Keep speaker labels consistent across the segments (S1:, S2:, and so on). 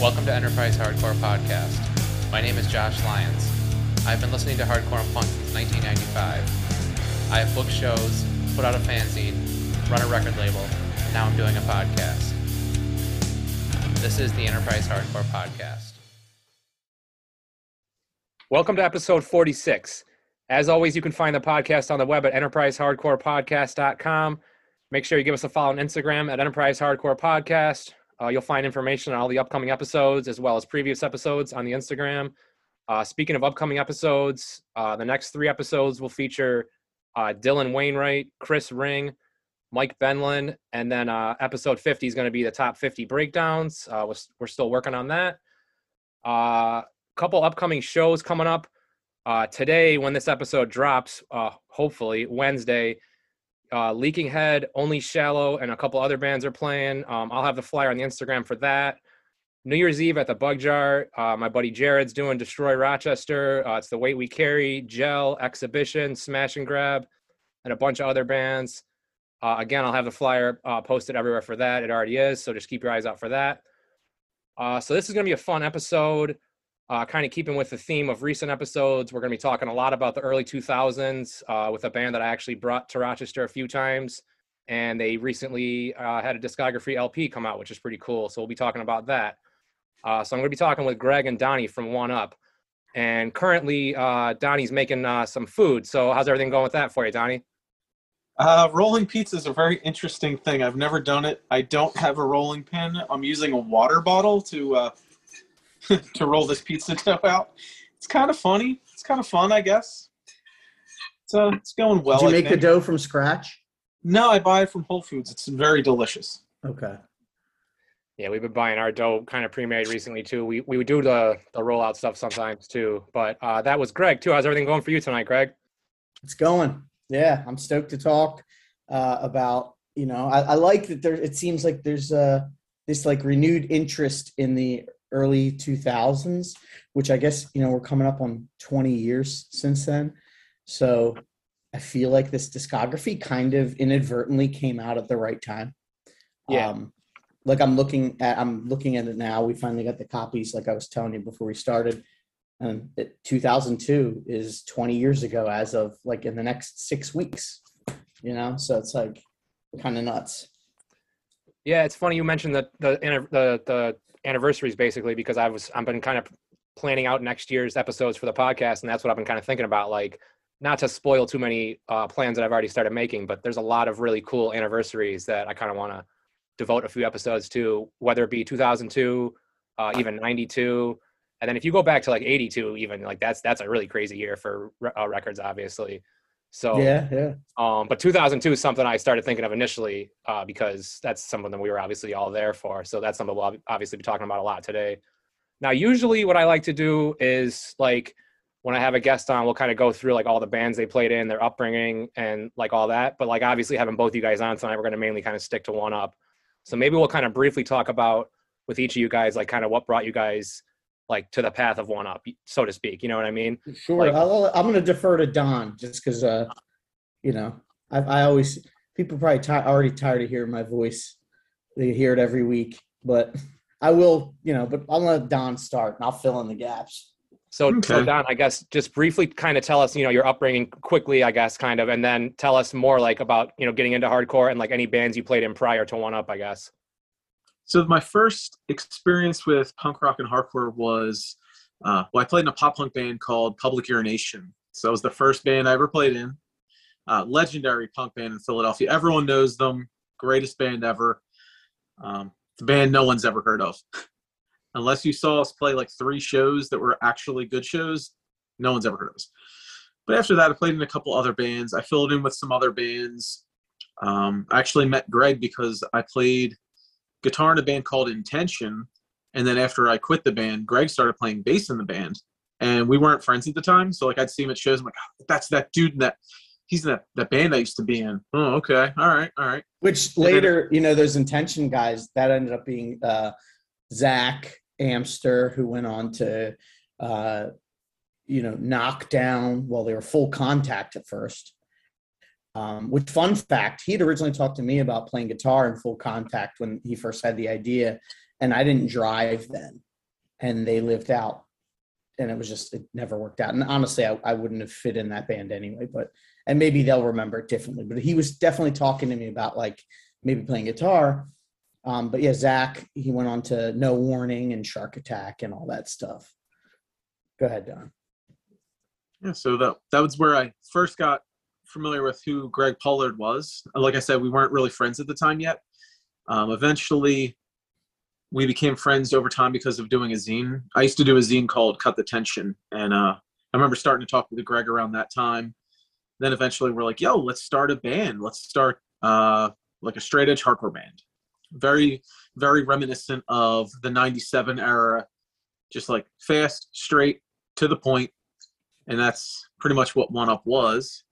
S1: Welcome to Enterprise Hardcore Podcast. My name is Josh Lyons. I've been listening to hardcore and punk since 1995. I have booked shows, put out a fanzine, run a record label, and now I'm doing a podcast. This is the Enterprise Hardcore Podcast.
S2: Welcome to episode 46. As always, you can find the podcast on the web at enterprisehardcorepodcast.com. Make sure you give us a follow on Instagram at Enterprise Hardcore Podcast. Uh, you'll find information on all the upcoming episodes as well as previous episodes on the Instagram. Uh, speaking of upcoming episodes, uh, the next three episodes will feature uh, Dylan Wainwright, Chris Ring, Mike Benlin, and then uh, episode 50 is going to be the top 50 breakdowns. Uh, we're, we're still working on that. A couple upcoming shows coming up. today, when this episode drops, hopefully Wednesday, uh, Leaking Head, Only Shallow, and a couple other bands are playing. Um, I'll have the flyer on the Instagram for that. New Year's Eve at the Bug Jar. Uh, my buddy Jared's doing Destroy Rochester. Uh, it's the Weight We Carry, Gel, Exhibition, Smash and Grab, and a bunch of other bands. Uh, again, I'll have the flyer uh, posted everywhere for that. It already is, so just keep your eyes out for that. Uh, so this is going to be a fun episode uh, kind of keeping with the theme of recent episodes, we're going to be talking a lot about the early 2000s uh, with a band that I actually brought to Rochester a few times. And they recently uh, had a discography LP come out, which is pretty cool. So we'll be talking about that. Uh, so I'm going to be talking with Greg and Donnie from One Up. And currently, uh, Donnie's making uh, some food. So how's everything going with that for you, Donnie?
S3: rolling pizza is a very interesting thing. I've never done it. I don't have a rolling pin. I'm using a water bottle to to roll this pizza dough out. It's kind of funny. It's kind of fun, I guess. So it's going well.
S4: Did you make the dough from scratch?
S3: No, I buy it from Whole Foods. It's very delicious.
S4: Okay.
S2: Yeah, we've been buying our dough kind of pre-made recently too. We we do the the rollout stuff sometimes too. But uh, that was Greg too. How's everything going for you tonight, Greg?
S4: It's going. Yeah, I'm stoked to talk uh, about. You know, I, I like that there. It seems like there's uh, this like renewed interest in the early 2000s, which I guess, you know, we're coming up on 20 years since then. So I feel like this discography kind of inadvertently came out at the right time.
S2: Yeah.
S4: Um, like I'm looking at, I'm looking at it now. We finally got the copies, like I was telling you before we started. And it, 2002 is 20 years ago, as of like in the next six weeks, you know? So it's like kind of nuts.
S2: Yeah, it's funny you mentioned the the the the anniversaries basically because I was I've been kind of planning out next year's episodes for the podcast, and that's what I've been kind of thinking about. Like, not to spoil too many uh, plans that I've already started making, but there's a lot of really cool anniversaries that I kind of want to devote a few episodes to, whether it be 2002, uh, even 92, and then if you go back to like 82, even like that's that's a really crazy year for uh, records, obviously. So
S4: yeah, yeah.
S2: Um, but 2002 is something I started thinking of initially uh, because that's something that we were obviously all there for. So that's something we'll obviously be talking about a lot today. Now, usually what I like to do is like when I have a guest on, we'll kind of go through like all the bands they played in, their upbringing, and like all that. But like obviously having both you guys on tonight, we're going to mainly kind of stick to one up. So maybe we'll kind of briefly talk about with each of you guys, like kind of what brought you guys like to the path of one up, so to speak. You know what I mean?
S4: Sure. Like, i am going to defer to Don just because, uh, you know, I, I always people probably t- already tired of hearing my voice. They hear it every week, but I will, you know. But I'll let Don start, and I'll fill in the gaps.
S2: So, okay. so Don, I guess just briefly, kind of tell us, you know, your upbringing quickly, I guess, kind of, and then tell us more like about, you know, getting into hardcore and like any bands you played in prior to One Up, I guess.
S3: So my first experience with punk rock and hardcore was, uh, well, I played in a pop punk band called Public Urination. So it was the first band I ever played in. Uh, legendary punk band in Philadelphia. Everyone knows them. Greatest band ever. Um, the band no one's ever heard of. Unless you saw us play like three shows that were actually good shows, no one's ever heard of us. But after that, I played in a couple other bands. I filled in with some other bands. Um, I actually met Greg because I played guitar in a band called Intention. And then after I quit the band, Greg started playing bass in the band. And we weren't friends at the time. So like I'd see him at shows. I'm like, oh, that's that dude in that he's in that, that band I used to be in. Oh, okay. All right. All right.
S4: Which later, you know, those intention guys that ended up being uh Zach Amster, who went on to uh you know, knock down well, they were full contact at first. Um, which fun fact, he had originally talked to me about playing guitar in full contact when he first had the idea, and I didn't drive then. and they lived out and it was just it never worked out. And honestly I, I wouldn't have fit in that band anyway but and maybe they'll remember it differently but he was definitely talking to me about like maybe playing guitar. Um, but yeah zach he went on to no warning and shark attack and all that stuff. Go ahead don.
S3: Yeah, so that that was where I first got familiar with who Greg Pollard was. Like I said, we weren't really friends at the time yet. Um, eventually, we became friends over time because of doing a zine. I used to do a zine called Cut the Tension, and uh, I remember starting to talk with Greg around that time. Then eventually, we're like, "Yo, let's start a band. Let's start uh, like a straight edge hardcore band." Very, very reminiscent of the '97 era, just like fast, straight, to the point and that's pretty much what One Up was.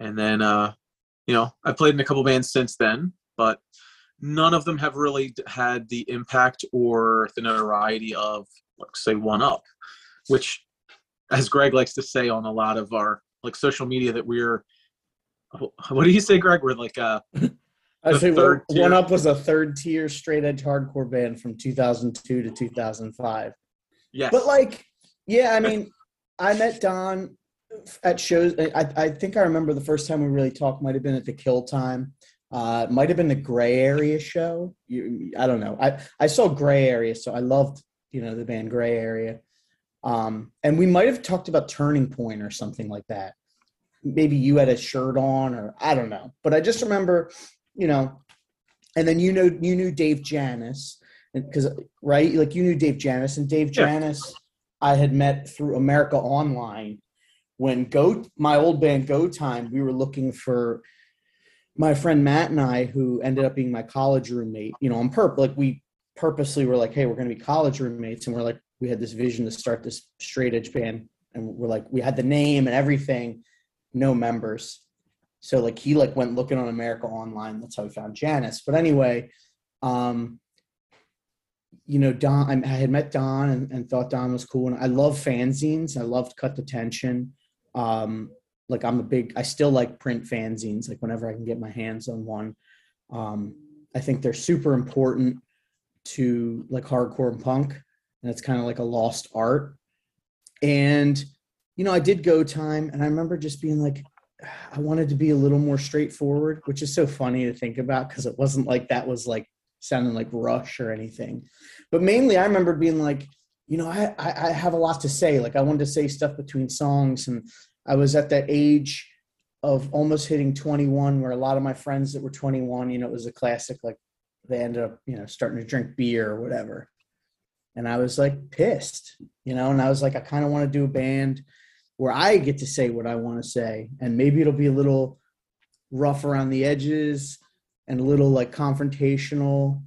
S3: And then, uh, you know, I played in a couple bands since then, but none of them have really had the impact or the notoriety of, like, say, One Up, which, as Greg likes to say on a lot of our like social media, that we're. What do you say, Greg? We're like uh
S4: I say one,
S3: tier.
S4: up was a third tier straight edge hardcore band from 2002 to 2005
S3: yes,
S4: But like, yeah, I mean, I met Don at shows. I, I think I remember the first time we really talked might have been at the Kill Time. Uh, might have been the Gray Area show. You, I don't know. I I saw Gray Area, so I loved you know the band Gray Area. Um, and we might have talked about Turning Point or something like that. Maybe you had a shirt on, or I don't know. But I just remember, you know. And then you know you knew Dave Janis, because right, like you knew Dave Janis, and Dave
S3: Yeah.
S4: Janis I had met through America Online when Go my old band Go Time. We were looking for my friend Matt and I, who ended up being my college roommate. You know, on purpose, like we purposely were like, "Hey, we're going to be college roommates," and we're like, we had this vision to start this straight edge band, and we're like, we had the name and everything, no members. So like he like went looking on America Online. That's how we found Janis. But anyway, um, you know, Don, I I had met Don and, and thought Don was cool. And I love fanzines. I loved Cut the Tension. Um, like I'm a big, I still like print fanzines, like whenever I can get my hands on one. Um, I think they're super important to like hardcore and punk. And it's kind of like a lost art. And, you know, I did go time and I remember just being like, I wanted to be a little more straightforward, which is so funny to think about because it wasn't like that was like sounding like Rush or anything. But mainly, I remember being like, you know, I, I have a lot to say. Like I wanted to say stuff between songs, and I was at that age of almost hitting 21, where a lot of my friends that were 21, you know, it was a classic. Like they ended up, you know, starting to drink beer or whatever, and I was like pissed, you know, and I was like, I kind of want to do a band where I get to say what I want to say, and maybe it'll be a little rough around the edges and a little like confrontational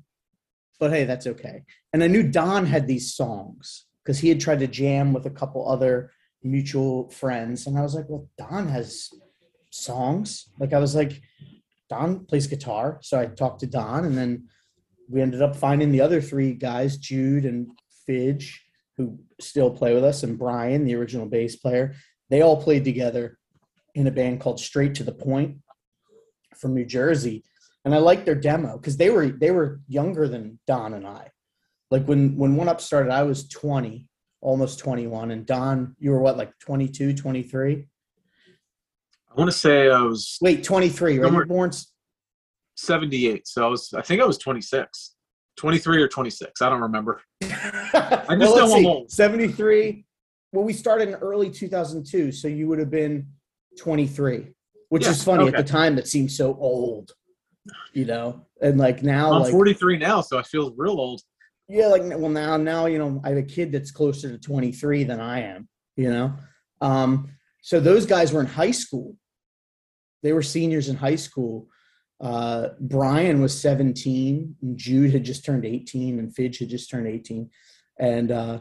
S4: but hey that's okay. And i knew don had these songs because he had tried to jam with a couple other mutual friends and i was like well don has songs. Like i was like don plays guitar so i talked to don and then we ended up finding the other three guys jude and fidge who still play with us and brian the original bass player. They all played together in a band called straight to the point from new jersey and I liked their demo because they were they were younger than Don and I. Like when when One Up started, I was 20, almost 21, and Don, you were what, like 22, 23?
S3: I want to say I was
S4: Wait, 23, right? You were born
S3: 78, so I was I think I was 26, 23 or 26. I don't remember.
S4: I
S3: just know I'm old.
S4: 73. Well, we started in early 2002, so you would have been 23, which
S3: Yeah,
S4: is funny
S3: okay.
S4: at the time. That seems so old, you know. And like now,
S3: I'm
S4: like
S3: 43 now, so I feel real old.
S4: Yeah, like well now now you know I have a kid that's closer to 23 than I am, you know. Um so those guys were in high school. They were seniors in high school. Uh Brian was 17, and Jude had just turned 18 and Fidge had just turned 18. And uh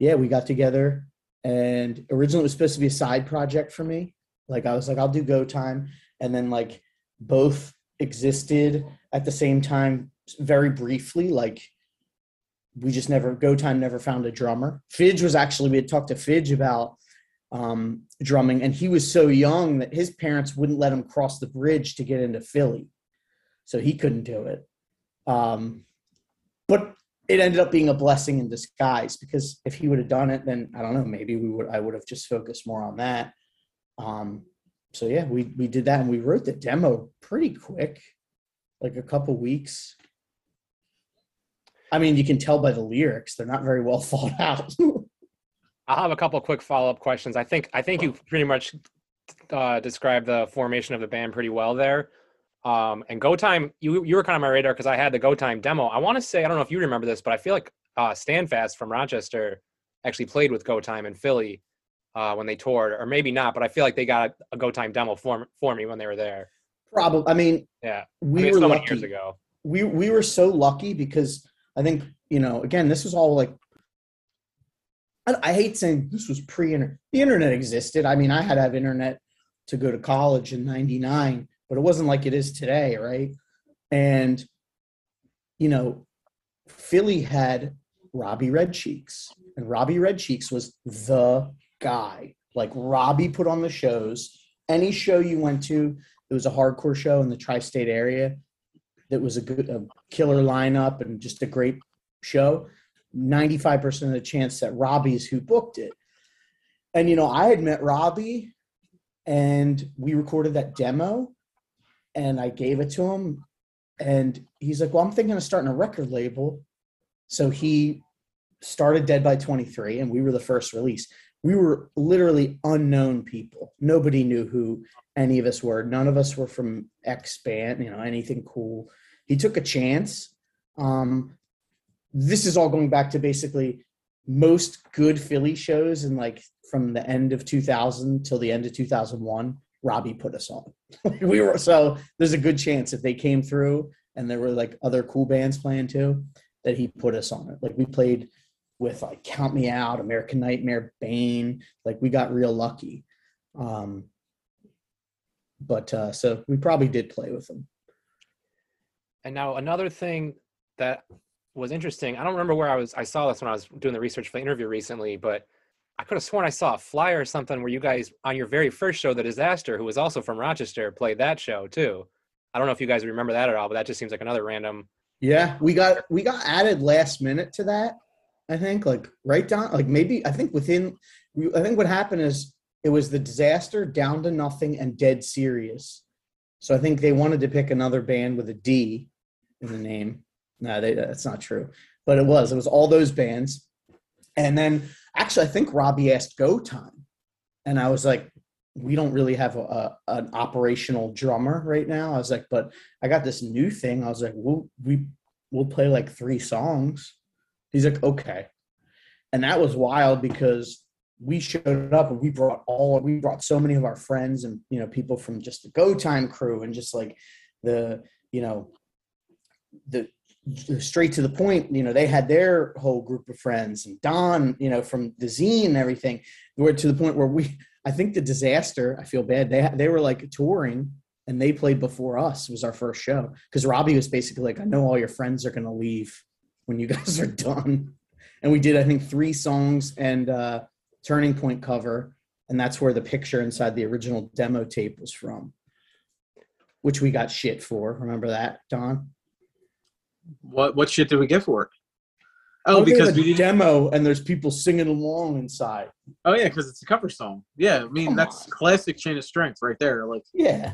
S4: yeah, we got together and originally it was supposed to be a side project for me. Like I was like I'll do go time and then like both existed at the same time very briefly like we just never go time never found a drummer. Fidge was actually we had talked to fidge about um, drumming and he was so young that his parents wouldn't let him cross the bridge to get into philly. So he couldn't do it. Um, but it ended up being a blessing in disguise because if he would have done it, then I don't know, maybe we would I would have just focused more on that. Um, so yeah, we we did that and we wrote the demo pretty quick, like a couple weeks. I mean, you can tell by the lyrics; they're not very well thought out.
S2: I'll have a couple quick follow up questions. I think I think you pretty much uh, described the formation of the band pretty well there. Um, and Go Time, you you were kind of my radar because I had the Go Time demo. I want to say I don't know if you remember this, but I feel like uh, Standfast from Rochester actually played with Go Time in Philly uh, when they toured, or maybe not, but I feel like they got a Go Time demo for for me when they were there.
S4: Probably. I mean,
S2: Yeah,
S4: we
S2: I mean,
S4: were
S2: so
S4: lucky.
S2: years ago.
S4: we we were so lucky because I think you know again this was all like I, I hate saying this was pre-internet. The internet existed. I mean, I had to have internet to go to college in '99, but it wasn't like it is today, right? And you know, Philly had Robbie Red Cheeks, and Robbie Red Cheeks was the guy. Like Robbie put on the shows. Any show you went to, it was a hardcore show in the tri-state area that was a good a killer lineup and just a great show. 95% of the chance that robbie's who booked it. And you know i had met robbie and we recorded that demo and i gave it to him and he's like well i'm thinking of starting a record label. So he started dead by 23 and we were the first release. We were literally unknown people. Nobody knew who any of us were. None of us were from x band you know anything cool. He took a chance. Um this is all going back to basically most good philly shows and like from the end of 2000 till the end of 2001 robbie put us on. We were so there's a good chance if they came through and there were like other cool bands playing too that he put us on it. Like we played with like count me out american nightmare bane. Like we got real lucky. Um but uh so we probably did play with them
S2: And now another thing that was interesting. I don't remember where I was. I saw this when I was doing the research for the interview recently, but I could have sworn I saw a flyer or something where you guys on your very first show, The Disaster, who was also from Rochester, played that show too. I don't know if you guys remember that at all, but that just seems like another random.
S4: Yeah, we got we got added last minute to that. I think like right down like maybe I think within I think what happened is it was the disaster down to nothing and dead serious. So I think they wanted to pick another band with a D in the name. No, they, that's not true. But it was. It was all those bands. And then actually I think Robbie asked Go Time. And I was like, we don't really have a, a, an operational drummer right now. I was like, but I got this new thing. I was like, we'll we we'll play like three songs. He's like, okay. And that was wild because we showed up and we brought all we brought so many of our friends and you know people from just the Go Time crew and just like the you know the the straight to the point you know they had their whole group of friends and don you know from the zine and everything. We're to the point where we i think the disaster i feel bad they they were like touring and they played before us was our first show. Because robbie was basically like i know all your friends are going to leave when you guys are done. And we did i think three songs and uh turning point cover and that's where the picture inside the original demo tape was from which we got shit for remember that don
S3: What what shit did we get for it?
S4: Oh,
S3: Oh, because we didn't.
S4: demo and there's people singing along inside.
S3: Oh yeah, because it's a cover song. Yeah, I mean
S4: Come
S3: that's
S4: on.
S3: classic chain of strength right there. Like
S4: Yeah.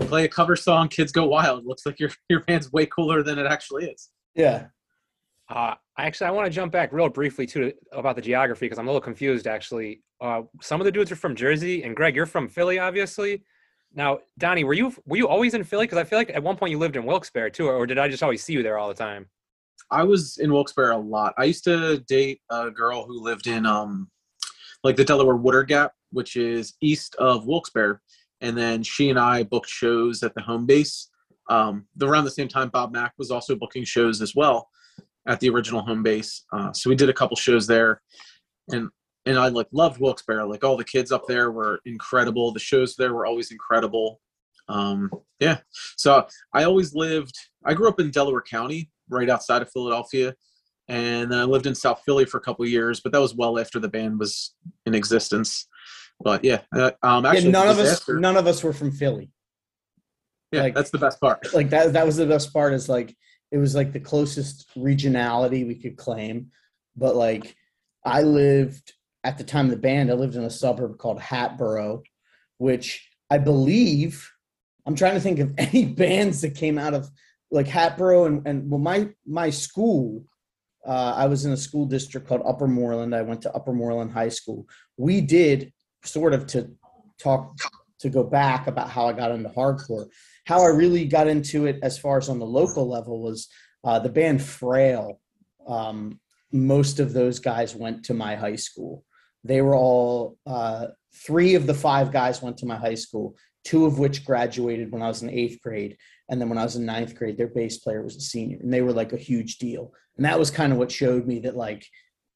S3: play a cover song, kids go wild. Looks like your your band's way cooler than it actually is.
S4: Yeah.
S2: Uh, actually, I want to jump back real briefly too about the geography because I'm a little confused. Actually, uh, some of the dudes are from Jersey, and Greg, you're from Philly, obviously. Now, Donnie, were you were you always in Philly? Because I feel like at one point you lived in Wilkes-Barre too, or did I just always see you there all the time?
S3: I was in Wilkes-Barre a lot. I used to date a girl who lived in um like the Delaware Water Gap, which is east of Wilkes-Barre, and then she and I booked shows at the home base. Um, around the same time, Bob Mack was also booking shows as well at the original home base. Uh, so we did a couple shows there, and and I like loved Wilkes-Barre. Like all the kids up there were incredible. The shows there were always incredible. Um, yeah, so I always lived. I grew up in Delaware County, right outside of Philadelphia, and then I lived in South Philly for a couple of years. But that was well after the band was in existence. But yeah, uh, um, actually,
S4: yeah none of us none of us were from Philly.
S3: Yeah,
S4: like-
S3: that's the best part.
S4: Like that that was the best part is like it was like the closest regionality we could claim. But like I lived at the time of the band, I lived in a suburb called Hatboro, which I believe I'm trying to think of any bands that came out of like Hatboro and, and well my my school uh, I was in a school district called Upper Moreland. I went to Upper Moreland High School. We did sort of to talk to go back about how I got into hardcore. How I really got into it, as far as on the local level, was uh, the band Frail. Um, most of those guys went to my high school. They were all uh, three of the five guys went to my high school. Two of which graduated when I was in eighth grade, and then when I was in ninth grade, their bass player was a senior, and they were like a huge deal. And that was kind of what showed me that like,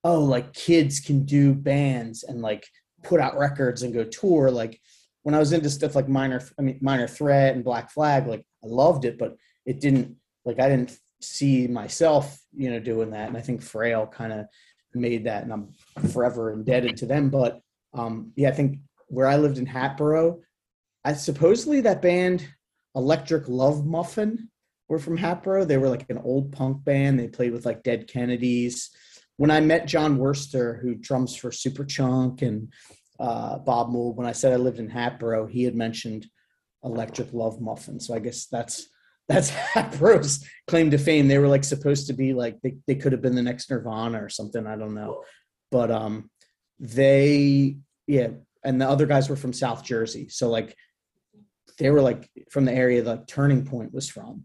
S4: oh, like kids can do bands and like put out records and go tour. Like when I was into stuff like minor, I mean, minor threat and Black Flag, like I loved it, but it didn't like I didn't see myself, you know, doing that. And I think Frail kind of made that, and I'm forever indebted to them. But um, yeah, I think where I lived in Hatboro, I supposedly that band Electric Love Muffin were from Hatboro. They were like an old punk band. They played with like Dead Kennedys. When I met Jon Wurster, who drums for Superchunk and uh, Bob Mould, when I said I lived in Hatboro, he had mentioned Electric Love Muffin. So I guess that's that's Hatboro's claim to fame. They were like supposed to be like they, they could have been the next Nirvana or something. I don't know. But um they yeah, and the other guys were from South Jersey. So like they were like from the area that Turning Point was from.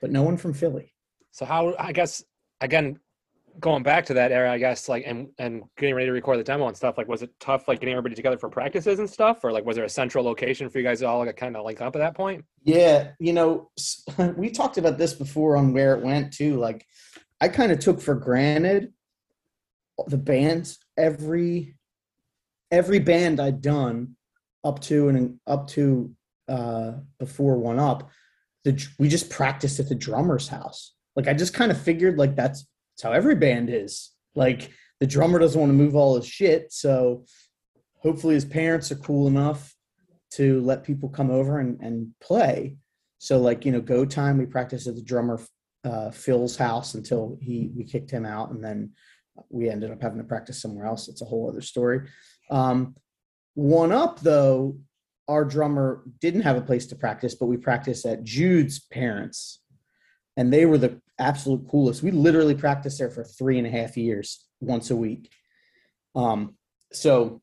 S4: But no one from Philly.
S2: So how I guess again going back to that era, I guess like and and getting ready to record the demo and stuff, like was it tough like getting everybody together for practices and stuff? Or like was there a central location for you guys all like kind of link up at that point?
S4: Yeah, you know, we talked about this before on where it went too. Like I kind of took for granted the bands every every band I'd done up to and up to uh before one up the we just practiced at the drummer's house like i just kind of figured like that's that's how every band is. Like the drummer doesn't want to move all his shit so hopefully his parents are cool enough to let people come over and, and play. So like you know go time we practiced at the drummer uh, phil's house until he we kicked him out and then we ended up having to practice somewhere else. It's a whole other story. Um, one up though, our drummer didn't have a place to practice, but we practiced at Jude's parents, and they were the absolute coolest. We literally practiced there for three and a half years, once a week. Um, so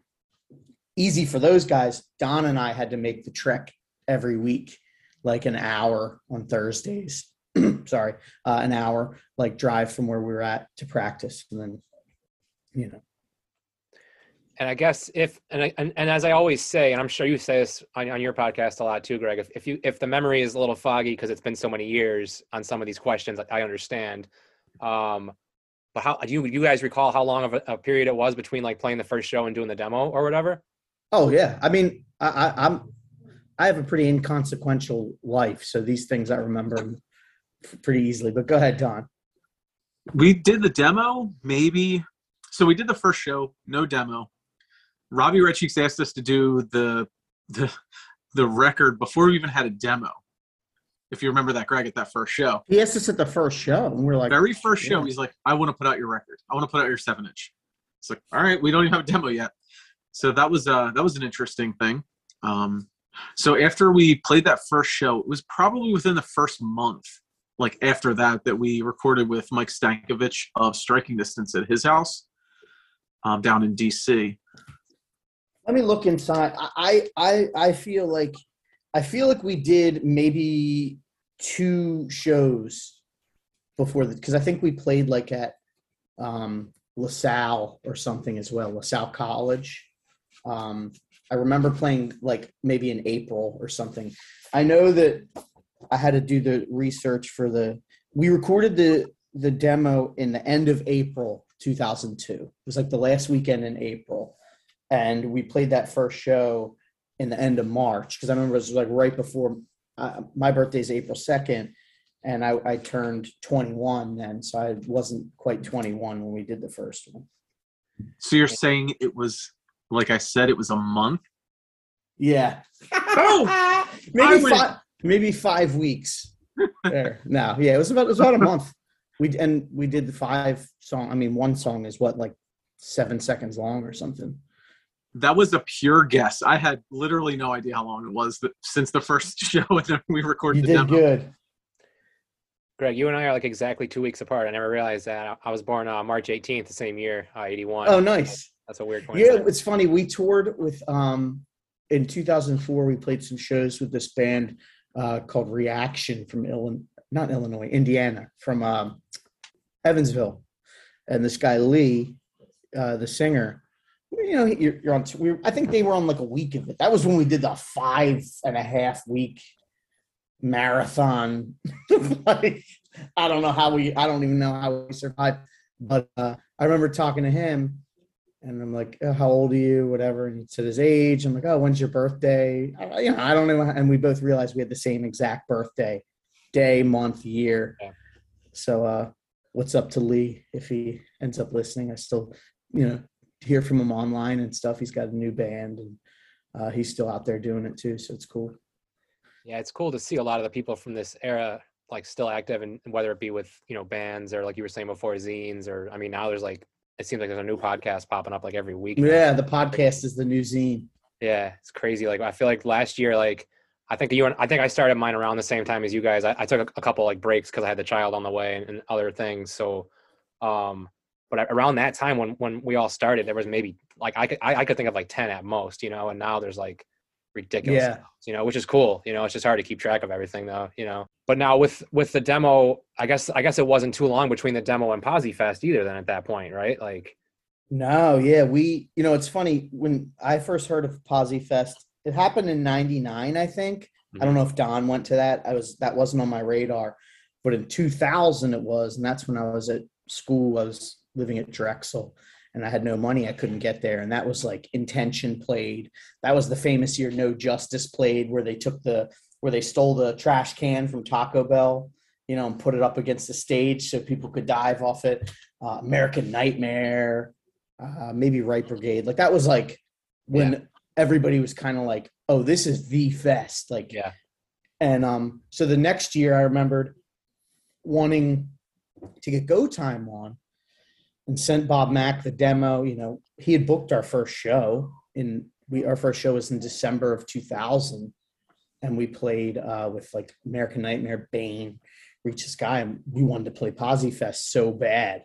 S4: easy for those guys. Don and I had to make the trek every week, like an hour on Thursdays. Sorry, uh, an hour, like drive from where we were at to practice, and then, you know,
S2: and I guess if and, I, and and as I always say, and I'm sure you say this on, on your podcast a lot too, Greg. If, if you if the memory is a little foggy because it's been so many years on some of these questions, I understand. Um, but how do you you guys recall how long of a, a, period it was between like playing the first show and doing the demo or whatever?
S4: Oh yeah, I mean I, I I'm I have a pretty inconsequential life, so these things I remember pretty easily. But go ahead, Don.
S3: We did the demo maybe. So we did the first show, no demo Robbie Red Cheeks asked us to do the the the record before we even had a demo. If you remember that, Greg, at that first show.
S4: He asked us at the first show, and we're like,
S3: very first show, yeah. he's like, "I want to put out your record. I want to put out your seven inch." It's like, all right, we don't even have a demo yet. So that was uh that was an interesting thing. Um, so after we played that first show, it was probably within the first month, like after that, that we recorded with Mike Stankovich of Striking Distance at his house um, down in DC.
S4: Let me look inside. I I I feel like I feel like we did maybe two shows before the because I think we played like at um, LaSalle or something as well, LaSalle College. Um, I remember playing like maybe in April or something. I know that I had to do the research for the. We recorded the the demo in the end of April 2002. It was like the last weekend in April and we played that first show in the end of March because I remember it was like right before uh, my birthday is April second, and I, I turned 21 then, so I wasn't quite 21 when we did the first one.
S3: So you're saying it was like I said, it was a month?
S4: Yeah. oh, maybe five, maybe five weeks. there. No, yeah, it was about it was about a month. We and we did the five song. I mean, one song is what like seven seconds long or something.
S3: That was a pure guess. I had literally no idea how long it was that, since the first show, and then we recorded
S4: You
S3: the
S4: did
S3: demo.
S4: good.
S2: Greg, you and I are like exactly two weeks apart. I never realized that. I was born uh, March 18th, the same year, uh, 81.
S4: Oh, nice.
S2: That's a weird coincidence.
S4: Yeah, it's funny. We toured with um in 2004. We played some shows with this band uh, called Reaction from Illinois, not Illinois, Indiana, from um, Evansville, and this guy Lee, uh, the singer. You know, you're, you're on. We, I think they were on like a week of it. That was when we did the five and a half week marathon. like, I don't know how we. I don't even know how we survived. But uh, I remember talking to him, and I'm like, oh, "How old are you?" Whatever, and he said his age. I'm like, "Oh, when's your birthday?" I, you know, I don't know. And we both realized we had the same exact birthday, day, month, year.
S2: Yeah.
S4: So, uh, what's up to Lee if he ends up listening? I still, you know, hear from him online and stuff. He's got a new band, and uh, he's still out there doing it too. So it's cool.
S2: Yeah, it's cool to see a lot of the people from this era like still active, and whether it be with you know bands or like you were saying before zines, or I mean now there's like it seems like there's a new podcast popping up like every week.
S4: Yeah, the podcast is the new zine.
S2: Yeah, it's crazy. Like I feel like last year, like I think you and I think I started mine around the same time as you guys. I, I took a, a couple like breaks because I had the child on the way and, and other things. So, um, but around that time when when we all started, there was maybe like I could I, I could think of like ten at most, you know. And now there's like ridiculous,
S4: Yeah.
S2: amounts, you know, which is cool. You know, it's just hard to keep track of everything though, you know. But now with with the demo, I guess I guess it wasn't too long between the demo and Posi Fest either. Then at that point, right? Like,
S4: No, yeah, we, you know, it's funny when I first heard of Posi Fest, it happened in 99, I think. I don't mm-hmm. know if Don went to that. I was, that wasn't on my radar, but in 2000 it was. And that's when I was at school. I was living at Drexel and I had no money. I couldn't get there. And that was like Intention played. That was the famous year No Justice played where they took the, where they stole the trash can from Taco Bell, you know, and put it up against the stage so people could dive off it. Uh, American Nightmare, uh, maybe Right Brigade. Like that was like when everybody was kind of like, "Oh, this is the fest." Like,
S2: Yeah.
S4: And um, so the next year, I remembered wanting to get Go Time on, and sent Bob Mack the demo. You know, he had booked our first show in we our first show was in December of 2000, and we played uh, with like American Nightmare, Bane, Reach the Sky, and we wanted to play Posi Fest so bad.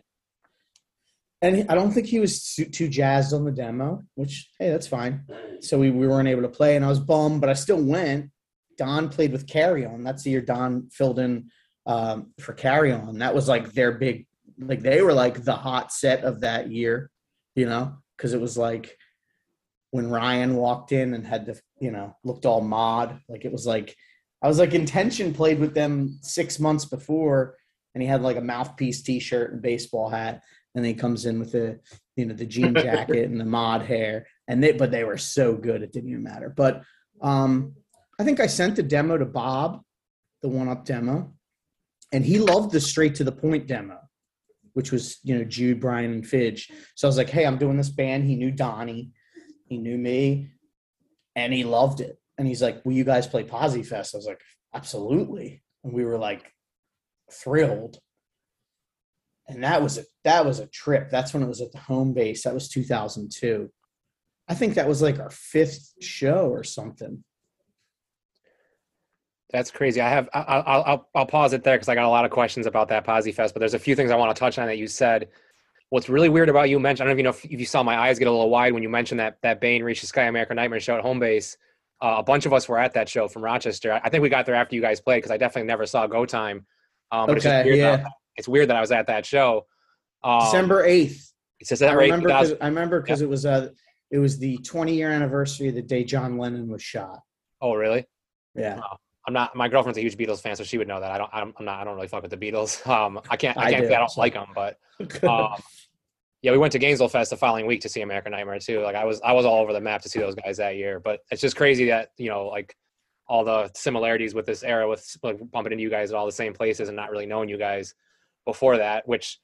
S4: And I don't think he was too, too jazzed on the demo, which hey, that's fine. So we, we weren't able to play, and I was bummed, but I still went. Don played with Carry On. That's the year Don filled in um, for Carry On. That was like their big, like they were like the hot set of that year, you know, because it was like when Ryan walked in and had to, you know, looked all mod. Like it was like I was like intention played with them six months before, and he had like a mouthpiece T-shirt and baseball hat, and then he comes in with the, you know, the jean jacket and the mod hair, and they, but they were so good it didn't even matter. But um, I think I sent the demo to Bob, the one up demo, and he loved the straight to the point demo, which was you know Jude, Brian, and Fidge. So I was like, hey, I'm doing this band. He knew Donnie, he knew me, and he loved it. And he's like, will you guys play Posi Fest? I was like, absolutely. And we were like thrilled. And that was a that was a trip. That's when it was at the home base. That was 2002. I think that was like our fifth show or something.
S2: That's crazy. I have. I- I'll I'll I'll pause it there because I got a lot of questions about that Posi Fest. But there's a few things I want to touch on that you said. What's really weird about you mentioned. I don't even know if, if you saw my eyes get a little wide when you mentioned that that Bane reached the Sky American Nightmare show at home base. Uh, a bunch of us were at that show from Rochester. I I think we got there after you guys played because I definitely never saw Go Time. Um, but it's,
S4: Okay,
S2: weird
S4: yeah.
S2: that, it's weird that I was at that show. Um,
S4: December 8th.
S2: It says
S4: I remember 'cause-
S2: 2000
S4: I remember because it was uh it was the 20 year anniversary of the day John Lennon was shot.
S2: Oh, really?
S4: Yeah.
S2: I'm not. My girlfriend's a huge Beatles fan, so she would know that. I don't. I'm I'm not. I don't really fuck with the Beatles. Um, I can't. I
S4: I
S2: can't say I don't like them, but um, yeah, we went to Gainesville Fest the following week to see American Nightmare too. Like I was, I was all over the map to see those guys that year. But it's just crazy that you know, like all the similarities with this era, with like bumping into you guys at all the same places and not really knowing you guys before that. Which,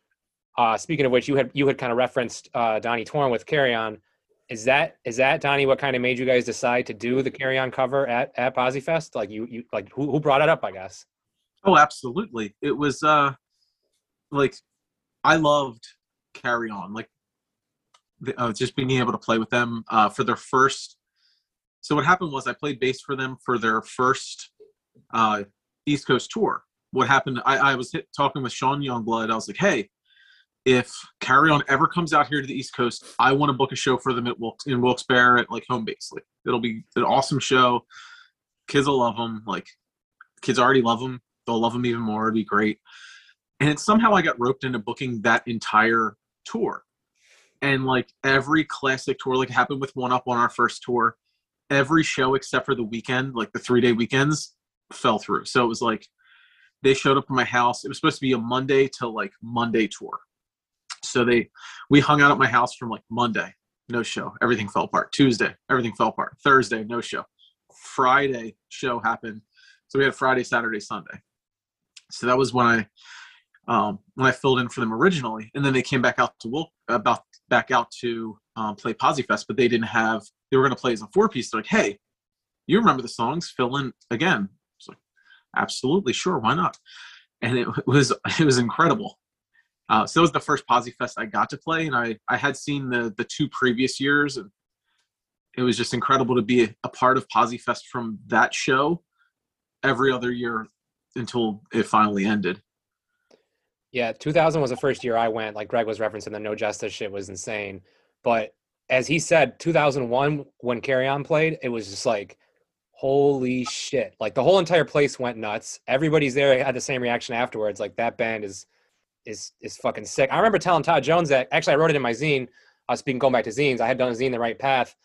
S2: uh, speaking of which, you had you had kind of referenced uh, Donnie Torn with Carry On. Is that is that Donnie? What kind of made you guys decide to do the Carry On cover at at Posi Fest? Like you you like who who brought it up? I guess.
S3: Oh, absolutely. It was uh like I loved Carry On. Like uh, just being able to play with them uh, for their first. So what happened was I played bass for them for their first uh, East Coast tour. What happened? I, I was hit, talking with Sean Youngblood. I was like, "Hey, if Carry On ever comes out here to the East Coast, I want to book a show for them at Wilkes, in Wilkes-Barre at like home base. Like it'll be an awesome show. Kids will love them. Like kids already love them. They'll love them even more. It'd be great. And somehow I got roped into booking that entire tour. And like every classic tour, like happened with One Up on our first tour, every show except for the weekend, like the three day weekends, fell through. So it was like they showed up at my house. It was supposed to be a Monday to like Monday tour. So they we hung out at my house from like Monday, no show. Everything fell apart. Tuesday, everything fell apart. Thursday, no show. Friday show happened. So we had Friday, Saturday, Sunday. So that was when I um, when I filled in for them originally, and then they came back out to Wilk about back out to um, play Posi Fest, but they didn't have. They were going to play as a four piece. They're like, "Hey, you remember the songs? Fill in again." Like, absolutely, sure, why not? And it was it was incredible. Uh, so it was the first Posi Fest I got to play, and I I had seen the the two previous years, and it was just incredible to be a, a part of Posi Fest from that show every other year until it finally ended.
S2: Yeah, 2000 was the first year I went. Like Greg was referencing, the No Justice shit was insane. But as he said, 2001 when Carry On played, it was just like, holy shit! Like the whole entire place went nuts. Everybody's there had the same reaction afterwards. Like that band is is is fucking sick. I remember telling Todd Jones that actually I wrote it in my zine. I was speaking going back to zines. I had done a zine the right path,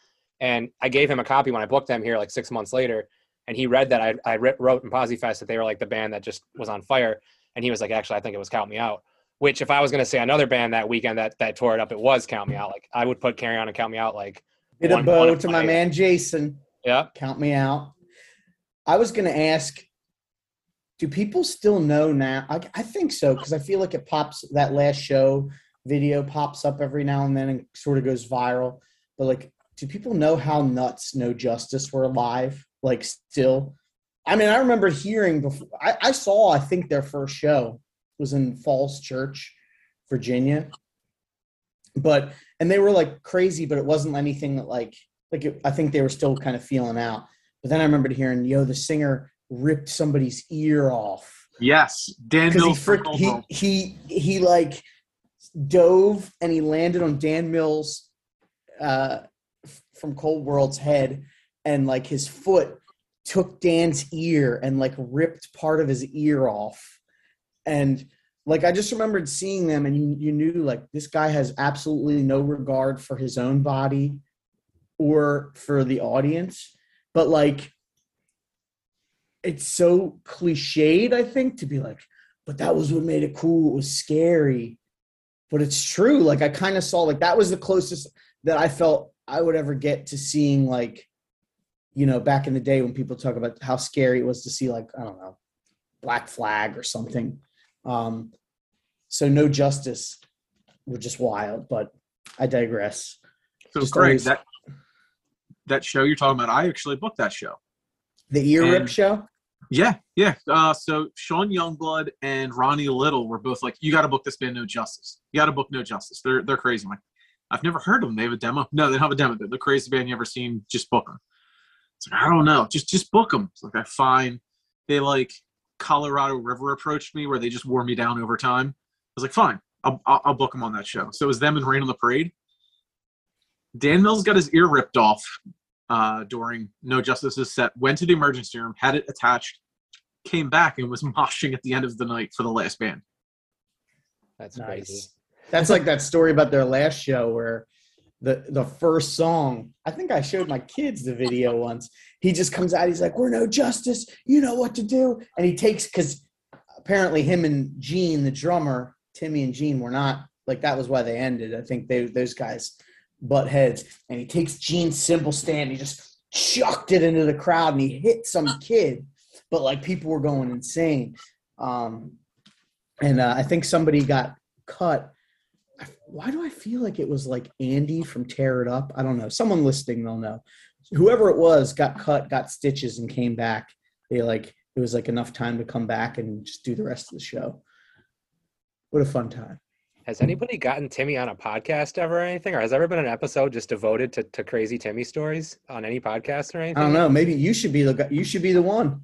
S2: and I gave him a copy when I booked them here like six months later. And he read that I I wrote in Posi Fest that they were like the band that just was on fire and he was like, actually, I think it was Count Me Out. Which, if I was going to say another band that weekend that that tore it up, it was Count Me Out. Like I would put Carry On and Count Me Out. Like
S4: Hit a bow to my man Jason.
S2: Yeah,
S4: Count Me Out. I was going to ask, do people still know now? I, I think so because I feel like it pops that last show video pops up every now and then and sort of goes viral. But like, do people know how nuts No Justice were alive? Like, still, I mean, I remember hearing before. I, I, saw, I think their first show was in Falls Church, Virginia. But and they were like crazy, but it wasn't anything that like like it, I think they were still kind of feeling out. But then I remember hearing, yo, the singer ripped somebody's ear off.
S3: Yes, Dan
S4: Mills. He, he he he like dove and he landed on Dan Mills uh, from Cold World's head, and like his foot took Dan's ear and like ripped part of his ear off. And like I just remembered seeing them and you, you knew like this guy has absolutely no regard for his own body or for the audience. But like it's so cliched, I think, to be like, but that was what made it cool. It was scary. But it's true. Like I kind of saw like that was the closest that I felt I would ever get to seeing like you know, back in the day when people talk about how scary it was to see like, I don't know, Black Flag or something. Um, so no justice were just wild, but I digress.
S3: So just Greg, always... that that show you're talking about, I actually booked that show.
S4: The ear rip show?
S3: Yeah, yeah. Uh, so Sean Youngblood and Ronnie Little were both like, "You got to book this band, No Justice. You got to book No Justice. They're they're crazy." I'm like, I've never heard of them. They have a demo. No, they don't have a demo. They're the craziest band you ever seen. Just book them. It's like, I don't know. Just just book them. It's like I fine. They like Colorado River approached me where they just wore me down over time. I was like, fine, I'll, I'll, I'll book them on that show. So it was them and Rain on the Parade. Dan Mills got his ear ripped off uh, during No Justice's set, went to the emergency room, had it attached, came back, and was moshing at the end of the night for the last band.
S2: That's nice. crazy.
S4: That's like that story about their last show where the the first song. I think I showed my kids the video once. He just comes out. He's like, "We're no justice. You know what to do." And he takes because apparently him and Gene, the drummer, Timmy and Gene, were not like that. Was why they ended. I think they those guys butt heads. And he takes Gene's cymbal stand. He just chucked it into the crowd and he hit some kid. But like people were going insane. Um, and uh, I think somebody got cut why do I feel like it was like Andy from Tear It Up? I don't know. Someone listening, they'll know. Whoever it was got cut, got stitches, and came back. They like it was like enough time to come back and just do the rest of the show. What a fun time.
S2: Has anybody gotten Timmy on a podcast ever or anything? Or has ever been an episode just devoted to, to crazy Timmy stories on any podcast or anything?
S4: I don't know. Maybe you should be the guy- you should be the one.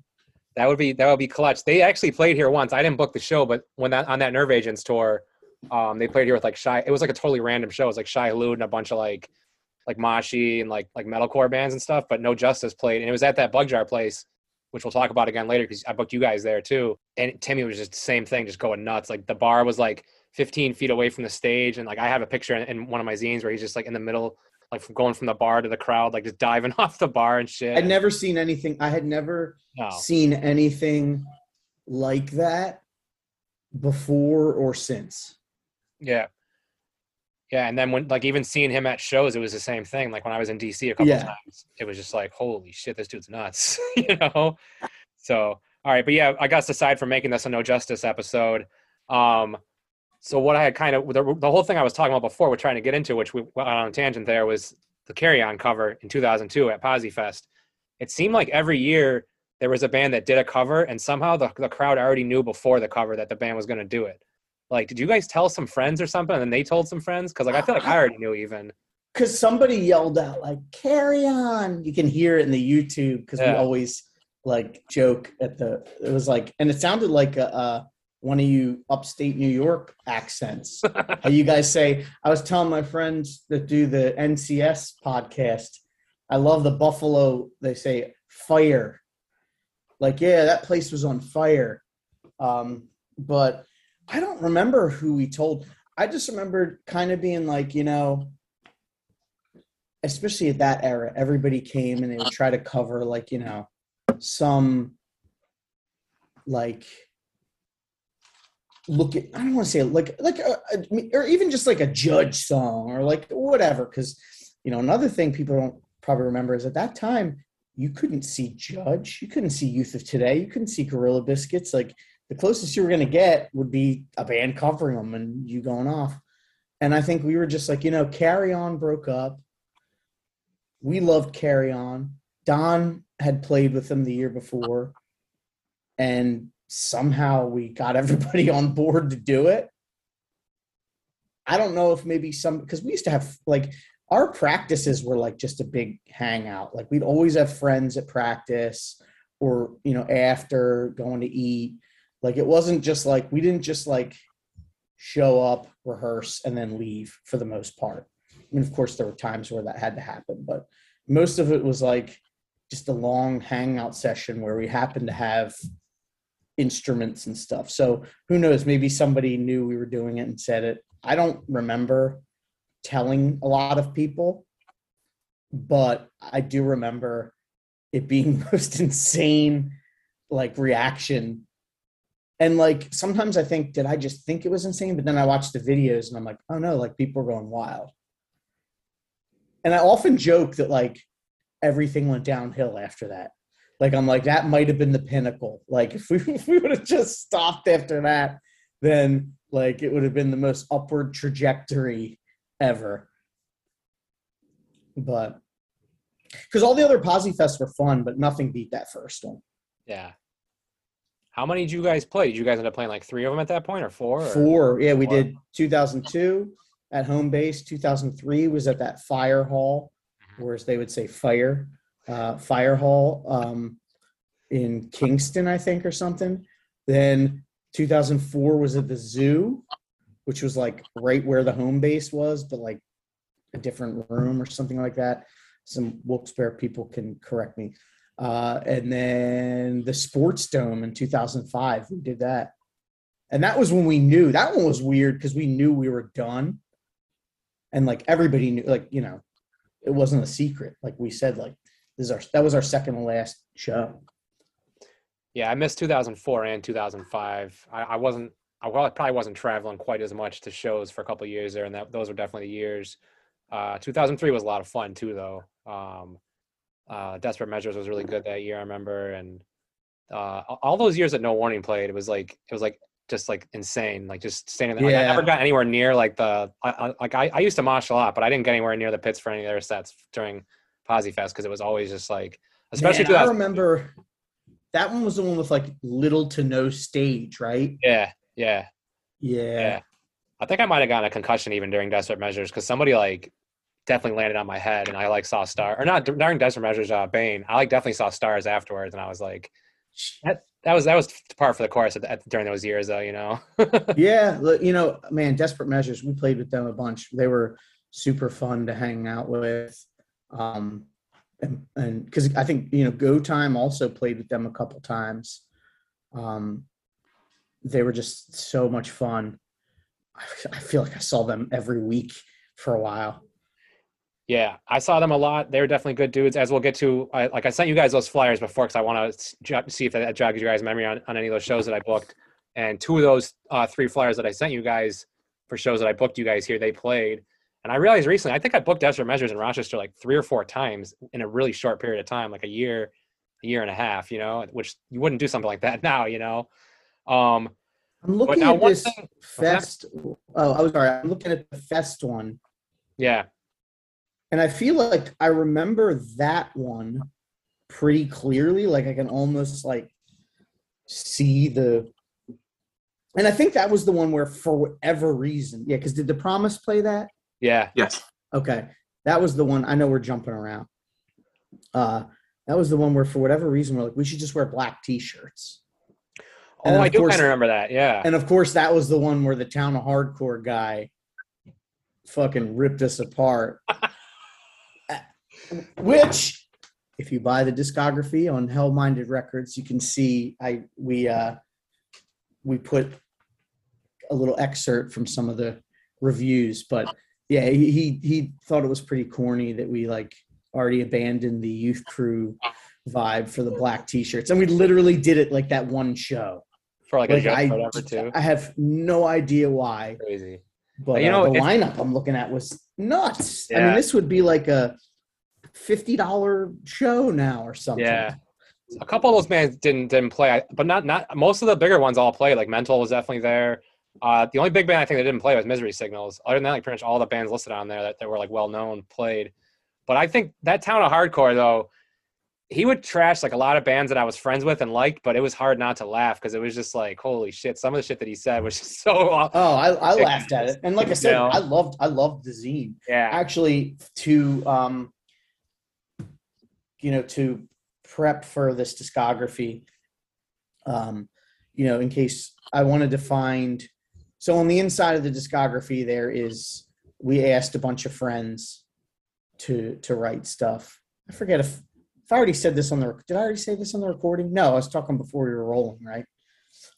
S2: That would be that would be clutch. They actually played here once. I didn't book the show, but when that on that Nerve Agents tour, um, they played here with like Shai. It was like a totally random show. It was like Shai Hulud and a bunch of like like Mashi and like like metalcore bands and stuff. But No Justice played, and it was at that Bug Jar place, which we'll talk about again later because I booked you guys there too. And Timmy was just the same thing, just going nuts. Like the bar was like 15 feet away from the stage, and like I have a picture in, in one of my zines where he's just like in the middle, like from going from the bar to the crowd, like just diving off the bar and shit.
S4: I'd never seen anything. I had never
S2: No.
S4: seen anything like that before or since.
S2: Yeah. Yeah, and then when like even seeing him at shows, it was the same thing. Like when I was in DC a couple
S4: Yeah.
S2: times, it was just like, holy shit, this dude's nuts, you know. So, all right, but yeah, I guess aside from making this a no justice episode, um, so what I had kind of the, the whole thing I was talking about before, we're trying to get into, which we went on a tangent there, was the Carry On cover in 2002 at Posi Fest. It seemed like every year there was a band that did a cover, and somehow the the crowd already knew before the cover that the band was going to do it. Like, did you guys tell some friends or something, and then they told some friends? Because like I feel like I already knew even.
S4: Because somebody yelled out like "Carry on!" You can hear it in the YouTube because we always like joke at the. It was like, and it sounded like a, uh one of you upstate New York accents. How you guys say? I was telling my friends that do the NCS podcast. I love the Buffalo. They say fire. Like, yeah, that place was on fire. Um, but I don't remember who we told. I just remember kind of being like, you know, especially at that era, everybody came and they would try to cover like, you know, some like look at I don't want to say like like uh, a, a- or even just like a judge song or like whatever because you know another thing people don't probably remember is at that time you couldn't see judge you couldn't see youth of today you couldn't see gorilla biscuits like the closest you were going to get would be a band covering them and you going off. And i think we were just like you know carry on broke up. We loved carry on. Don had played with them the year before. And somehow we got everybody on board to do it. I don't know if maybe some because we used to have like our practices were like just a big hangout. Like we'd always have friends at practice or you know after going to eat. Like it wasn't just like we didn't just like show up rehearse and then leave for the most part. I mean of course there were times where that had to happen but most of it was like just a long hangout session where we happened to have instruments and stuff. So who knows? Maybe somebody knew we were doing it and said it. I don't remember telling a lot of people but i do remember it being most insane like reaction. And like sometimes i think did i just think it was insane? But then i watch the videos and i'm like oh no like people are going wild. And i often joke that like everything went downhill after that like i'm like that might have been the pinnacle like if we, if we would have just stopped after that then like it would have been the most upward trajectory ever but because all the other posi fests were fun but nothing beat that first one
S2: Yeah. How many did you guys play? Did you guys end up playing like three of them at that point, or four? Or?
S4: Four. Yeah, we
S2: Four.
S4: did 2002 at home base. 2003 was at that fire hall,
S2: Mhm.
S4: or as they would say, fire, uh, fire hall um, in Kingston, I think, or something. Then 2004 was at the zoo, which was like right where the home base was, but like a different room or something like that. Some Wilkes-Barre people can correct me. Uh, and then the Sports Dome in 2005, we did that. And that was when we knew that one was weird because we knew we were done. And like everybody knew, like, you know, it wasn't a secret. Like we said, like, this is our that was our second last show.
S2: Yeah, I missed 2004 and 2005. I, I wasn't. I well, I probably wasn't traveling quite as much to shows for a couple of years there, and that those were definitely the years. Uh, 2003 was a lot of fun too, though. Um, uh, Desperate Measures was really good that year, I remember, and uh, all- those years that No Warning played, it was like it was like just like insane, like just standing there. Like, I never got anywhere near like the I, I, like I, I used to mosh a lot, but I didn't get anywhere near the pits for any of their sets during Posi Fest because it was always just like, especially
S4: Man, I remember that one was the one with like little to no stage, right?
S2: Yeah, yeah,
S4: Yeah.
S2: yeah. I think I might have gotten a concussion even during Desperate Measures because somebody like definitely landed on my head, and I like saw star or not during Desperate Measures. Uh, Bane, I like definitely saw stars afterwards, and I was like, that that was that was part for the course at, at, during those years, though. You know.
S4: yeah, you know, man, Desperate Measures. We played with them a bunch. They were super fun to hang out with. Um, and because I think you know, Go Time also played with them a couple times. Um, they were just so much fun. I feel like I saw them every week for a while.
S2: Yeah, I saw them a lot. They were definitely good dudes. As we'll get to, I, like I sent you guys those flyers before because I want to see if that jogs your guys' memory on, on any of those shows that I booked. And two of those uh, three flyers that I sent you guys for shows that I booked you guys here, they played. And I realized recently, I think I booked Desperate Measures in Rochester like three or four times in a really short period of time, like a year, a year and a half, you know, which you wouldn't do something like that now, you know. Um,
S4: I'm looking at this thing, fest. Oh, I was sorry. I'm looking at the fest one.
S2: Yeah.
S4: And I feel like I remember that one pretty clearly. Like I can almost like see the. And I think that was the one where, for whatever reason, yeah. Because did the Promise play that?
S2: Yeah.
S3: Yes.
S4: Okay, that was the one. I know we're jumping around. Uh, that was the one where, for whatever reason, we're like, we should just wear black T-shirts.
S2: And oh, I do kind of remember that. Yeah.
S4: And of course, that was the one where the town of hardcore guy fucking ripped us apart. Which, if you buy the discography on Hell Minded Records, you can see I we uh we put a little excerpt from some of the reviews, but yeah, he he thought it was pretty corny that we like already abandoned the youth crew vibe for the black t-shirts and we literally did it like that one show
S2: for like, like a I, whatever too.
S4: I have no idea why.
S2: Crazy.
S4: But you uh, know, the lineup I'm looking at was nuts. Yeah. I mean, this would be like a fifty dollar show now or something.
S2: Yeah. A couple of those bands didn't didn't play, but not not most of the bigger ones all played. Like Mental was definitely there. Uh, the only big band I think that didn't play was Misery Signals. Other than that, like pretty much all the bands listed on there that, that were like well known played. But I think that town of hardcore though, he would trash like a lot of bands that I was friends with and liked, but it was hard not to laugh because it was just like, holy shit! Some of the shit that he said was just so.
S4: Oh, I, I laughed at it, and like I said, you know? I loved I loved the zine.
S2: Yeah,
S4: actually, to um, you know, to prep for this discography, um, you know, in case I wanted to find. So on the inside of the discography, there is we asked a bunch of friends to to write stuff. I forget if I already said this on the did I already say this on the recording? No, I was talking before we were rolling, right?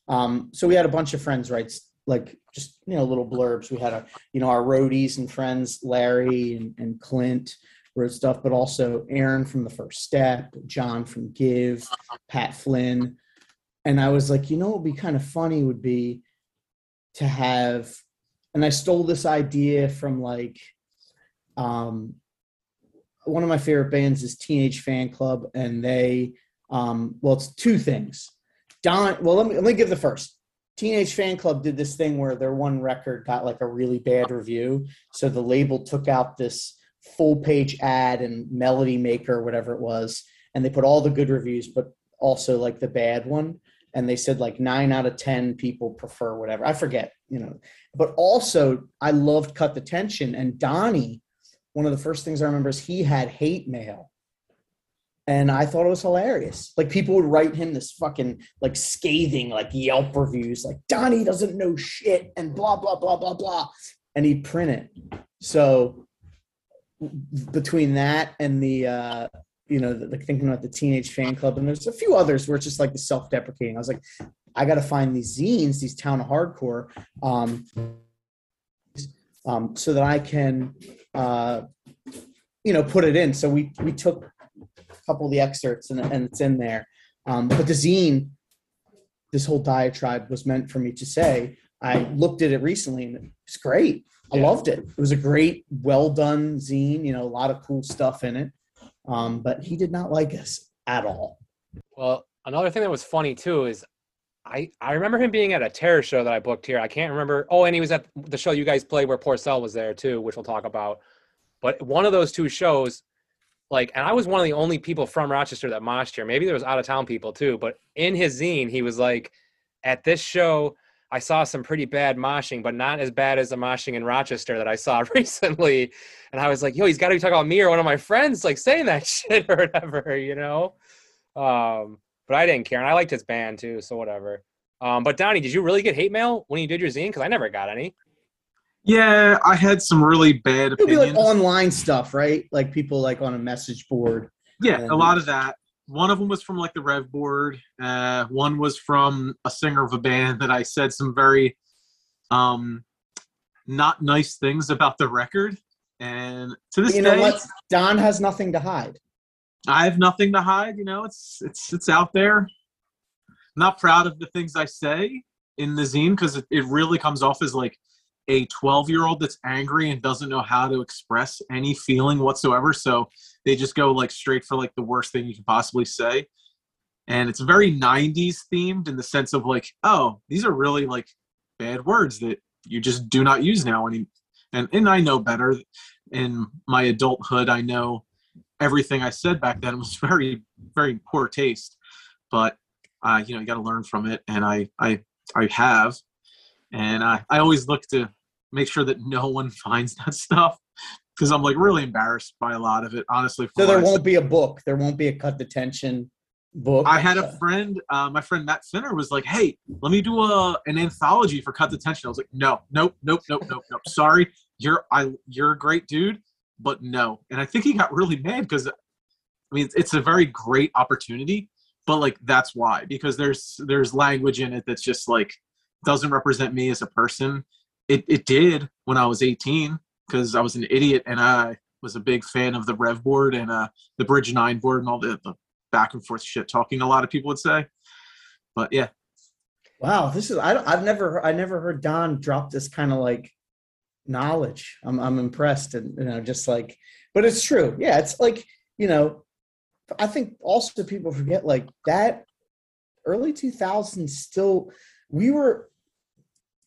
S4: Um, so we had a bunch of friends write like just you know little blurbs. We had you know our roadies and friends, Larry and, and Clint wrote stuff, but also Aaron from the First Step, John from Give, Pat Flynn, and I was like, you know, what would be kind of funny would be to have, and I stole this idea from like um one of my favorite bands is Teenage Fanclub and they, um, well, it's two things. Don, well, let me let me give the first. Teenage Fanclub did this thing where their one record got like a really bad review, so the label took out this full page ad and Melody Maker, whatever it was, and they put all the good reviews, but also like the bad one. And they said like nine out of ten people prefer whatever. I forget, you know. But also, I loved Cut the Tension, and Donnie one of the first things I remember is he had hate mail. And I thought it was hilarious. Like people would write him this fucking like scathing like Yelp reviews, like Donnie doesn't know shit and blah blah blah blah blah, and he'd print it. So between that and the uh, you know, the, like thinking about the Teenage Fanclub, and there's a few others where it's just like the self-deprecating. I was like, I got to find these zines, these town of hardcore, um, um, so that I can uh, you know, put it in. So we we took a couple of the excerpts and, and it's in there. Um, but the zine, this whole diatribe was meant for me to say. I looked at it recently and it's great. I yeah. loved it. It was a great, well done zine. You know, a lot of cool stuff in it. Um, but he did not like us at all.
S2: Well, another thing that was funny too is I, I remember him being at a terror show that I booked here. I can't remember. Oh, and he was at the show you guys played where Porcell was there too, which we'll talk about. But one of those two shows, like, and I was one of the only people from Rochester that moshed here. Maybe there was out of town people too, but in his zine, he was like, at this show, I saw some pretty bad moshing, but not as bad as the moshing in Rochester that I saw recently. And I was like, yo, he's got to be talking about me or one of my friends, like saying that shit or whatever, you know? Um, but I didn't care. And I liked his band too, so whatever. Um, but Donnie, did you really get hate mail when you did your zine? Because I never got any.
S3: Yeah, I had some really bad
S4: It'll be like online stuff, right? Like people like on a message board.
S3: yeah,
S4: and-
S3: a lot of that. One of them was from like the Rev board. Uh, one was from a singer of a band that I said some very um, not nice things about the record. And to this
S4: You know
S3: day,
S4: what? Don has nothing to hide.
S3: I have nothing to hide. You know, it's it's it's out there. not proud of the things I say in the zine because it, it really comes off as like a 12 year old that's angry and doesn't know how to express any feeling whatsoever. So they just go like straight for like the worst thing you can possibly say. And it's very 90s themed in the sense of like, oh, these are really like bad words that you just do not use now. And, and, and I know better in my adulthood. I know everything I said back then was very, very poor taste. But uh, you know, you got to learn from it, and I, I, I have, and I, I always look to make sure that no one finds that stuff because I'm like really embarrassed by a lot of it, honestly.
S4: So there won't be a book. There won't be a cut the tension book.
S3: I had a friend, uh, my friend Matt Finner was like, "Hey, let me do a an anthology for Cut the Tension." I was like, "No, nope, nope, nope, nope, nope. Sorry, you're I you're a great dude, but no." And I think he got really mad because, I mean, it's, it's a very great opportunity, but like that's why because there's there's language in it that's just like doesn't represent me as a person. It it did when I was 18 because I was an idiot and I was a big fan of the Rev board and uh the Bridge Nine board and all the, the back and forth shit talking a lot of people would say but yeah
S4: Wow, this is I, I've never I never heard Don drop this kind of like knowledge. I'm I'm impressed and you know just like, but it's true. Yeah, it's like you know, I think also people forget like that early 2000s still we were.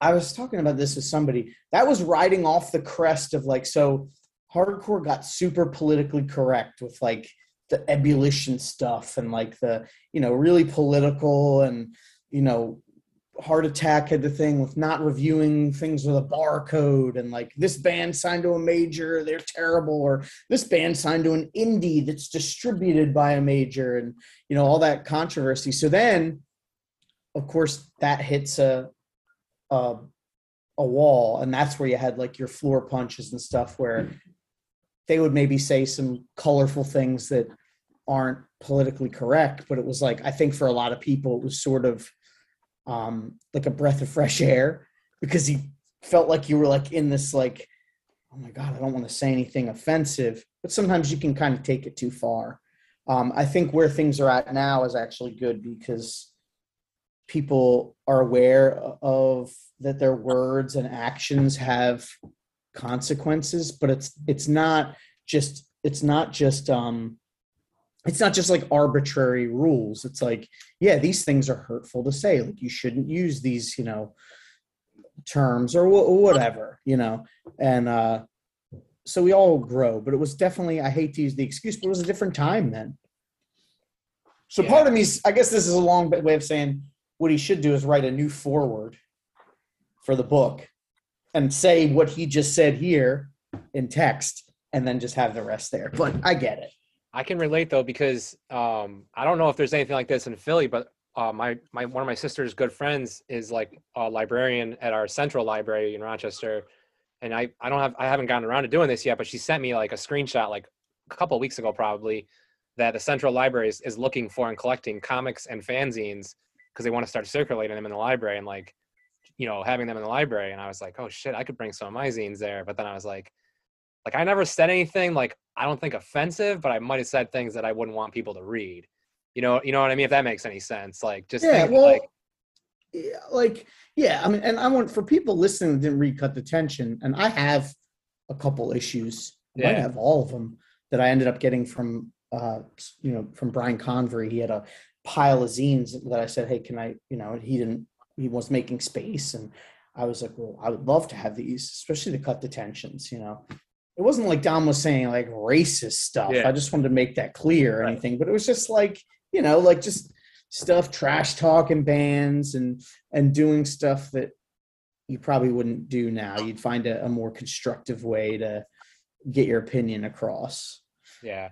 S4: I was talking about this with somebody that was riding off the crest of like so hardcore got super politically correct with like the ebullition stuff and like the you know really political and you know heart attack had the thing with not reviewing things with a barcode and like this band signed to a major they're terrible or this band signed to an indie that's distributed by a major and you know all that controversy. So then of course that hits a a, a wall and that's where you had like your floor punches and stuff where they would maybe say some colorful things that aren't politically correct but it was like i think for a lot of people it was sort of um like a breath of fresh air because he felt like you were like in this like oh my god i don't want to say anything offensive but sometimes you can kind of take it too far. Um i think where things are at now is actually good because people are aware of that their words and actions have consequences but it's it's not just it's not just um it's not just like arbitrary rules. It's like yeah these things are hurtful to say. Like you shouldn't use these you know terms or wh- whatever you know? And uh so we all grow but it was definitely i hate to use the excuse but it was a different time then. So
S2: Yeah.
S4: part of me i guess this is a long way of saying what he should do is write a new forward for the book and say what he just said here in text and then just have the rest there. But i get it.
S2: I can relate though because um, I don't know if there's anything like this in Philly, but uh, my my one of my sister's good friends is like a librarian at our central library in Rochester, and I I don't have I haven't gotten around to doing this yet, but she sent me like a screenshot like a couple weeks ago probably that the central library is, is looking for and collecting comics and fanzines because they want to start circulating them in the library and like you know having them in the library and I was like oh shit I could bring some of my zines there but then I was like like I never said anything like I don't think offensive, but I might have said things that I wouldn't want people to read. You know, you know what I mean? If that makes any sense. Like just
S4: yeah well
S2: like
S4: yeah, like yeah i mean and i want for people listening that didn't read cut the tension and i have a couple issues i might
S2: Yeah.
S4: have all of them that i ended up getting from uh you know from brian convery he had a pile of zines that i said hey can i you know he didn't he was making space and i was like well i would love to have these especially to cut the tensions you know it wasn't like Don was saying like racist stuff.
S2: Yeah.
S4: I just wanted to make that clear or
S2: Right.
S4: anything, but it was just like you know, like just stuff, trash talking bands and and doing stuff that you probably wouldn't do now. You'd find a, a more constructive way to get your opinion across.
S2: Yeah.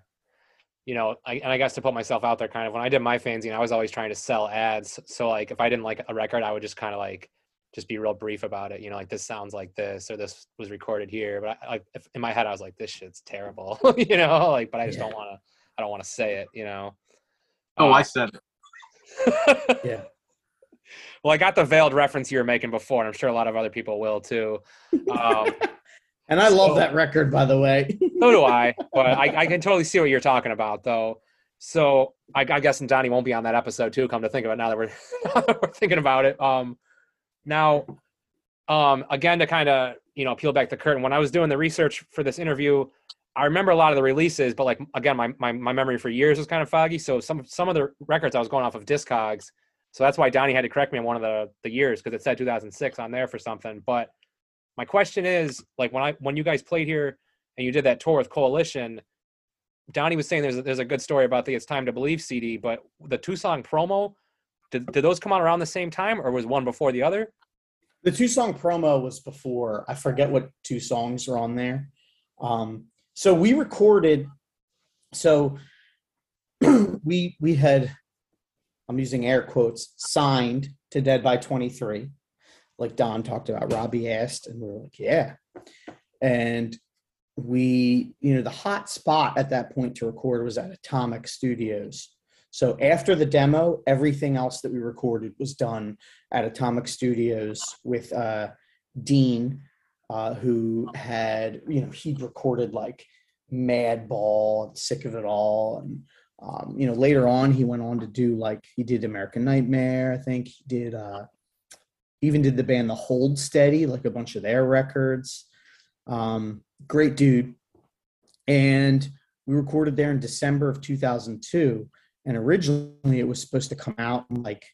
S2: You know, I, and I guess to put myself out there, kind of when I did my fanzine, I was always trying to sell ads. So like, if I didn't like a record, I would just kind of like just be real brief about it. You know, like this sounds like this, or this was recorded here. But I, like if, in my head, I was like, this shit's terrible. you know, like, but I just
S4: Yeah.
S2: don't want to. I don't want to say it. You know.
S3: Oh,
S2: Uh,
S3: I said it.
S4: Yeah.
S2: well, I got the veiled reference you were making before, and I'm sure a lot of other people will too. Um,
S4: And I love that record, by the way.
S2: so do I, but I, I can totally see what you're talking about, though. So I, I guess Donnie won't be on that episode too. Come to think of it, now that we're now that we're thinking about it. Um, now, um, again to kind of you know peel back the curtain. When I was doing the research for this interview, I remember a lot of the releases, but like again, my my, my memory for years was kind of foggy. So some some of the records I was going off of Discogs. So that's why Donnie had to correct me on one of the the years because it said 2006 on there for something. But my question is, like when I when you guys played here and you did that tour with Coalition, Donnie was saying there's a, there's a good story about the It's Time to Believe CD, but the two song promo, did, did those come out around the same time or was one before the other?
S4: The two song promo was before. I forget what two songs are on there. Um, so we recorded. So we we had. I'm using air quotes. Signed to Dead by 23, like Don talked about. Robbie asked, and we were like, "Yeah." And we, you know, the hot spot at that point to record was at Atomic Studios. So after the demo, everything else that we recorded was done at Atomic Studios with uh, Dean, uh, who had, you know, he'd recorded like Madball, Sick of It All. And, um, you know, later on, he went on to do like, he did American Nightmare, I think. He did, uh, even did the band The Hold Steady, like a bunch of their records. Um, great dude. And we recorded there in December of 2002 and originally it was supposed to come out in like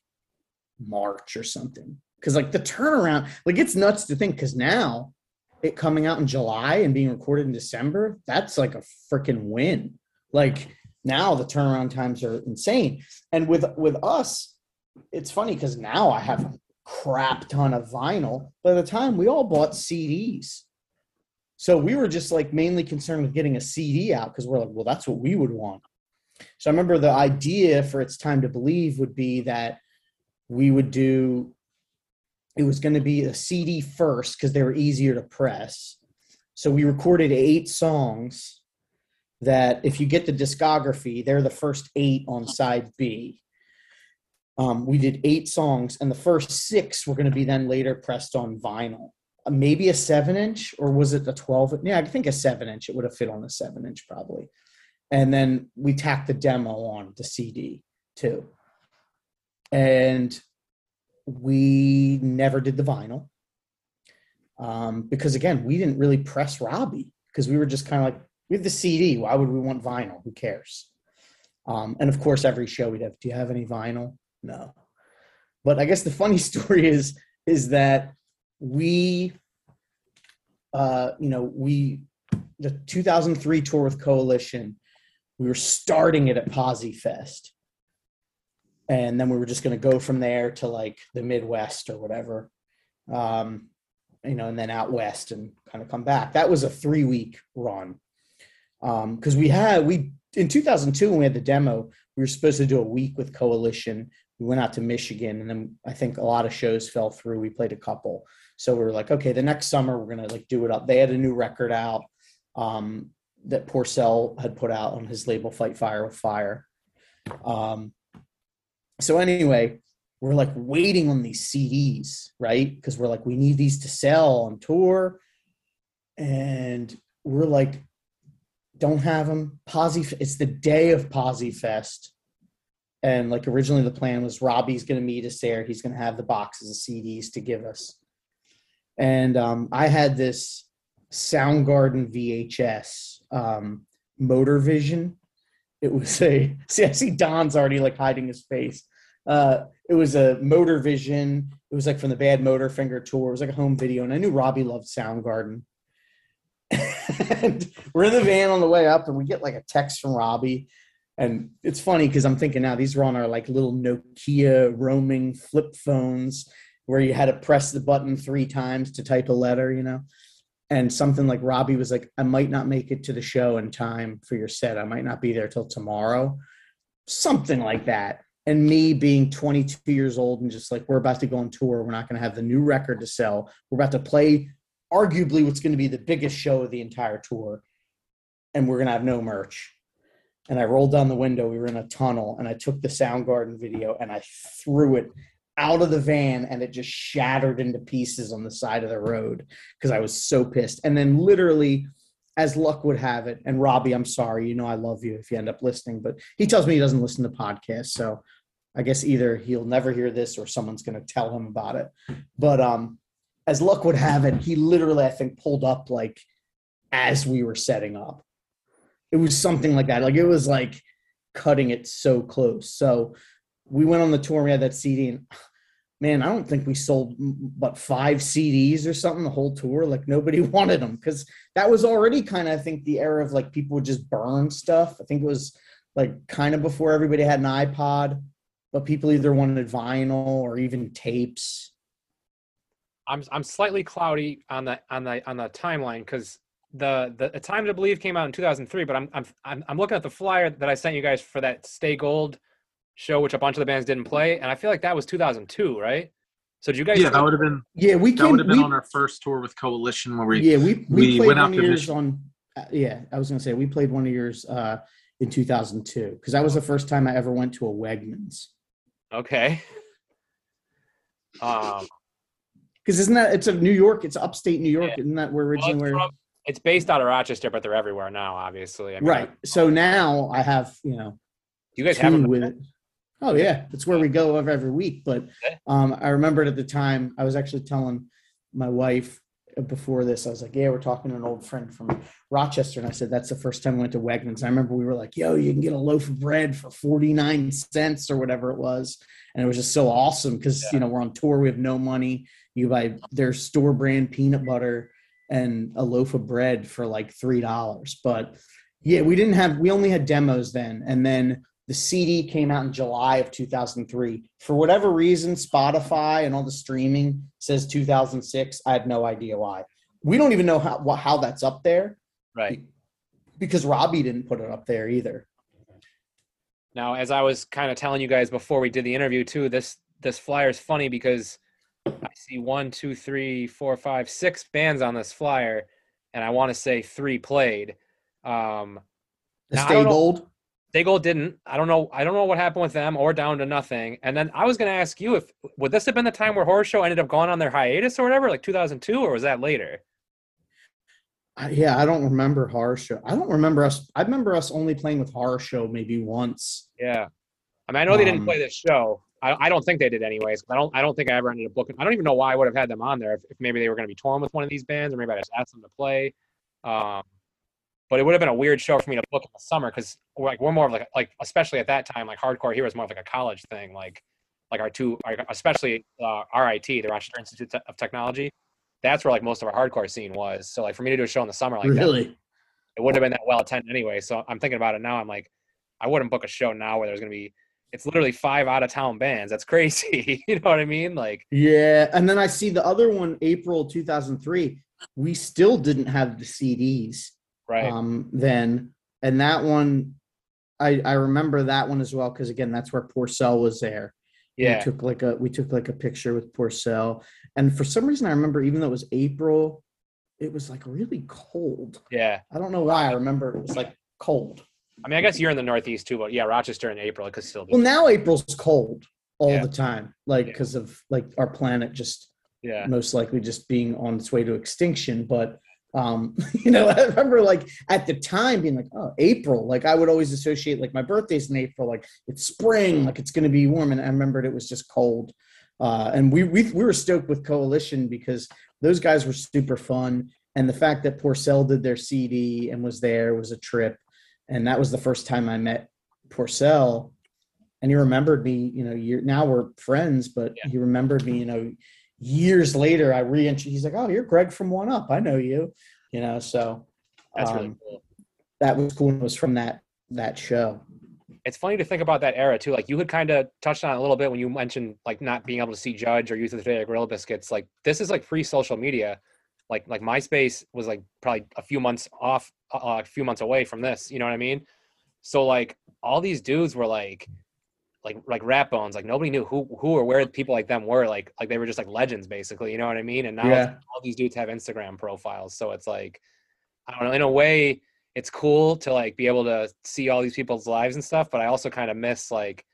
S4: March or something. Because like the turnaround, like it's nuts to think. Because now it coming out in July and being recorded in December, that's like a freaking win. Like now the turnaround times are insane. And with with us, it's funny because now I have crap ton of vinyl. By the time we all bought CDs. So we were just like mainly concerned with getting a CD out because we're like, well, that's what we would want. So I remember the idea for It's Time to Believe would be that we would do, it was going to be a CD first because they were easier to press. So we recorded eight songs that, if you get the discography, they're the first eight on side B. Um, we did eight songs, and the first six were going to be then later pressed on vinyl. Uh, Maybe a seven inch, or was it a 12? Yeah, I think a seven inch. It would have fit on a seven inch probably and then we tacked the demo on the CD too. And we never did the vinyl um, because again, we didn't really press Robbie because we were just kind of like, we have the CD. Why would we want vinyl? Who cares? Um, and of course, every show we'd have, do you have any vinyl? No. But I guess the funny story is is that we, uh, you know, we the 2003 tour with Coalition we were starting it at Posi Fest. And then we were just going to go from there to like the Midwest or whatever. Um, you know, and then out west and kind of come back. That was a three week run. Um, because we had we in 2002 when we had the demo, we were supposed to do a week with Coalition. We went out to Michigan, and then I think a lot of shows fell through. We played a couple, so we were like, okay, the next summer we're gonna like do it up. They had a new record out. Um, that Porcell had put out on his label Fight Fire with Fire. Um, so anyway, we're like waiting on these CDs, right? Because we're like, we need these to sell on tour. And we're like, don't have them. Posi, it's the day of Posi Fest. And like originally the plan was Robbie's going to meet us there. He's going to have the boxes of CDs to give us. And um, I had this Soundgarden VHS um, Motorvision. It was a see. I see Don's already like hiding his face. Uh, it was a Motorvision. It was like from the Badmotorfinger tour. It was like a home video, and I knew Robbie loved Soundgarden. and we're in the van on the way up, and we get like a text from Robbie. And it's funny because I'm thinking now these were on our like little Nokia roaming flip phones where you had to press the button three times to type a letter, you know. And something like Robbie was like, I might not make it to the show in time for your set. I might not be there till tomorrow. Something like that. And me being 22 years old and just like, we're about to go on tour. We're not going to have the new record to sell. We're about to play arguably what's going to be the biggest show of the entire tour. And we're going to have no merch. And I rolled down the window. We were in a tunnel and I took the Soundgarden video and I threw it out of the van and it just shattered into pieces on the side of the road because I was so pissed. And then literally, as luck would have it, and Robbie, I'm sorry, you know I love you if you end up listening, but he tells me he doesn't listen to podcasts, so I guess either he'll never hear this or someone's going to tell him about it. But um, as luck would have it, he literally I think pulled up like as we were setting up. It was something like that. Like it was like cutting it so close. So we went on the tour. We had that CD, and man, I don't think we sold but five CDs or something the whole tour. Like nobody wanted them because that was already kind of I think the era of like people would just burn stuff. I think it was like kind of before everybody had an iPod, but people either wanted vinyl or even tapes.
S2: I'm I'm slightly cloudy on the on the on the timeline because the the Time to Believe came out in 2003, but I'm I'm I'm looking at the flyer that I sent you guys for that Stay Gold show, which a bunch of the bands didn't play, and I feel like that was 2002, right? So did you guys?
S3: Yeah, that would have been.
S4: Yeah, we
S3: that
S4: came.
S3: would have been
S4: we,
S3: on our first tour with Coalition where we.
S4: yeah, we we,
S3: we
S4: played
S3: went
S4: one
S3: out
S4: of
S3: to
S4: yours on. Uh, yeah, I was gonna say we played one of yours uh, in 2002 because that was the first time I ever went to a Wegmans.
S2: Okay. Um,
S4: Because isn't that it's a New York? It's upstate New York.
S2: Yeah.
S4: Isn't that where
S2: well,
S4: originally
S2: it's,
S4: where?
S2: It's based out of Rochester, but they're everywhere now. Obviously, I mean,
S4: Right. So now I have you know
S2: You guys have them.
S4: with it. Oh yeah, it's where we go every, every week. But um, I remembered at the time I was actually telling my wife before this. I was like, "Yeah, we're talking to an old friend from Rochester," and I said, "That's the first time we went to Wegmans." I remember we were like, "Yo, you can get a loaf of bread for forty nine cents or whatever it was," and it was just so awesome because you know we're on tour, we have no money. You buy their store brand peanut butter and a loaf of bread for like three dollars, but yeah, we didn't have. We only had demos then, and then the CD came out in July of 2003. For whatever reason, Spotify and all the streaming says 2006. I have no idea why. We don't even know how how that's up there
S2: Right.
S4: because Robbie didn't put it up there either.
S2: Now, as I was kind of telling you guys before we did the interview too, this this flyer is funny because I see one, two, three, four, five, six bands on this flyer, and I want to say three played. Um, Now,
S4: Stay Gold.
S2: Stay Gold didn't. I don't know. I don't know what happened with them or down to nothing. And then I was going to ask you if would this have been the time where Horror Show ended up going on their hiatus or whatever, like 2002, or was that later?
S4: Yeah, I don't remember Horror Show. I don't remember us. I remember us only playing with Horror Show maybe once.
S2: Yeah. I mean, I know they didn't
S4: Um,
S2: play this show. I, I don't think they did anyways. I don't. I don't think I ever ended up booking. I don't even know why I would have had them on there if, if maybe they were going to be touring with one of these bands, or maybe I just asked them to play. Um, but it would have been a weird show for me to book in the summer because like we're more of like like especially at that time like hardcore here was more of like a college thing like like our two especially uh, RIT the Rochester Institute of Technology that's where like most of our hardcore scene was so like for me to do a show in the summer like that
S4: really?
S2: it wouldn't have been that well attended anyway. So I'm thinking about it now. I'm like, I wouldn't book a show now where there's gonna be. It's literally five out of town bands. That's crazy. you know what I mean? Like,
S4: Yeah, and then I see the other one, April 2003. We still didn't have the CDs.
S2: right?
S4: um, then. And that one, I, I remember that one as well because again, that's where Porcell was there.
S2: yeah,
S4: we took like a we took like a picture with Porcell, and for some reason I remember even though it was April, it was like really cold.
S2: yeah.
S4: I don't know why I remember it was like cold.
S2: I mean, I guess you're in the Northeast too, but yeah, Rochester in April because still be.
S4: Well, now April's cold all
S2: Yeah.
S4: the time, like
S2: Yeah.
S4: because of like our planet just
S2: yeah,
S4: most likely just being on its way to extinction. But um, you know, I remember like at the time being like, oh, April. Like I would always associate like my birthday's in April, like it's spring, like it's gonna be warm. And I remembered it was just cold. Uh, and we, we we were stoked with Coalition because those guys were super fun. And the fact that Porcell did their CD and was there was a trip. And that was the first time I met Porcell. And he remembered me, you know, year, now we're friends, but
S2: Yeah.
S4: he remembered me, you know, years later, I re He's like, "Oh, you're Greg from One Up. I know you." You know, so
S2: That's really
S4: um,
S2: cool.
S4: that was cool. and It was from that that show.
S2: It's funny to think about that era too. Like you had kind of touched on it a little bit when you mentioned like not being able to see Judge or Youth of Today or Gorilla Biscuits. Like this is like pre social media. Like like MySpace was like probably a few months off, a few months away from this. You know what I mean? So like all these dudes were like like like rap bones. Like nobody knew who who or where people like them were. Like like they were just like legends basically. You know what I mean? And now it's- all these dudes have Instagram profiles. So it's like I don't know. In a way, it's cool to like be able to see all these people's lives and stuff. But I also kind of miss like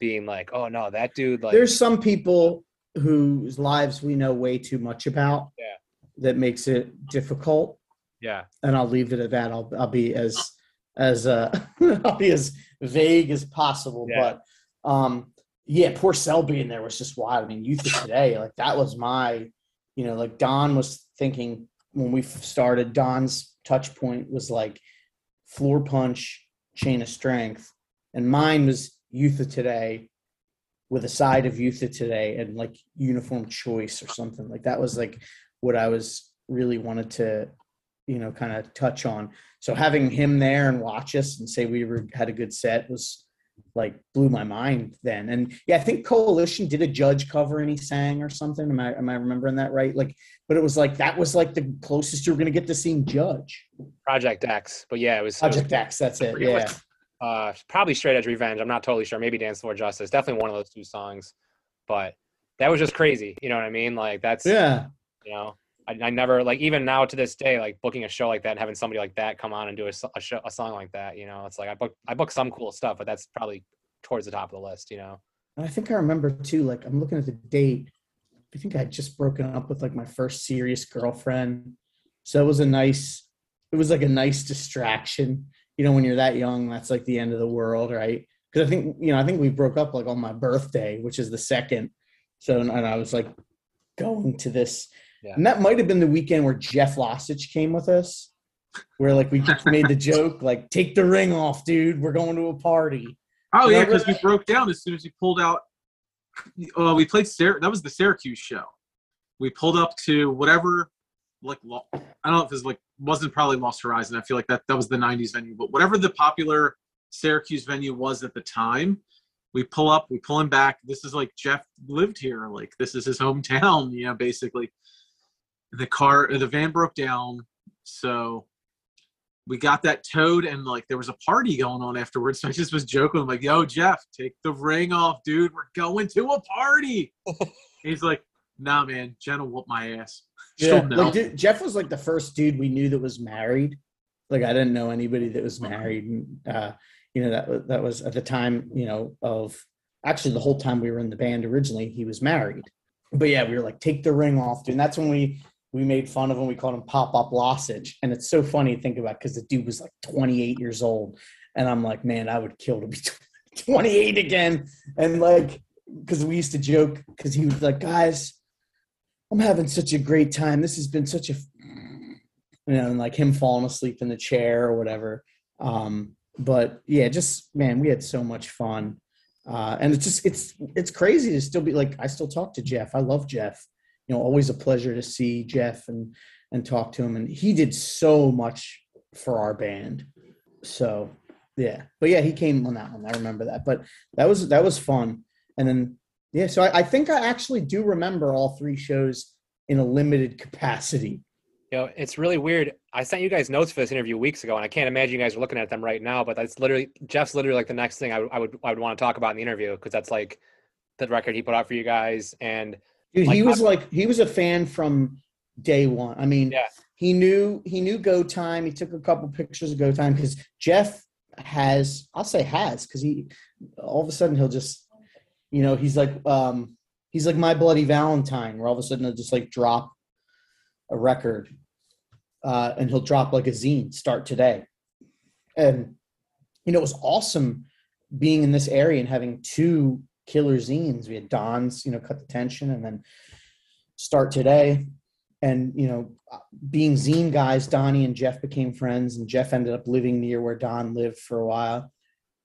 S2: being like, oh no, that dude like
S4: There's some people whose lives we know way too much about.
S2: Yeah.
S4: That makes it difficult.
S2: Yeah
S4: and I'll leave it at that. I'll I'll be as as uh I'll be as vague as possible.
S2: Yeah.
S4: But um yeah, Porcell being there was just wild. I mean, youth of today, like that was my, you know, like Don was thinking when we started. Don's touch point was like floor punch, chain of strength, and mine was youth of today with a side of youth of today and like uniform choice or something like that was like what I was really wanted to you know kind of touch on so having him there and watch us and say we were had a good set was like blew my mind then and yeah i think coalition did a judge cover and he sang or something am i am i remembering that right like but it was like that was like the closest you were going to get to seeing judge
S2: Project X. But yeah, it was, it was
S4: project x that's it yeah
S2: uh probably Straight Edge Revenge. I'm not totally sure. Maybe Dance for Justice. Definitely one of those two songs. But that was just crazy. You know what I mean? Like that's
S4: yeah
S2: you know I, I never like even now to this day like booking a show like that and having somebody like that come on and do a, a show a song like that you know it's like i book i book some cool stuff but that's probably towards the top of the list you know
S4: And I think I remember too, like I'm looking at the date. I think I had just broken up with like my first serious girlfriend. So it was a nice, it was like a nice distraction. You know, when you're that young, that's like the end of the world, right? Because I think, you know, I think we broke up like on my birthday, which is the second. So and I was like going to this.
S2: Yeah.
S4: And that might have been the weekend where Jeff Lossich came with us. Where like we just made the joke, like, take the ring off, dude. We're going to a party.
S3: Oh yeah, because we broke down as soon as we pulled out. Uh, we played Syr- That was the Syracuse show. We pulled up to whatever, like Lo- I don't know if it was like wasn't probably Lost Horizon. I feel like that that was the '90s venue, but whatever the popular Syracuse venue was at the time, we pull up, we pull him back. This is like Jeff lived here, like this is his hometown, you know, basically. The car, the van broke down, so we got that towed and like there was a party going on afterwards. So I just was joking, I'm like, yo, Jeff, take the ring off, dude. We're going to a party. He's like, nah, man, Jenna whooped my ass.
S4: Yeah,
S3: know.
S4: like dude, Jeff was like the first dude we knew that was married. Like I didn't know anybody that was married, and uh, you know that wa- that was at the time, you know, of actually the whole time we were in the band originally, he was married. But yeah, we were like, take the ring off, dude. And that's when we we made fun of him. We called him Pop Up Lossage, and it's so funny to think about because the dude was like 28 years old, and I'm like, man, I would kill to be 28 again, and like because we used to joke because he was like, guys. I'm having such a great time. This has been such a, you know, and like him falling asleep in the chair or whatever. Um, but yeah, just man, we had so much fun. Uh, and it's just it's it's crazy to still be like I still talk to Jeff. I love Jeff. You know, always a pleasure to see Jeff and and talk to him. And he did so much for our band. So yeah, but yeah, he came on that one. I remember that. But that was that was fun. And then yeah, so I, I think I actually do remember all three shows in a limited capacity.
S2: you know it's really weird i sent you guys notes for this interview weeks ago and i can't imagine you guys are looking at them right now but that's literally jeff's literally like the next thing i, would- I would i would want to talk about in the interview because that's like the record he put out for you guys and
S4: Dude,
S2: Like,
S4: he was like he was a fan from day one. I mean,
S2: Yeah.
S4: he knew he knew Go Time. He took a couple pictures of Go Time because Jeff has I'll say has because he all of a sudden he'll just you know he's like um he's like my bloody Valentine where all of a sudden he'll just like drop a record uh, and he'll drop like a zine start today and you know it was awesome being in this area and having two killer zines. We had don's you know cut the tension and then start today. And you know being zine guys donnie and jeff became friends and jeff ended up living near where don lived for a while.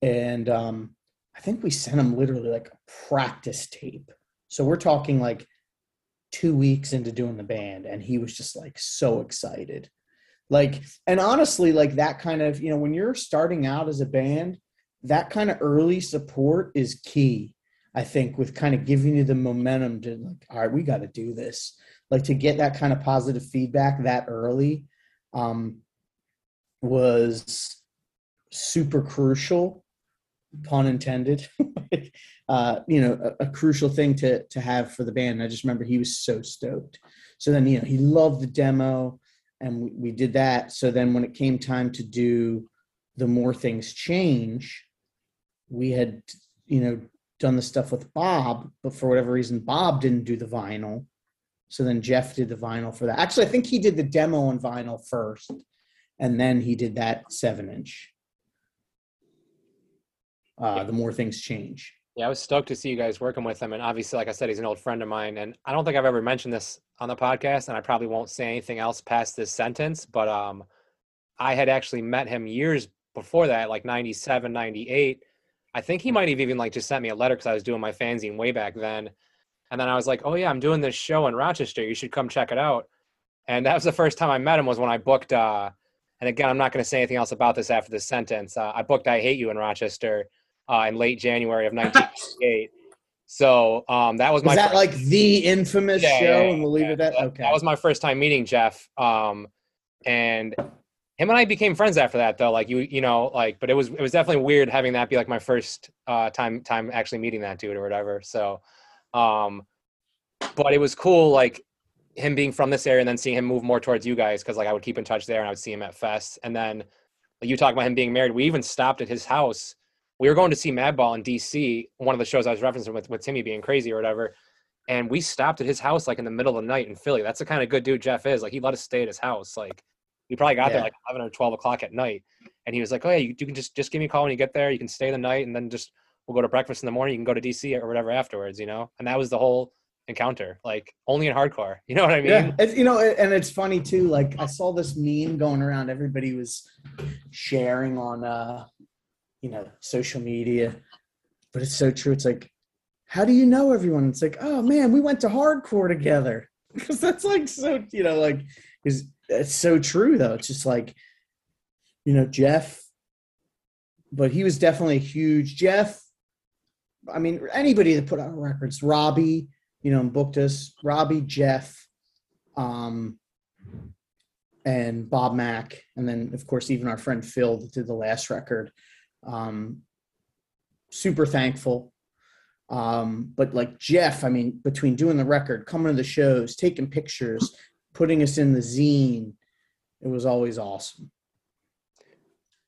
S4: And um i think we sent him literally like a practice tape. So we're talking like two weeks into doing the band and he was just like so excited. Like, and honestly, like that kind of, you know, when you're starting out as a band, that kind of early support is key. I think with kind of giving you the momentum to like, all right, we got to do this. Like to get that kind of positive feedback that early um, was super crucial, pun intended. uh, you know, a, a, crucial thing to to have for the band. And I just remember he was so stoked. So then, you know, he loved the demo, and we, we did that. So then, when it came time to do the more things change, we had you know done the stuff with Bob, but for whatever reason, Bob didn't do the vinyl. So then Jeff did the vinyl for that. Actually, I think he did the demo on vinyl first, and then he did that seven inch. Uh, the more things change.
S2: Yeah, I was stoked to see you guys working with him, and obviously, like I said, he's an old friend of mine, and I don't think I've ever mentioned this on the podcast, and I probably won't say anything else past this sentence, but um, I had actually met him years before that, like 97, 98, I think he might have even like just sent me a letter because I was doing my fanzine way back then. And then I was like, oh yeah, I'm doing this show in Rochester. You should come check it out. And that was the first time I met him was when I booked. Uh, and again, I'm not going to say anything else about this after this sentence. Uh, I booked "I Hate You" in Rochester uh, in late January of 1988. so um, that was my.
S4: Was that first, like the infamous yeah, show? Yeah, and we'll leave yeah, it at that. Okay.
S2: That was my first time meeting Jeff. Um, and him and I became friends after that though. Like you, you know, like, but it was, it was definitely weird having that be like my first uh, time, time actually meeting that dude or whatever. So, um, but it was cool, like him being from this area and then seeing him move more towards you guys. Cause like I would keep in touch there and I would see him at Fest. And then like, you talk about him being married. We even stopped at his house. We were going to see Madball in DC, one of the shows I was referencing with, with Timmy being crazy or whatever. And we stopped at his house like in the middle of the night in Philly. That's the kind of good dude Jeff is. Like he let us stay at his house. Like we probably got yeah. there like 11 or 12 o'clock at night. And he was like, oh, yeah, you, you, can just, just give me a call when you get there. You can stay the night and then just, we'll go to breakfast in the morning. You can go to DC or whatever afterwards, you know? And that was the whole encounter, like only in hardcore. You know what I mean?
S4: Yeah. It's, you know, and it's funny too. Like I saw this meme going around. Everybody was sharing on, uh, you know, social media, but it's so true. It's like, how do you know everyone? It's like, oh man, we went to hardcore together. Because that's like so, you know, like, because it's so true though. It's just like, you know, Jeff, but he was definitely a huge. Jeff, I mean, anybody that put out records, Robbie, you know, booked us, Robbie, Jeff, um, and Bob Mack, and then of course even our friend Phil that did the last record. Um, super thankful. Um, but like Jeff, I mean, between doing the record, coming to the shows, taking pictures, putting us in the zine. It was always awesome.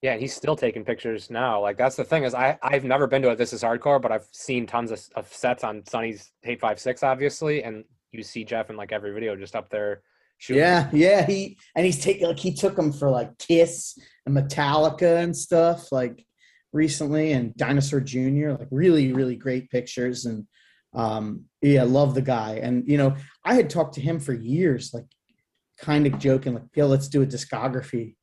S2: Yeah, he's still taking pictures now. Like that's the thing is I I've never been to a This Is Hardcore, but I've seen tons of, of sets on Sunny's Hate Five Six, obviously, and you see Jeff in like every video just up there shooting.
S4: Yeah, yeah. He and he's taking like he took them for like Kiss and Metallica and stuff like recently, and Dinosaur Jr. Like really, really great pictures and um yeah love the guy. And you know i had talked to him for years like kind of joking like yeah let's do a discography.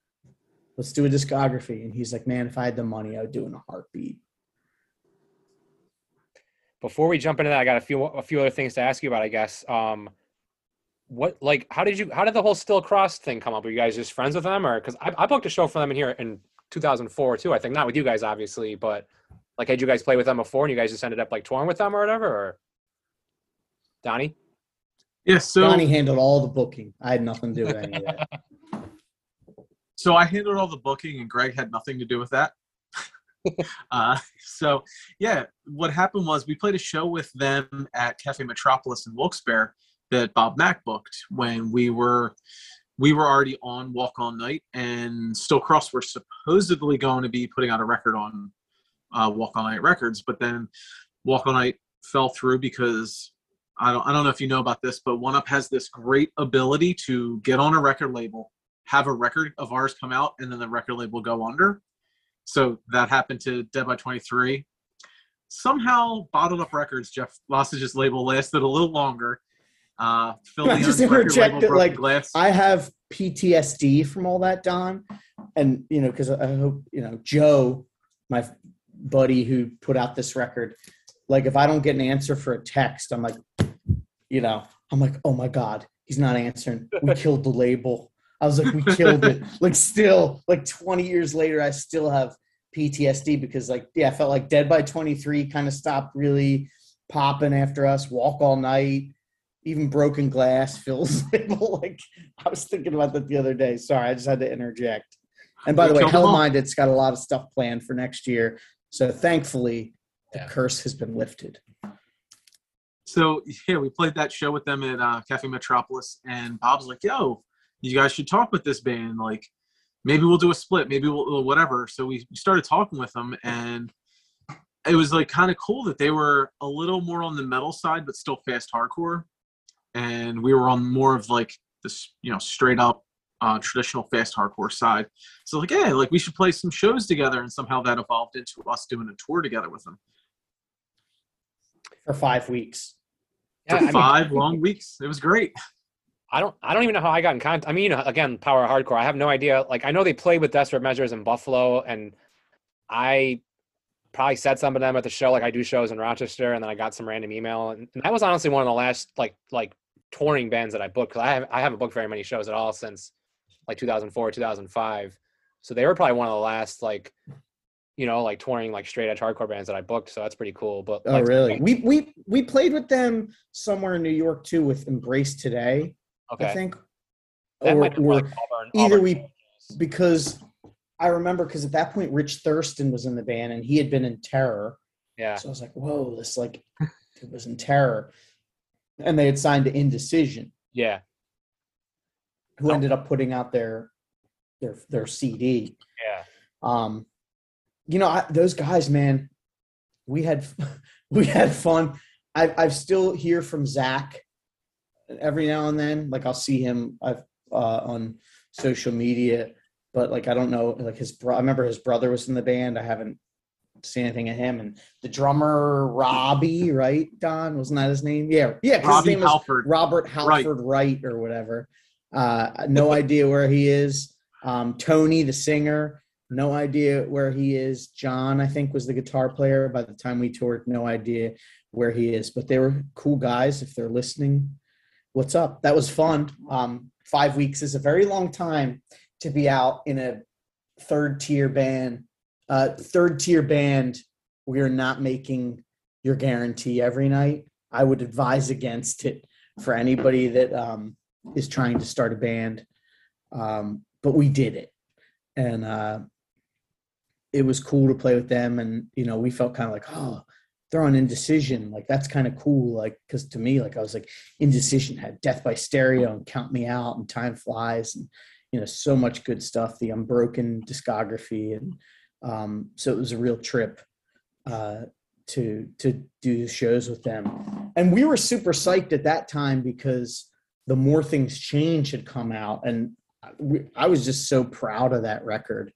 S4: Let's do a discography. And he's like man if i had the money i would do in a heartbeat.
S2: Before we jump into that i got a few a few other things to ask you about i guess. Um what like how did you how did the whole still cross thing come up? Were you guys just friends with them? Or because I, I booked a show for them in here in 2004 too. I think not with you guys obviously but like, had you guys played with them before and you guys just ended up like touring with them or whatever? Or Donnie?
S3: Yeah, so
S4: Donnie handled all the booking. I had nothing to do with any of that.
S3: So I handled all the booking, and Greg had nothing to do with that. uh, so yeah, what happened was we played a show with them at Cafe Metropolis in Wilkes-Barre that Bob Mack booked when we were we were already on Walk All Night, and Still Cross were supposedly going to be putting out a record on uh, Walk All Night Records, but then Walk All Night fell through because I don't I don't know if you know about this, but One Up has this great ability to get on a record label, have a record of ours come out, and then the record label go under. So that happened to Dead by 23. Somehow, Bottled Up Records, Jeff Lossage's label lasted a little longer. Uh,
S4: Phil I just interject that, like, glass. I have PTSD from all that, Don, and you know, because I hope you know Joe, my buddy who put out this record, like if I don't get an answer for a text, I'm like, you know, I'm like, oh my god, he's not answering. We killed the label. I was like, we killed it. Like still, like 20 years later, I still have PTSD because like, yeah, I felt like Dead by 23 kind of stopped really popping after us. Walk all night, even Broken Glass feels like I was thinking about that the other day. Sorry, I just had to interject. And by the way,
S3: Killed them all.
S4: Hell Minded's got a lot of stuff planned for next year. So thankfully, the
S2: Yeah.
S4: curse has been lifted.
S3: So yeah, we played that show with them at uh, Cafe Metropolis, and Bob's like, "Yo, you guys should talk with this band. Like, maybe we'll do a split, maybe we'll we'll whatever." So we started talking with them, and it was like kind of cool that they were a little more on the metal side, but still fast hardcore, and we were on more of like this, you know, straight up uh, traditional fast hardcore side. So like, yeah, like we should play some shows together, and somehow that evolved into us doing a tour together with them
S4: For five weeks.
S2: Yeah, I
S3: for
S2: mean,
S3: five long weeks. It was great.
S2: I don't I don't even know how I got in contact. I mean, you know, again, power hardcore. I have no idea. Like I know they played with Desperate Measures in Buffalo, and I probably said something to them at the show, like I do shows in Rochester, and then I got some random email, and, and that was honestly one of the last like like touring bands that I booked because I have I haven't booked very many shows at all since like 2004 2005. So they were probably one of the last like you know like touring like straight edge hardcore bands that I booked. So that's pretty cool. But
S4: Oh,
S2: like,
S4: really? We we we played with them somewhere in New York too with Embrace Today,
S2: Okay,
S4: I think.
S2: that
S4: Or, or
S2: like Auburn,
S4: either
S2: Auburn
S4: we- because I remember because at that point Rich Thurston was in the band and he had been in Terror.
S2: yeah
S4: So I was like, whoa, this like it was in Terror. And they had signed to Indecision,
S2: yeah
S4: who ended up putting out their their their CD.
S2: yeah
S4: Um, you know, I, those guys, man, we had we had fun. I I still hear from Zach every now and then. Like I'll see him I've, uh, on social media, but like I don't know. Like his bro, I remember his brother was in the band. I haven't seen anything of him. And the drummer Robbie, right? Don wasn't that his name? Yeah, yeah. his name was
S3: Halford.
S4: Robert Halford Wright or whatever. Uh, no idea where he is. Um, Tony, the singer, no idea where he is. John, I think, was the guitar player by the time we toured. No idea where he is, but they were cool guys. If they're listening, what's up? That was fun. Um, five weeks is a very long time to be out in a third tier band. Uh, third tier band, we are not making your guarantee every night. I would advise against it for anybody that um, is trying to start a band. Um, but we did it, and uh, it was cool to play with them. And you know, we felt kind of like, oh, they're on Indecision. Like that's kind of cool. Like because to me, like I was like, Indecision had Death by Stereo and Count Me Out and Time Flies and you know so much good stuff. The Unbroken discography, and um, so it was a real trip. Uh, to to do shows with them and we were super psyched at that time because the more things change had come out and we, i was just so proud of that record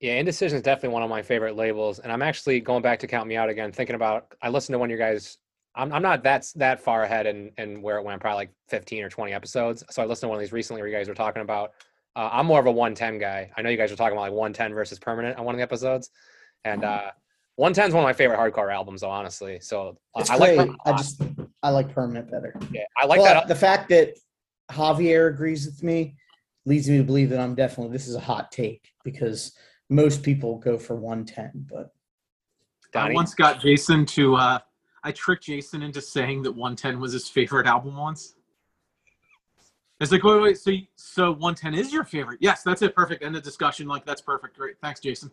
S2: Yeah, Indecision is definitely one of my favorite labels, and I'm actually going back to Count Me Out again, thinking about. I listened to one of your guys. I'm, I'm not that that far ahead in, in where it went, probably like 15 or 20 episodes. So I listened to one of these recently where you guys were talking about. Uh, I'm more of a 110 guy. I know you guys were talking about like 110 versus permanent on one of the episodes, and uh, 110 is one of my favorite hardcore albums, though. Honestly, so uh,
S4: it's
S2: I like.
S4: great
S2: Permanent a
S4: i just i like permanent better
S2: yeah, I like
S4: but
S2: that.
S4: the fact that javier agrees with me leads me to believe that i'm definitely this is a hot take because most people go for 110 but
S3: I once got Jason to. Uh, I tricked Jason into saying that 110 was his favorite album once. It's like, wait, wait, so so 110 is your favorite? Yes, that's it. Perfect. End of discussion. Like that's perfect. Great. Thanks, Jason.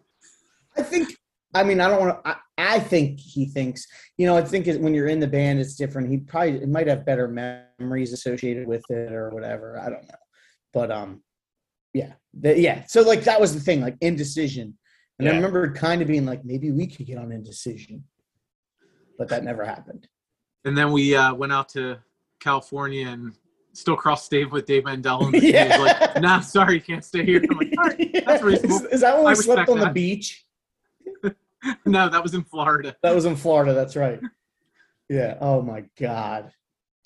S4: I think. I mean, I don't want to. I, I think he thinks. You know, I think it, when you're in the band, it's different. He probably it might have better memories associated with it or whatever. I don't know, but um, yeah, the, yeah. So like that was the thing, like indecision, and I remember kind of being like, maybe we could get on indecision, but that never happened.
S3: And then we uh, went out to California and still crossed state with Dave Mandel. And he
S4: Yeah.
S3: was like, "Nah, sorry, you can't stay here." I'm like, "All right, that's reasonable."
S4: Is, is that when
S3: I
S4: we slept on the beach?
S3: no, that was in Florida.
S4: That was in Florida. That's right. Yeah. Oh my God.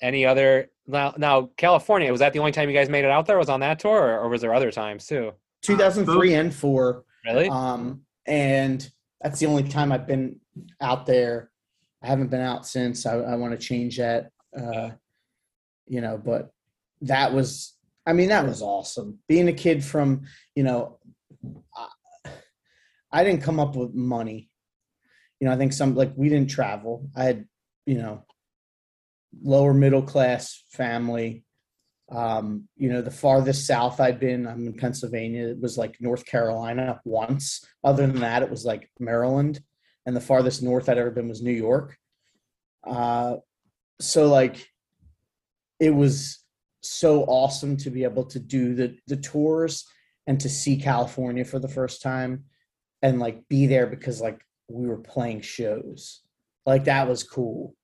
S2: Any other now? Now California was that the only time you guys made it out there? Was on that tour, or, or was there other times too?
S4: 2003 and four.
S2: Really?
S4: Um, and that's the only time I've been out there. I haven't been out since. I, I want to change that. Uh, you know, but that was I mean, that was awesome. Being a kid from, you know, I, didn't come up with money. You know, I think some like we didn't travel. I had, you know, lower middle class family. Um, you know, the farthest south I'd been, I'm in Pennsylvania. It was like North Carolina once. Other than that, it was like Maryland, and the farthest north I'd ever been was New York. Uh, so like, it was so awesome to be able to do the the tours and to see California for the first time and like be there because like we were playing shows. Like that was cool.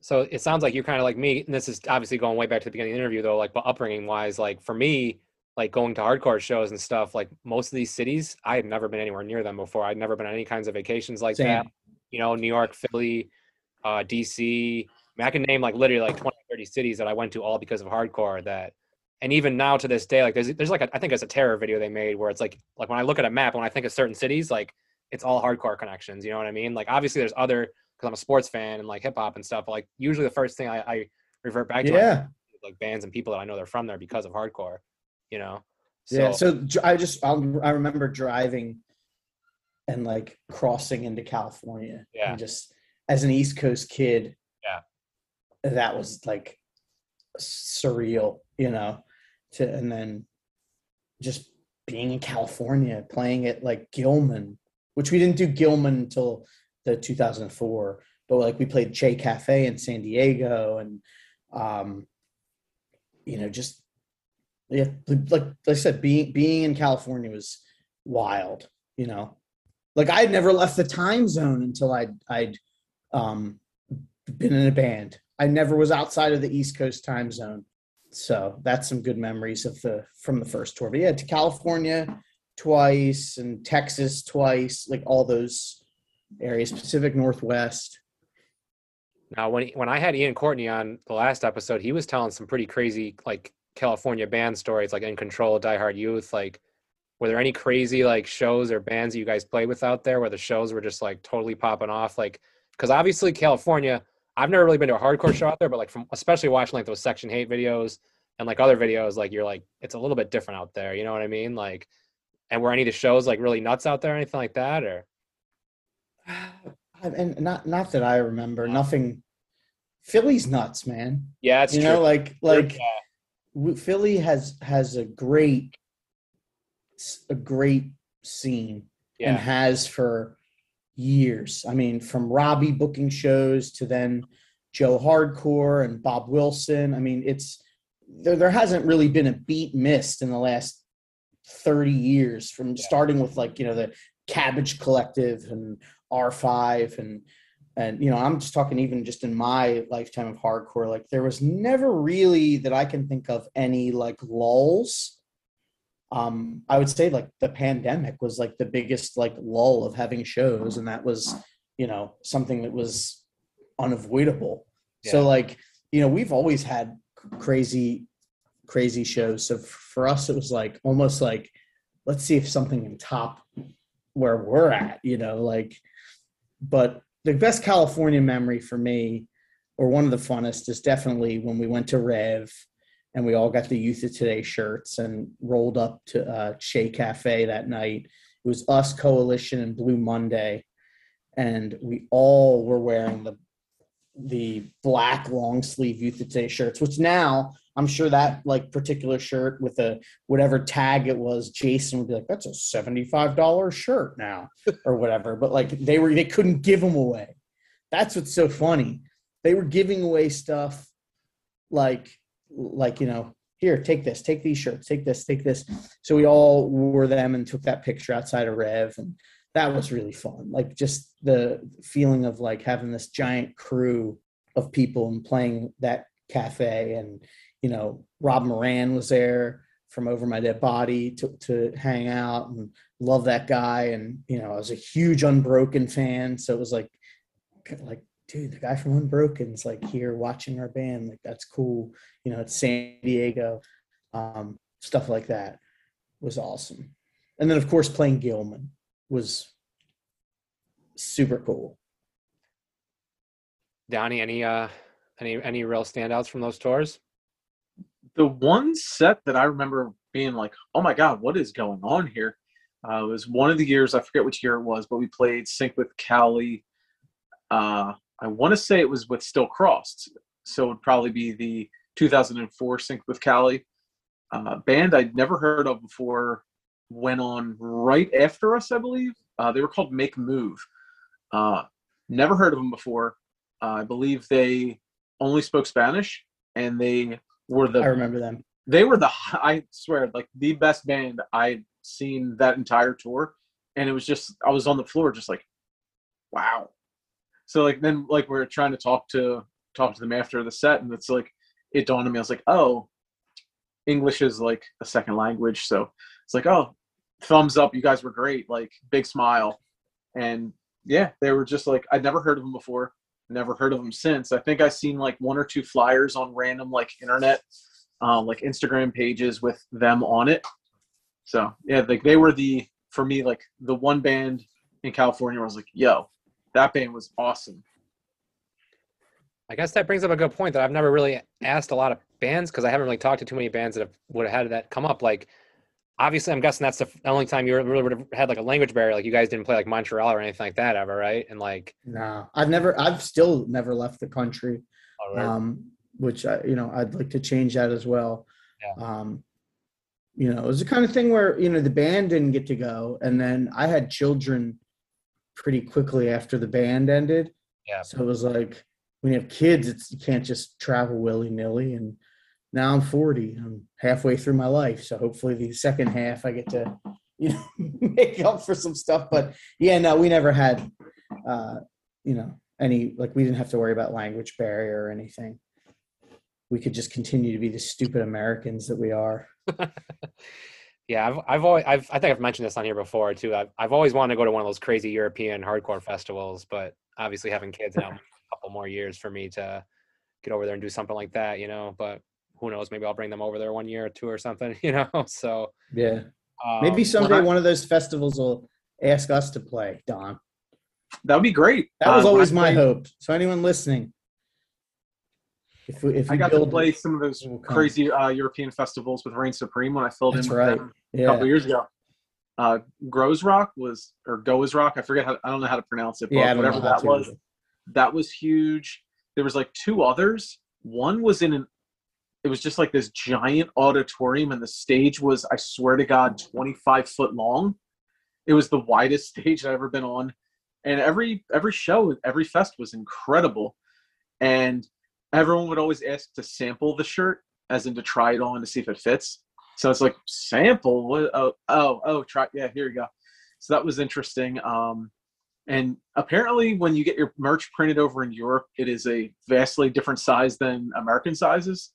S2: So it sounds like you're kind of like me, and this is obviously going way back to the beginning of the interview, though. Like, but upbringing wise, like for me, like going to hardcore shows and stuff, like most of these cities, I had never been anywhere near them before. I'd never been on any kinds of vacations like
S4: Same.
S2: that. You know, New York, Philly, uh, DC. I mean, I can name like literally like 20, 30 cities that I went to all because of hardcore. That, and even now to this day, like there's there's like a, I think it's a terror video they made where it's like like when I look at a map, when I think of certain cities, like it's all hardcore connections. You know what I mean? Like obviously there's other because I'm a sports fan and like hip hop and stuff. But like usually the first thing I, I revert back to
S4: Yeah.
S2: like, like bands and people that I know they're from there because of hardcore. You know.
S4: yeah. So I just I'll, I remember driving and like crossing into California.
S2: Yeah.
S4: And just as an East Coast kid.
S2: Yeah.
S4: That was like surreal, you know. To and then just being in California, playing at like Gilman, which we didn't do Gilman until the 2004, but like we played Che Cafe in San Diego and um you know just yeah like like I said being being in California was wild, you know. Like I had never left the time zone until I'd I'd um been in a band. I never was outside of the East Coast time zone. So that's some good memories of the from the first tour. But yeah, to California twice and Texas twice, like all those areas, Pacific Northwest.
S2: Now, when when I had Ian Courtney on the last episode, he was telling some pretty crazy like California band stories, like In Control, Die Hard Youth. Like, were there any crazy like shows or bands that you guys played with out there where the shows were just like totally popping off? Like, because obviously California, I've never really been to a hardcore show out there, but like from especially watching like those Section Hate videos and like other videos, like you're like it's a little bit different out there. You know what I mean? Like, and were any of the shows like really nuts out there, or anything like that, or?
S4: And not not that I remember, nothing. Philly's nuts, man.
S2: Yeah, it's
S4: you
S2: true.
S4: know, like like
S2: Yeah.
S4: Philly has has a great a great scene and has for years. I mean, from Robbie booking shows to then Joe Hardcore and Bob Wilson. I mean, it's there. There hasn't really been a beat missed in the last thirty years. From
S2: Yeah.
S4: starting with like you know the Cabbage Collective and R Five and and you know I'm just talking even just in my lifetime of hardcore. Like there was never really that I can think of any like lulls um i would say like the pandemic was like the biggest like lull of having shows and that was you know something that was unavoidable. So like you know we've always had crazy crazy shows. So for us it was like almost like let's see if something can top where we're at you know like but the best california memory for me or one of the funnest is definitely when we went to rev and we all got the Youth of Today shirts and rolled up to uh, Che Cafe that night. It was us, Coalition, and Blue Monday, and we all were wearing the the black long sleeve Youth of Today shirts. Which now I'm sure that like particular shirt with a whatever tag it was, Jason would be like, "That's a seventy five dollar shirt now," or whatever. But like they were, they couldn't give them away. That's what's so funny. They were giving away stuff like like you know here take this take these shirts take this take this. So we all wore them and took that picture outside of rev and that was really fun. Like just the feeling of like having this giant crew of people and playing that cafe and you know rob moran was there from over my dead body to, to hang out and love that guy. And you know i was a huge unbroken fan so it was like like dude, the guy from Unbroken's like here watching our band. Like that's cool. You know, it's San Diego. Um, stuff like that was awesome. And then of course playing Gilman was super cool.
S2: Donnie, any uh, any any real standouts from those tours?
S3: the one set that I remember being like, "Oh my god, what is going on here?" Uh, was one of the years I forget which year it was, but we played Sync with Cali. Uh, I want to say it was with Still Crossed, so it would probably be the 2004 Sync with Cali uh, band I'd never heard of before. Went on right after us, I believe. Uh, they were called Make Move. Uh, never heard of them before. Uh, I believe they only spoke Spanish, and they were the
S4: I remember them.
S3: they were the I swear like the best band I'd seen that entire tour, and it was just I was on the floor just like, wow. So like then like we are trying to talk to talk to them after the set, and it's like it dawned on me I was like, oh, English is like a second language, so it's like oh, thumbs up, you guys were great, like big smile, and yeah, they were just like I'd never heard of them before, never heard of them since. I think i've seen like one or two flyers on random like internet um, like Instagram pages with them on it. So yeah, like they were the for me like the one band in California where I was like, yo, that band was awesome.
S2: I guess that brings up a good point that I've never really asked a lot of bands because I haven't really talked to too many bands that have would have had that come up. Like, obviously, I'm guessing that's the only time you really would have had like a language barrier. Like, you guys didn't play like Montreal or anything like that ever, right? And like,
S4: No, I've never. I've still never left the country.
S2: oh, right.
S4: um, which I, you know, I'd like to change that as well.
S2: Yeah.
S4: Um, you know, it was the kind of thing where you know the band didn't get to go, and then I had children pretty quickly after the band ended.
S2: Yeah.
S4: So it was like when you have kids, it's you can't just travel willy nilly. And now I'm 40. I'm halfway through my life, so hopefully the second half I get to you know make up for some stuff. But yeah, no, we never had uh, you know any like we didn't have to worry about language barrier or anything we could just continue to be the stupid Americans that we are.
S2: yeah, I've I've always I've I think I've mentioned this on here before too. I've I've always wanted to go to one of those crazy European hardcore festivals, but obviously having kids now, a couple more years for me to get over there and do something like that, you know. But who knows? Maybe I'll bring them over there one year or two or something, you know. So
S4: Yeah.
S2: um,
S4: Maybe someday
S3: I-
S4: one of those festivals will ask us to play, Don.
S3: That would be great.
S4: That was
S3: Uh,
S4: always my hope. So anyone listening, if we if
S3: I
S4: we
S3: got to play some of those crazy uh, European festivals with Reign Supreme when I filled
S4: That's
S3: in
S4: right.
S3: a couple years ago. Uh, Groezrock was or Goes Rock. I forget how I don't know how to pronounce it, but
S4: yeah,
S3: whatever that was, that was huge. There was like two others. One was in an it was just like this giant auditorium and the stage was I swear to God 25 foot long. It was the widest stage I've ever been on. And every every show, every fest was incredible. And everyone would always ask to sample the shirt, as in to try it on to see if it fits. So it's like sample. What? Oh, oh, oh, try. Yeah, here you go. So that was interesting. Um, and apparently, when you get your merch printed over in Europe, it is a vastly different size than American sizes.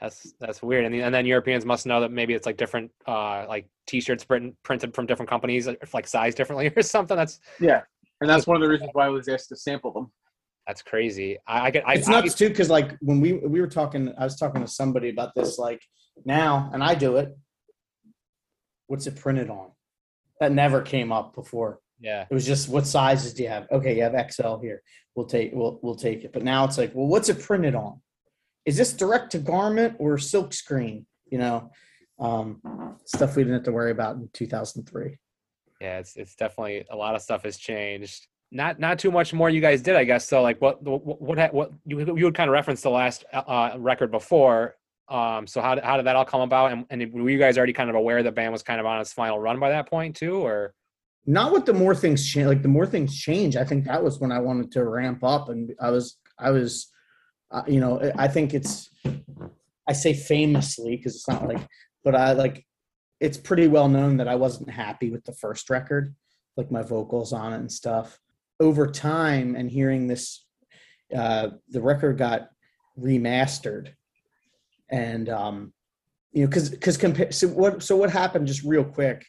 S2: That's that's weird. And, the, and then Europeans must know that maybe it's like different, uh, like T-shirts print, printed from different companies, like size differently or something. That's
S3: Yeah, and that's one of the reasons why I was asked to sample them.
S2: That's crazy. I, I get. I,
S4: it's nuts too because like when we we were talking, I was talking to somebody about this. Like now, and I do it. What's it printed on? That never came up before.
S2: yeah,
S4: It was just what sizes do you have? Okay, you have XL here. We'll take we'll we'll take it. But now it's like, well, what's it printed on? Is this direct to garment or silk screen? You know, um, stuff we didn't have to worry about in 2003.
S2: yeah. It's it's definitely a lot of stuff has changed. Not not too much more you guys did, I guess. So like, what what what, what you you would kind of reference the last uh, record before. Um, so how did, how did that all come about? And, and were you guys already kind of aware the band was kind of on its final run by that point too, or?
S4: Not with the more things change. Like the more things change, I think that was when I wanted to ramp up, and I was I was, uh, you know, I think it's. I say famously because it's not like, but I like, it's pretty well known that I wasn't happy with the first record, like my vocals on it and stuff. Over time and hearing this, uh, the record got remastered, and um, you know, because because compare. So what? So what happened? Just real quick,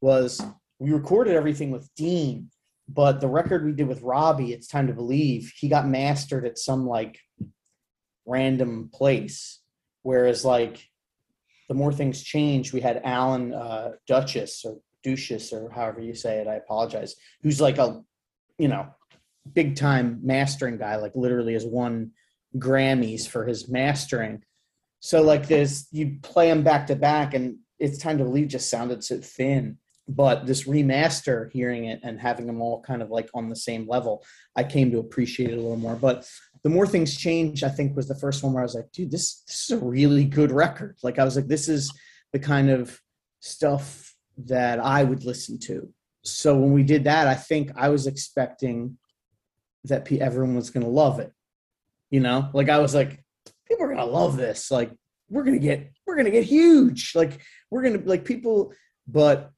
S4: was we recorded everything with Dean, but the record we did with Robbie, it's time to believe, he got mastered at some like random place. Whereas like the more things change, we had Alan uh, Douches or Douches or however you say it. I apologize. Who's like a you know big time mastering guy, like literally has won Grammys for his mastering. So like this, you play them back to back, and it's time to leave just sounded so thin. But this remaster, hearing it and having them all kind of like on the same level, I came to appreciate it a little more. But the more things change, I think was the first one where I was like, dude, this this is a really good record. Like I was like, this is the kind of stuff that I would listen to. So when we did that, I think I was expecting that everyone was going to love it. You know, like I was like, people are going to love this. Like we're going to get, we're going to get huge. Like we're going to like people, but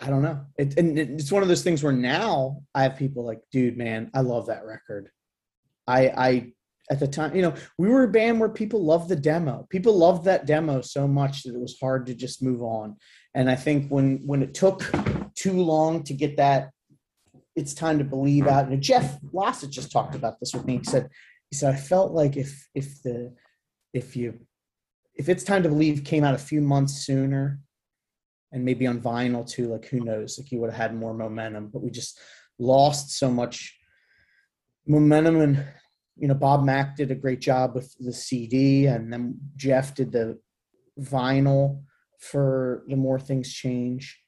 S4: I don't know. It, and it's one of those things where now I have people like, dude, man, I love that record. I, I, at the time, you know, we were a band where people loved the demo. People loved that demo so much that it was hard to just move on. And I think when when it took too long to get that, it's time to believe out. And Jeff Lossage just talked about this with me. He said, he said, I felt like if if the if you if it's time to believe came out a few months sooner and maybe on vinyl too, like who knows, like you would have had more momentum. But we just lost so much momentum and you know, Bob Mack did a great job with the CD, and then Jeff did the vinyl for the more things change.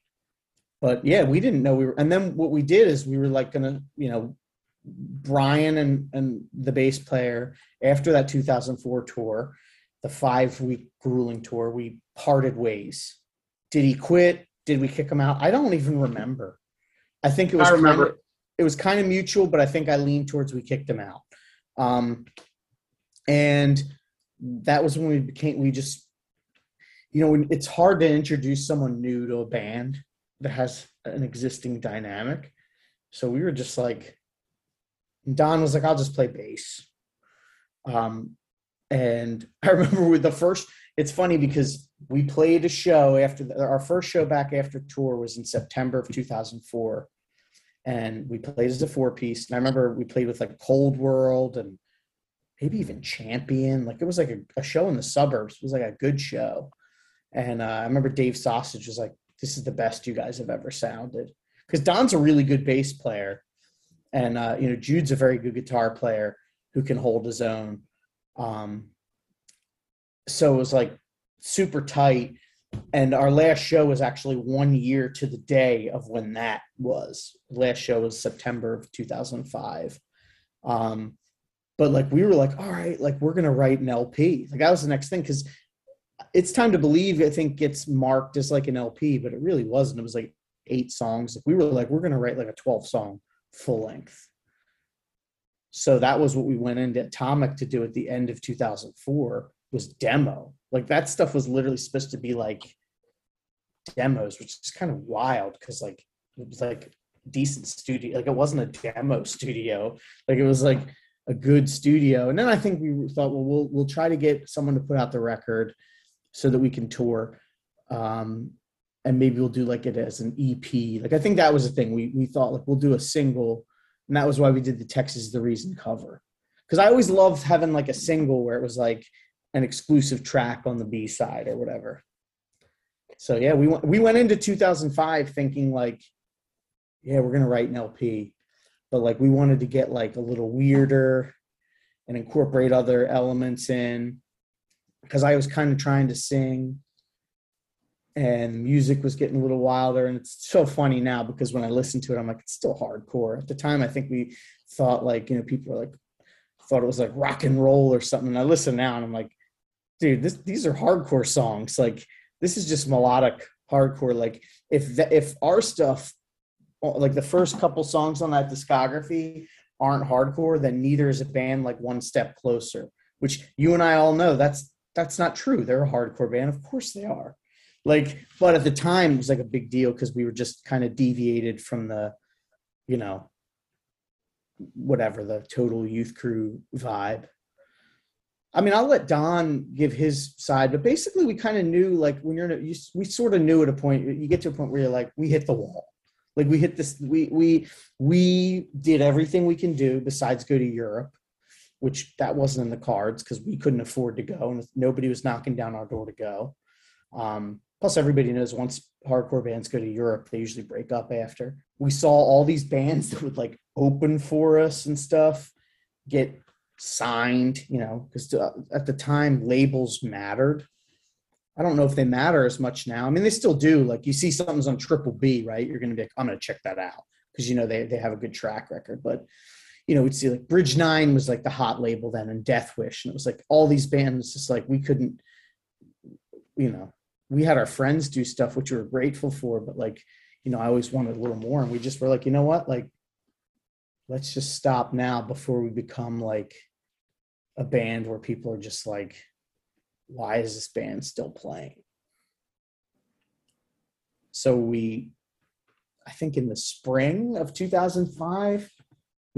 S4: But yeah, we didn't know we were. And then what we did is we were like gonna, you know, Brian and and the bass player after that 2004 tour, the five week grueling tour, we parted ways. Did he quit? Did we kick him out? I don't even remember. I think it was.
S3: I remember.
S4: Kind of, it was kind of mutual, but I think I leaned towards we kicked him out. Um, and that was when we became, we just, you know, it's hard to introduce someone new to a band that has an existing dynamic. So we were just like, Don was like, I'll just play bass. Um, and I remember with the first, it's funny because we played a show after the, our first show back after tour was in September of 2004 and we played as a four piece. And I remember we played with like Cold World and maybe even Champion. Like it was like a, a show in the suburbs. It was like a good show. And uh, I remember Dave Sausage was like, "This is the best you guys have ever sounded." Because Don's a really good bass player, and uh, you know Jude's a very good guitar player who can hold his own. Um, so it was like super tight and our last show was actually one year to the day of when that was. last show was September of 2005. Um, but like we were like, all right, like we're gonna write an LP. Like that was the next thing because it's time to believe. I think gets marked as like an LP, but it really wasn't. It was like eight songs. We were like, we're gonna write like a 12 song full length. So that was what we went into Atomic to do at the end of 2004 was demo. Like that stuff was literally supposed to be like demos, which is kind of wild because like it was like decent studio. Like it wasn't a demo studio. Like it was like a good studio. And then I think we thought, well, we'll we'll try to get someone to put out the record so that we can tour. Um, and maybe we'll do like it as an EP. Like I think that was the thing. We we thought like we'll do a single, and that was why we did the Texas the Reason cover. Because I always loved having like a single where it was like an exclusive track on the B side or whatever. So yeah, we went we went into 2005 thinking like, yeah, we're gonna write an LP, but like we wanted to get like a little weirder and incorporate other elements in because I was kind of trying to sing and music was getting a little wilder and it's so funny now because when I listen to it I'm like it's still hardcore. At the time I think we thought like, you know, people were like thought it was like rock and roll or something. And I listen now and I'm like dude, this these are hardcore songs. Like this is just melodic hardcore. Like if the, if our stuff, like the first couple songs on that discography, aren't hardcore, then neither is a band like One Step Closer. Which you and I all know that's that's not true. They're a hardcore band, of course they are. Like, but at the time it was like a big deal because we were just kind of deviated from the, you know, whatever the total youth crew vibe I mean, I'll let Don give his side, but basically, we kind of knew like when you're in a, you, we sort of knew at a point. You get to a point where you're like, we hit the wall. Like we hit this. We we we did everything we can do besides go to Europe, which that wasn't in the cards because we couldn't afford to go, and nobody was knocking down our door to go. Um, plus, everybody knows once hardcore bands go to Europe, they usually break up after. We saw all these bands that would like open for us and stuff get signed, you know, because at the time labels mattered. I don't know if they matter as much now. I mean, they still do. Like you see something's on Triple B, right? You're going to be like, I'm going to check that out because you know they they have a good track record. But you know, we'd see like Bridge Nine was like the hot label then, and Deathwish, and it was like all these bands. Just like we couldn't, you know, we had our friends do stuff which we were grateful for, but like, you know, I always wanted a little more, and we just were like, you know what, like, let's just stop now before we become like a band where people are just like, why is this band still playing? So we, I think in the spring of 2005,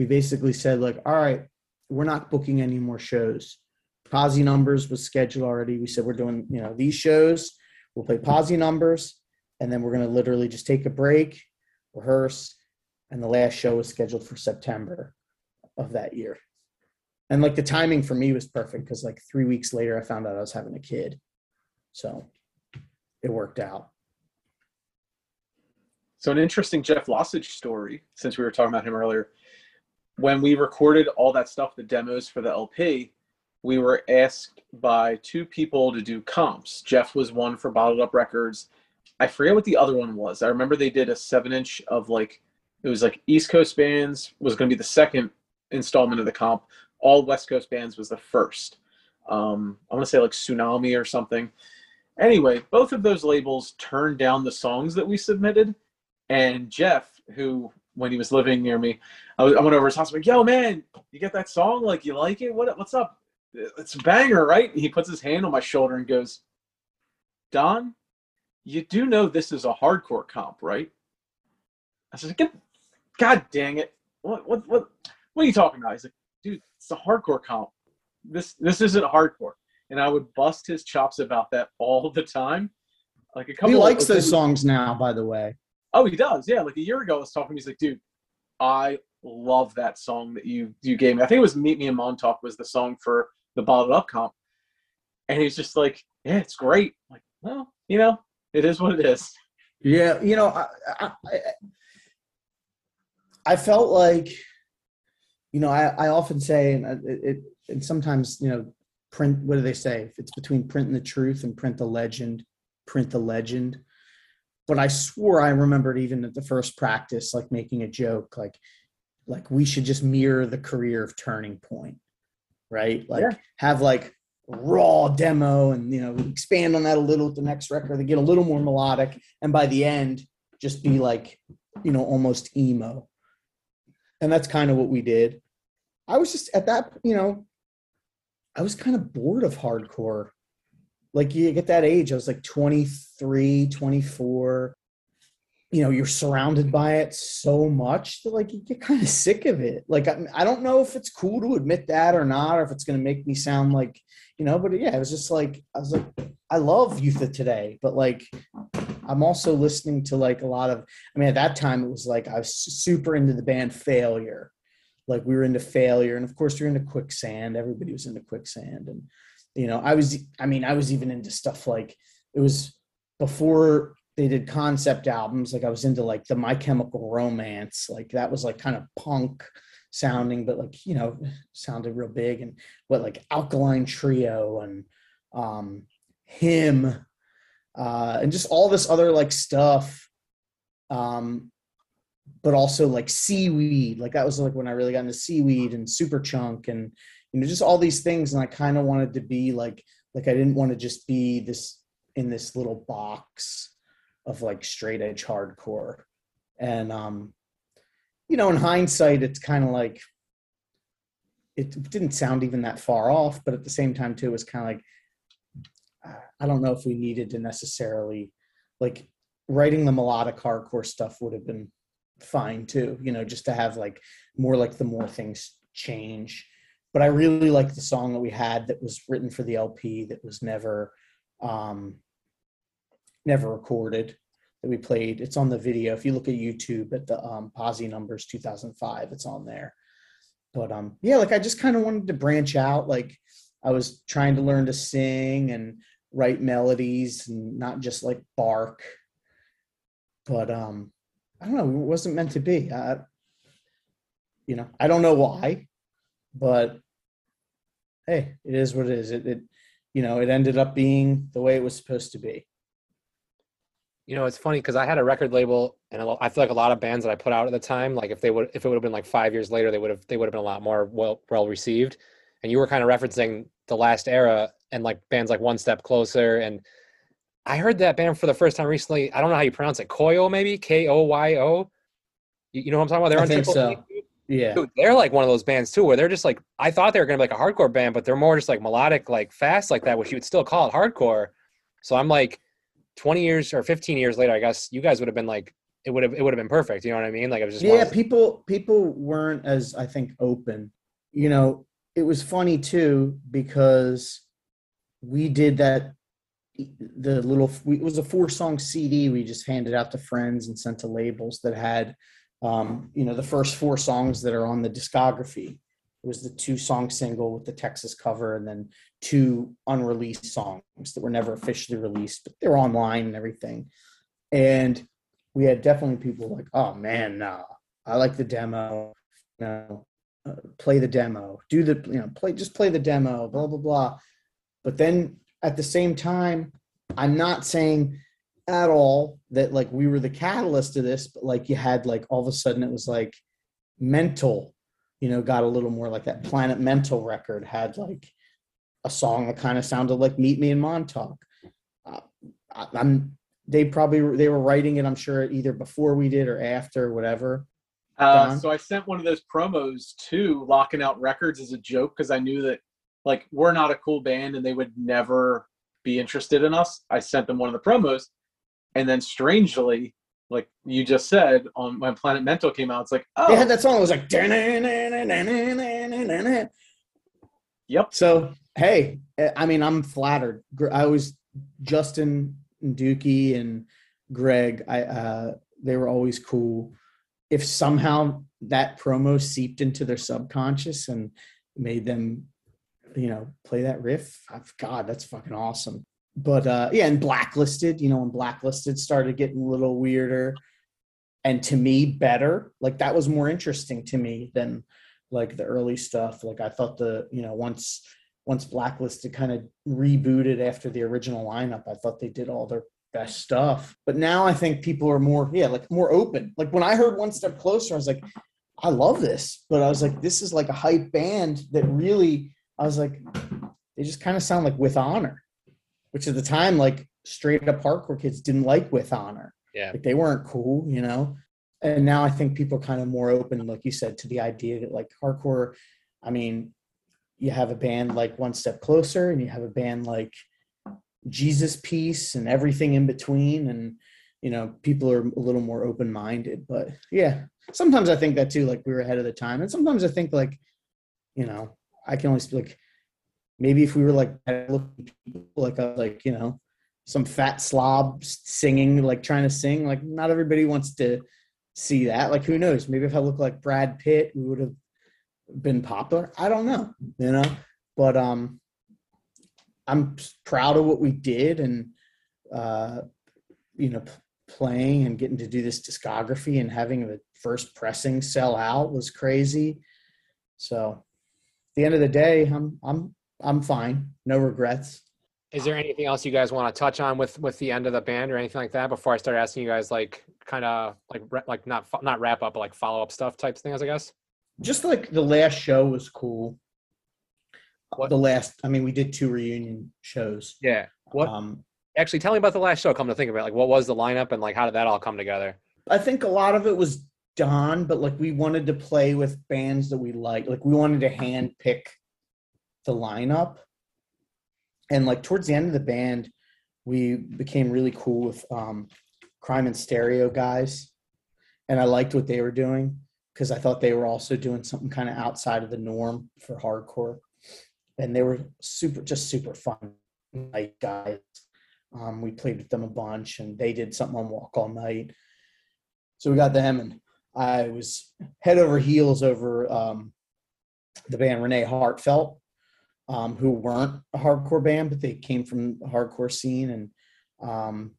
S4: we basically said like, all right, we're not booking any more shows. Posi Numbers was scheduled already. We said we're doing, you know, these shows. We'll play Posi Numbers, and then we're gonna literally just take a break, rehearse, and the last show was scheduled for September of that year. And like the timing for me was perfect because like three weeks later I found out I was having a kid. So it worked out.
S3: So an interesting Jeff Lossage story, since we were talking about him earlier. When we recorded all that stuff, the demos for the LP, we were asked by two people to do comps. Jeff was one for Bottled Up Records. I forget what the other one was. I remember they did a seven inch of like it was like East Coast bands was going to be the second installment of the comp. All West Coast bands was the first. Um, I want to say like Tsunami or something. Anyway, both of those labels turned down the songs that we submitted, and Jeff, who when he was living near me, I, was, I went over his house. I'm like, "Yo, man, you get that song? Like, you like it? What? What's up? It's a banger, right?" And He puts his hand on my shoulder and goes, "Don, you do know this is a hardcore comp, right?" I said, "Get God dang it! What what what what are you talking about?" He's like, "Dude, it's a hardcore comp. This this isn't hardcore." And I would bust his chops about that all the time. Like a couple.
S4: He likes
S3: of,
S4: those songs now, by the way.
S3: Oh, he does. Yeah, like a year ago, I was talking. He's like, "Dude, I love that song that you you gave me. I think it was Meet Me in Montauk was the song for the Bottled Up comp." And he's just like, "Yeah, it's great." I'm like, well, you know, it is what it is.
S4: Yeah, you know, I, I, I felt like, you know, I, I often say, and it, it, and sometimes, you know, print. What do they say? If it's between printing the truth and print the legend, print the legend. But I swore I remembered even at the first practice, like making a joke, like, like we should just mirror the career of Turning Point, right? Like
S3: Yeah.
S4: have like raw demo and you know expand on that a little with the next record they get a little more melodic and by the end just be like you know almost emo and that's kind of what we did i was just at that you know i was kind of bored of hardcore like you get that age i was like 23 24 you know you're surrounded by it so much that like you get kind of sick of it. Like I, I don't know if it's cool to admit that or not or if it's going to make me sound like you know but yeah it was just like i was like i love youth of today but like i'm also listening to like a lot of i mean at that time it was like i was super into the band failure. Like we were into failure and of course we are into quicksand. Everybody was into quicksand and you know i was i mean i was even into stuff like it was before they did concept albums like i was into like the my chemical romance like that was like kind of punk sounding but like you know sounded real big and what like alkaline trio and um him uh and just all this other like stuff um but also like seaweed like that was like when i really got into seaweed and Superchunk and you know just all these things and i kind of wanted to be like like i didn't want to just be this in this little box of like straight edge hardcore. And um you know in hindsight it's kind of like it didn't sound even that far off but at the same time too it was kind of like i don't know if we needed to necessarily like writing the melodic hardcore stuff would have been fine too you know just to have like more like the more things change but i really like the song that we had that was written for the lp that was never um never recorded that we played. It's on the video. If you look at youtube at the um Posi Numbers 2005 it's on there. But um yeah like i just kind of wanted to branch out. Like i was trying to learn to sing and write melodies and not just like bark. But um i don't know. It wasn't meant to be. I, you know i don't know why but hey, it is what it is. It, it you know, it ended up being the way it was supposed to be.
S2: You know, it's funny because I had a record label, and I feel like a lot of bands that I put out at the time, like if they would, if it would have been like five years later, they would have, they would have been a lot more well, well received. And you were kind of referencing the last era and like bands like One Step Closer, and I heard that band for the first time recently. I don't know how you pronounce it, Koyo maybe K O Y O. You know what I'm talking about? They're
S4: I
S2: on
S4: think
S2: Triple
S4: so. Yeah.
S2: Dude, they're like one of those bands too, where they're just like I thought they were gonna be like a hardcore band, but they're more just like melodic, like fast, like that, which you would still call it hardcore. So I'm like, 20 years or 15 years later, I guess you guys would have been like, it would have it would have been perfect. You know what I mean? Like it was just
S4: yeah people people weren't as i think open you know it was funny too because we did that the little it was a four song cd we just handed out to friends and sent to labels that had um you know the first four songs that are on the discography it was the two song single with the texas cover and then two unreleased songs that were never officially released but they're online and everything and we had definitely people like, oh man, no, I like the demo. You know, uh, play the demo, do the you know play just play the demo, blah blah blah. But then at the same time, I'm not saying at all that like we were the catalyst of this, but like you had like all of a sudden it was like mental, you know, got a little more like that Planet Mental record had like a song that kind of sounded like Meet Me in Montauk. Uh, I, I'm they probably they were writing it i'm sure either before we did or after whatever
S3: Uh, so I sent one of those promos to Lockin' Out Records as a joke because I knew that like we're not a cool band and they would never be interested in us. I sent them one of the promos, and then strangely like you just said on when Planet Mental came out, it's like oh
S4: they had that song. It was like
S3: yep.
S4: So hey, eh, I mean I'm flattered. I was Justin and Dookie and Greg. I uh, they were always cool. If somehow that promo seeped into their subconscious and made them, you know, play that riff, I've, God, that's fucking awesome but uh yeah and blacklisted you know when blacklisted started getting a little weirder and to me better like that was more interesting to me than like the early stuff. Like i thought the you know once once blacklisted kind of rebooted after the original lineup i thought they did all their best stuff. But now i think people are more yeah like more open. Like when i heard one step closer i was like i love this. But i was like this is like a hype band that really i was like they just kind of sound like with honor which at the time like straight up hardcore kids didn't like with honor.
S2: Yeah.
S4: like they weren't cool you know? And now i think people are kind of more open like you said to the idea that like hardcore i mean you have a band like one step closer and you have a band like Jesus Piece and everything in between and you know people are a little more open-minded. But yeah sometimes i think that too like we were ahead of the time. And sometimes i think like you know i can only speak like maybe if we were like like uh, like you know some fat slob singing like trying to sing like not everybody wants to see that. Like who knows? Maybe if i look like brad pitt we would have been popular. I don't know you know? But um i'm proud of what we did and uh you know p- playing and getting to do this discography and having the first pressing sell out was crazy. So at the end of the day i'm i'm i'm fine no regrets
S2: Is there anything else you guys want to touch on with with the end of the band or anything like that before I start asking you guys like kind of like like not not wrap up but like follow up stuff types things I guess.
S4: just like the last show was cool
S2: What-
S4: the last i mean we did two reunion shows
S2: Yeah. What
S4: um
S2: actually tell me about the last show? Come to think of it, like what was the lineup and like how did that all come together?
S4: I think a lot of it was done, but like we wanted to play with bands that we like. Like we wanted to hand pick the lineup. And like towards the end of the band, we became really cool with um Crime in Stereo guys. And I liked what they were doing because I thought they were also doing something kind of outside of the norm for hardcore. And they were super just super fun like guys. Um, we played with them a bunch and they did something on Walk All Night. So we got them, and I was head over heels over um, the band Renee Heartfelt, um, who weren't a hardcore band, but they came from the hardcore scene, and um,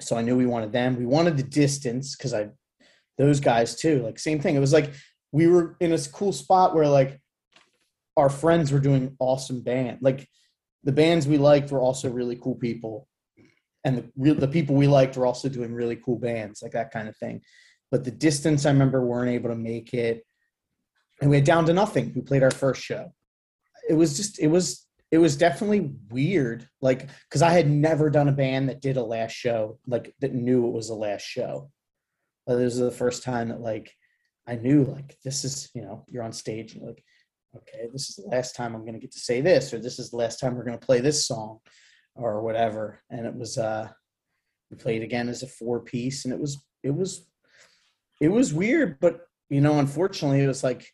S4: so I knew we wanted them. We wanted the distance because I those guys too. Like same thing. It was like we were in a cool spot where like our friends were doing awesome band. Like the bands we liked were also really cool people, and the the people we liked were also doing really cool bands, like that kind of thing. But the distance, I remember, weren't able to make it, and we had down to nothing. We played our first show. It was just it was it was definitely weird, like because I had never done a band that did a last show, like that knew it was a last show. But this was the first time that like I knew like this is you know you're on stage and like okay this is the last time I'm gonna get to say this or this is the last time we're gonna play this song or whatever and it was uh we played again as a four piece and it was it was it was weird but you know unfortunately it was like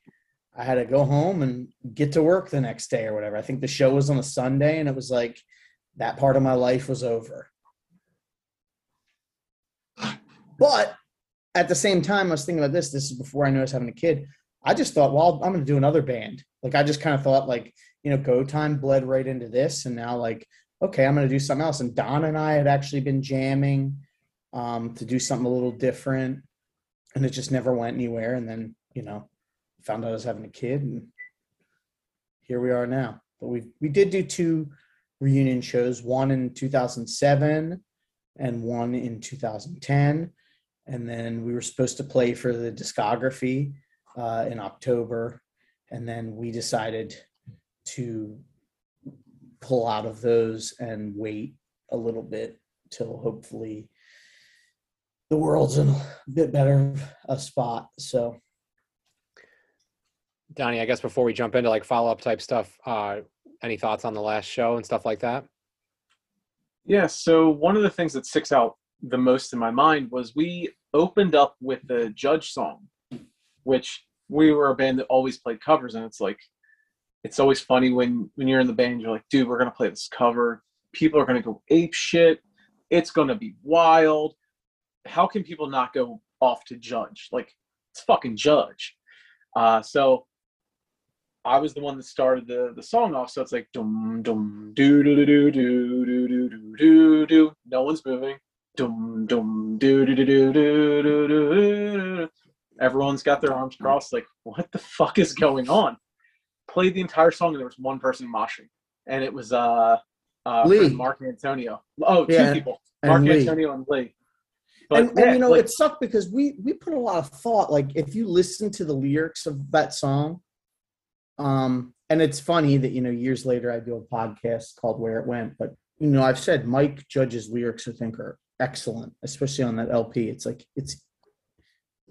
S4: I had to go home and get to work the next day or whatever I think the show was on a Sunday and it was like that part of my life was over but at the same time, I was thinking about this. This is before I knew I was having a kid. I just thought, well, I'm going to do another band. Like I just kind of thought, like you know, Go Time bled right into this, and now like, okay, I'm going to do something else. And Don and I had actually been jamming um, to do something a little different, and it just never went anywhere. And then you know, found out I was having a kid, and here we are now. But we we did do two reunion shows, one in 2007 and one in 2010 and then we were supposed to play for the discography uh, in October, and then we decided to pull out of those and wait a little bit till hopefully the world's in a bit better a spot. So,
S2: Donnie, I guess before we jump into like follow up type stuff, uh, any thoughts on the last show and stuff like that?
S3: Yeah, so one of the things that sticks out the most in my mind was we opened up with the Judge song, which we were a band that always played covers, and it's like it's always funny when when you're in the band, you're like, dude, we're gonna play this cover. People are gonna go ape shit. It's gonna be wild. How can people not go off to Judge? Like it's fucking Judge. Uh, so I was the one that started the the song off, so it's like dum dum do do do do do do do do do do. No one's moving dum dum do do do do do do do. Everyone's got their arms crossed, like, what the fuck is going on? Played the entire song, and there was one person moshing, and it was uh, uh
S4: Lee.
S3: Mark Antonio. Oh, two
S4: Yeah,
S3: people,
S4: and
S3: Mark
S4: Lee.
S3: Antonio and Lee. But
S4: and,
S3: yeah,
S4: and you know,
S3: like,
S4: it sucked because we we put a lot of thought. Like if you listen to the lyrics of that song, um, and it's funny that you know years later I do a podcast called Where It Went, but you know I've said Mike Judge's lyrics I think are excellent, especially on that LP. It's like it's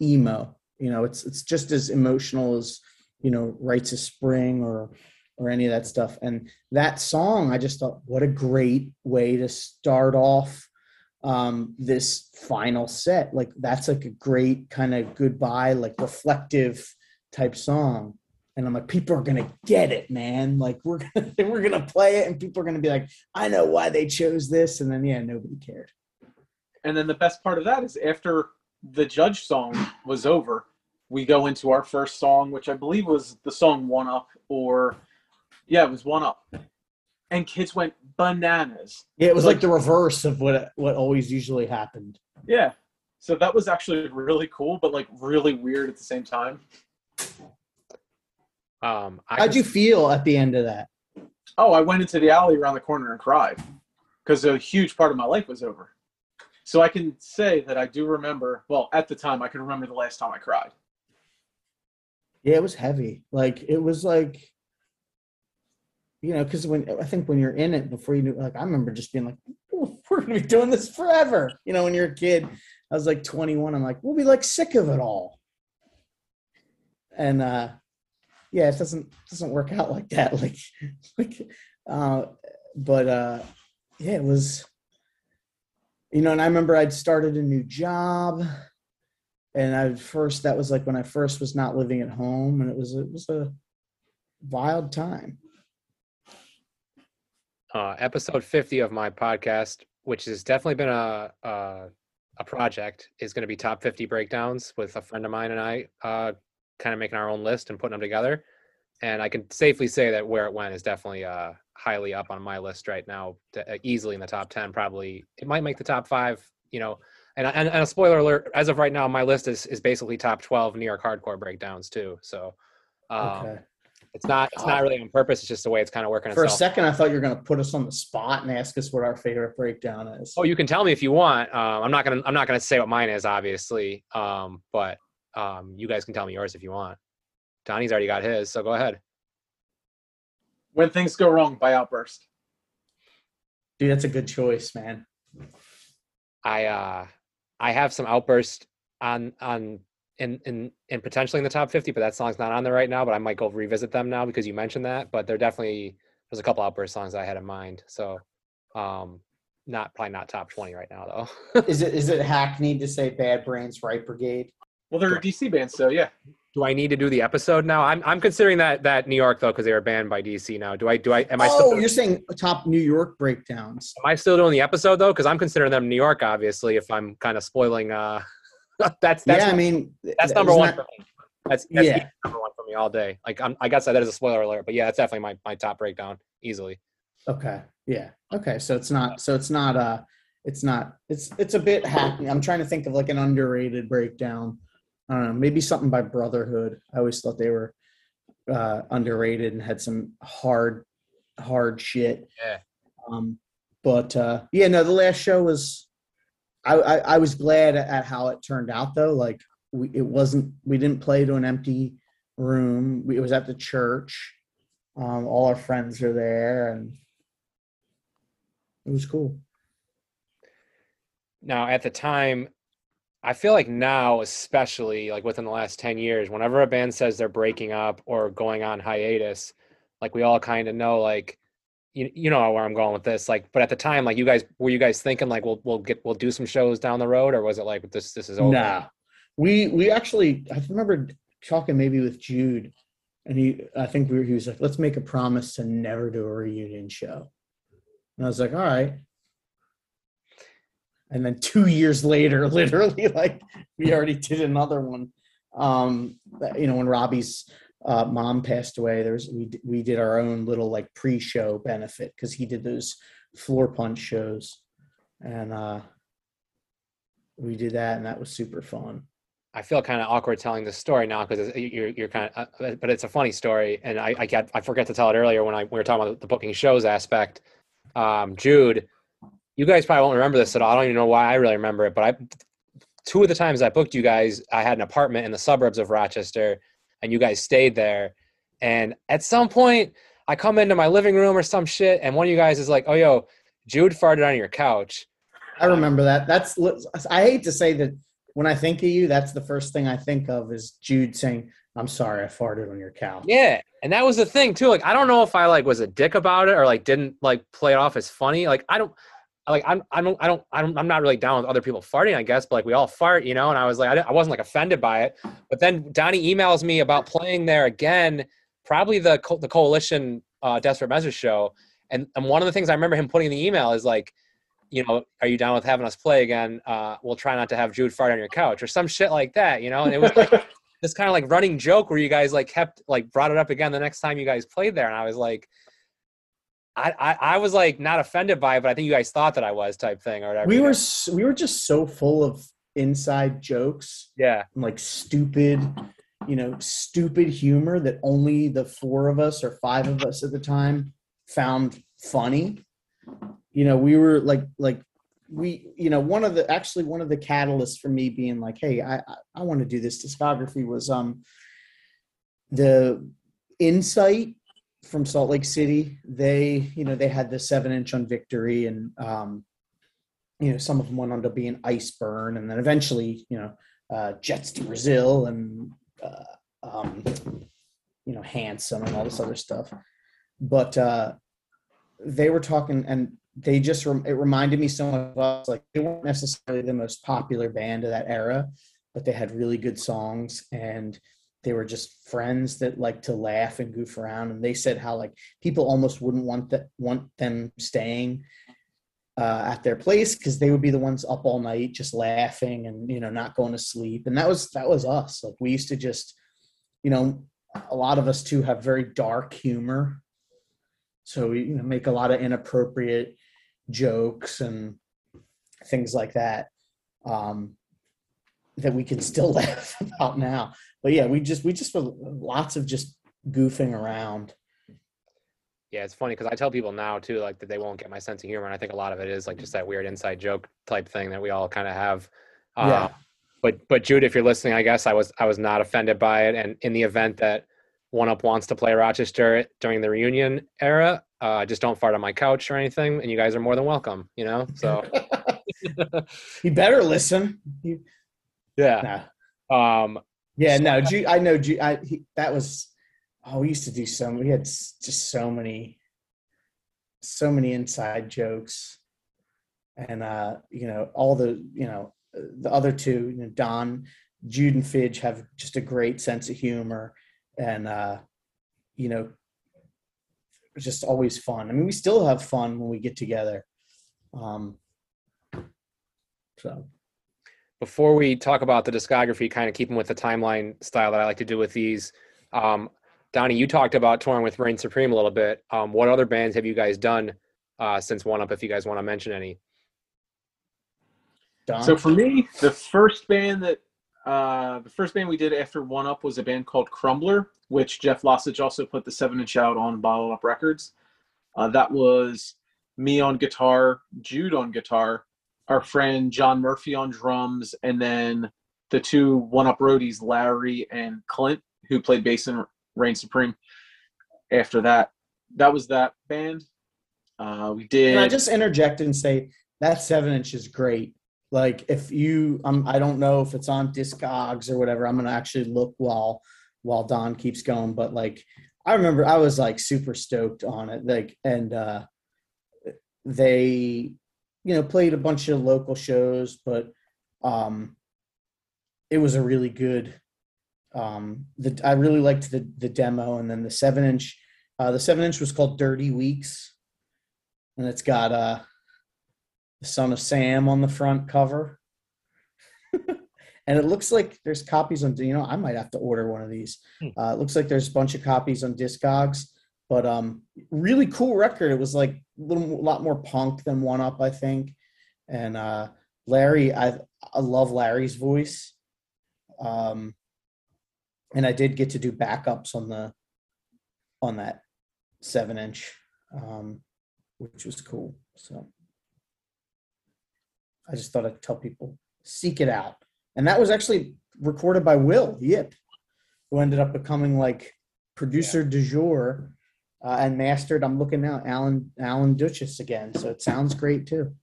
S4: emo. You know, it's it's just as emotional as you know Rites of Spring or or any of that stuff. And that song, I just thought, what a great way to start off um, this final set. Like that's like a great kind of goodbye, like reflective type song. And I'm like, people are gonna get it, man. Like we're gonna we're gonna play it, and people are gonna be like, I know why they chose this. And then yeah, nobody cared.
S3: and then the best part of that is after the Judge song was over, we go into our first song, which I believe was the song One Up, or yeah, it was One Up, and kids went bananas.
S4: Yeah, it was
S3: Like-
S4: like the reverse of what what always usually happened.
S3: Yeah. So that was actually really cool, but like really weird at the same time.
S2: Um, I
S4: How'd
S2: can-
S4: you feel at the end of that?
S3: Oh, I went into the alley around the corner and cried because a huge part of my life was over. So I can say that I do remember, well, at the time, I can remember the last time I cried.
S4: Yeah, it was heavy. Like it was like, you know, because when I think when you're in it before you knew, like I remember just being like, "Oh, we're gonna be doing this forever. You know, when you're a kid, I was like 21. I'm like, we'll be like sick of it all. And uh yeah, it doesn't doesn't work out like that. Like, like, uh, but uh, yeah, it was. You know, and I remember I'd started a new job and I first that was like when I first was not living at home, and it was it was a wild time.
S2: uh, episode 50 of my podcast, which has definitely been a a, a project, is going to be top 50 breakdowns with a friend of mine and I, uh, kind of making our own list and putting them together. And I can safely say that where it went is definitely uh, highly up on my list right now, to, uh, easily in the top 10. Probably it might make the top five. You know, and and, and a spoiler alert: as of right now, my list is is basically top 12 New York hardcore breakdowns too. So. Um,
S4: Okay.
S2: It's not. It's not really on purpose. It's just the way it's kind of working
S4: For a second, I thought you were going to put us on the spot and ask us what our favorite breakdown is.
S2: Oh, you can tell me if you want. Um, I'm not gonna. I'm not gonna say what mine is, obviously. Um, but um, you guys can tell me yours if you want. Donnie's already got his, so go ahead.
S3: When things go wrong by Outburst.
S4: Dude, that's a good choice, man.
S2: I uh, I have some outburst on on in in in potentially in the top 50, but that song's not on there right now. But I might go revisit them now because you mentioned that. But they're definitely there's a couple outburst songs I had in mind. So um, not probably not top 20 right now though.
S4: Is it is it hackneyed to say Bad Brains Right Brigade?
S3: Well, they're a DC band, so yeah.
S2: Do I need to do the episode now? I'm I'm considering that that New York though because they were banned by DC now. Do I do I am I
S4: oh,
S2: still
S4: you're saying top New York breakdowns.
S2: am I still doing the episode though? Because I'm considering them New York obviously. If I'm kind of spoiling, uh, that's that's
S4: yeah, I mean
S2: that's number
S4: isn't
S2: one
S4: that-
S2: for me. That's, that's
S4: Yeah.
S2: easy number one for me all day. Like I'm, I guess that is a spoiler alert, but yeah, that's definitely my, my top breakdown easily.
S4: Okay. Yeah. Okay. So it's not. So it's not. Uh, it's not. It's it's a bit hackney. I'm trying to think of like an underrated breakdown. I don't know. Maybe something by Brotherhood. I always thought they were uh, underrated and had some hard, hard shit.
S2: Yeah.
S4: Um, but uh, yeah, no. The last show was. I, I I was glad at how it turned out though. Like we, it wasn't. We didn't play to an empty room. We, it was at the church. Um, all our friends are there, and it was cool.
S2: Now, at the time, I feel like now, especially like within the last 10 years, whenever a band says they're breaking up or going on hiatus, like we all kind of know, like, you, you know where I'm going with this. Like, but at the time, like you guys, were you guys thinking like we'll we'll get we'll do some shows down the road, or was it like this this is over?
S4: Nah, we we actually I remember talking maybe with Jude, and he I think we were, he was like, let's make a promise to never do a reunion show, and I was like, all right. And then two years later, literally, like we already did another one. Um, you know, when Robbie's uh, mom passed away, there was we we did our own little like pre-show benefit because he did those Floorpunch shows, and uh, we did that, and that was super fun.
S2: I feel kind of awkward telling this story now because you're you're kind of, uh, but it's a funny story, and I I get I forgot to tell it earlier when I we were talking about the booking shows aspect. Um, Jude, you guys probably won't remember this at all. I don't even know why I really remember it, but I two of the times I booked you guys, I had an apartment in the suburbs of Rochester, and you guys stayed there. And at some point, I come into my living room or some shit, and one of you guys is like, "Oh, yo, Jude farted on your couch."
S4: I remember that. That's I hate to say that when I think of you, that's the first thing I think of is Jude saying, "I'm sorry, I farted on your couch."
S2: Yeah, and that was the thing too. Like, I don't know if I like was a dick about it or like didn't like play it off as funny. Like, I don't like I'm I don't I don't I don't I'm not really down with other people farting. I guess, but like we all fart, you know. And I was like, I, I wasn't like offended by it. But then Donnie emails me about playing there again, probably the co- the coalition uh, Desperate Measures show. And and one of the things I remember him putting in the email is like, you know, are you down with having us play again? Uh, we'll try not to have Jude fart on your couch or some shit like that, you know. And it was like this kind of like running joke where you guys like kept like brought it up again the next time you guys played there, and I was like, I I, I was like not offended by it, but I think you guys thought that I was type thing or whatever.
S4: we were we were just so full of inside jokes
S2: yeah
S4: and like stupid, you know, stupid humor that only the four of us or five of us at the time found funny. You know, we were like like we you know one of the actually one of the catalysts for me being like hey i i, I want to do this discography was um the insight from salt lake city they you know they had the seven inch on victory and um you know some of them went on to be an Iceburn and then eventually you know uh jets to brazil and uh, um you know handsome and all this other stuff. But uh they were talking and they just it reminded me so much of us like they weren't necessarily the most popular band of that era but they had really good songs and they were just friends that like to laugh and goof around and they said how like people almost wouldn't want that want them staying uh, at their place because they would be the ones up all night just laughing and you know not going to sleep. And that was that was us. Like we used to just you know a lot of us too have very dark humor. So we you know make a lot of inappropriate jokes and things like that. Um that we can still laugh about now but yeah we just we just were lots of just goofing around.
S2: Yeah, it's funny because I tell people now too, like that they won't get my sense of humor, and I think a lot of it is like just that weird inside joke type thing that we all kind of have. Uh,
S4: Yeah.
S2: But but Jude, if you're listening, I guess I was I was not offended by it, and in the event that One Up wants to play Rochester during the reunion era, uh, just don't fart on my couch or anything, and you guys are more than welcome. You know, so
S4: he better listen. He,
S2: yeah. Um,
S4: Yeah, no, Ju- I know. Ju- I he, that was. Oh, we used to do so. We had just so many, so many inside jokes, and uh, you know, all the you know, the other two, you know, Don, Jude, and Fidge have just a great sense of humor, and uh, you know, just always fun. I mean, we still have fun when we get together. Um, so
S2: before we talk about the discography, kind of keeping with the timeline style that I like to do with these, um, Donnie, you talked about touring with Reign Supreme a little bit. Um, what other bands have you guys done uh, since One Up? If you guys want to mention any,
S4: Don,
S3: So for me, the first band that uh, the first band we did after One Up was a band called Crumbler, which Jeff Lossage also put the seven inch out on Bottled Up Records. Uh, that was me on guitar, Jude on guitar, our friend John Murphy on drums, and then the two One Up roadies, Larry and Clint, who played bass in Reign Supreme. After that, that was that band. Uh, we did.
S4: Can I just interject and say that seven inch is great? Like if you, um, I don't know if it's on Discogs or whatever. I'm gonna actually look while while Don keeps going. But like, I remember I was like super stoked on it. Like, and uh, they, you know, played a bunch of local shows, but um, it was a really good. Um, the I really liked the the demo, and then the seven inch. Uh, the seven inch was called Dirty Weeks and it's got uh the son of sam on the front cover and it looks like there's copies on you know i might have to order one of these
S2: Hmm.
S4: uh it looks like there's a bunch of copies on discogs but um really cool record it was like a little lot more punk than one up i think and uh larry i i love larry's voice um and i did get to do backups on the on that seven inch um which was cool. So I just thought I'd tell people seek it out. And that was actually recorded by Will Yip, who ended up becoming like producer du jour uh, and mastered. I'm looking now, Alan Alan Douches again. So it sounds great too.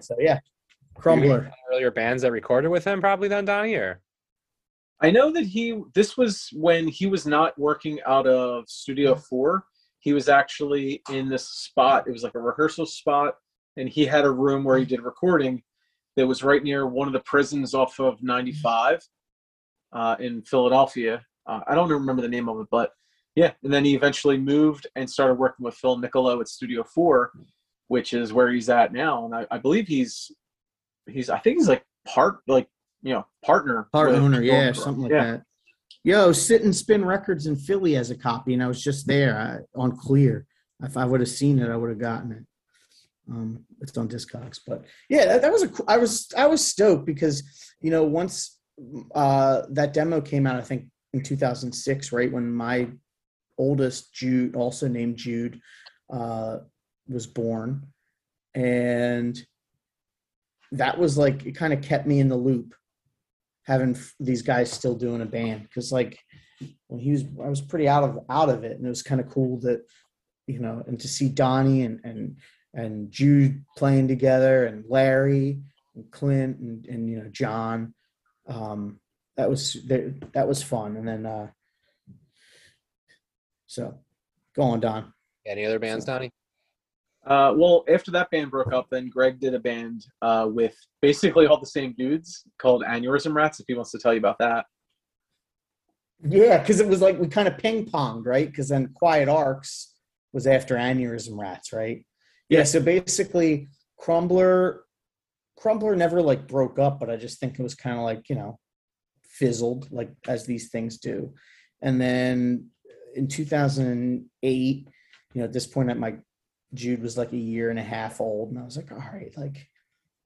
S4: So yeah, Crumbler.
S2: earlier bands that recorded with him, probably then Donnie or
S3: I know that he this was when he was not working out of Studio 4. He was actually in this spot. It was like a rehearsal spot and he had a room where he did recording that was right near one of the prisons off of 95 uh, in Philadelphia. Uh, I don't remember the name of it, but yeah. And then he eventually moved and started working with Phil Nicolo at Studio 4, which is where he's at now. And I, I believe he's he's I think he's like part like you know partner
S4: Part owner, yeah, something like
S3: yeah.
S4: that. Yo, Sit and Spin Records in Philly as a copy, and I was just there I, on Clear. If I would have seen it, I would have gotten it. Um, it's on Discogs, but yeah, that, that was a. I was I was stoked because you know once uh, that demo came out, I think in 2006, right when my oldest Jude, also named Jude, uh, was born, and that was like it kind of kept me in the loop having f- these guys still doing a band. Because like when he was i was pretty out of out of it and it was kind of cool that you know and to see donnie and and and jude playing together and larry and clint and, and you know john um that was that was fun. And then uh so go on don
S2: any other bands, Donnie?
S3: Uh, well, after that band broke up, then Greg did a band uh, with basically all the same dudes called Aneurysm Rats. If he wants to tell you about that,
S4: Yeah, because it was like we kind of ping ponged, right? Because then Quiet Arcs was after Aneurysm Rats, right? Yeah. So basically, Crumbler, Crumbler never like broke up, but I just think it was kind of like you know, fizzled, like as these things do. And then in 2008, you know, at this point, at my Jude was like a year and a half old, and I was like, all right, like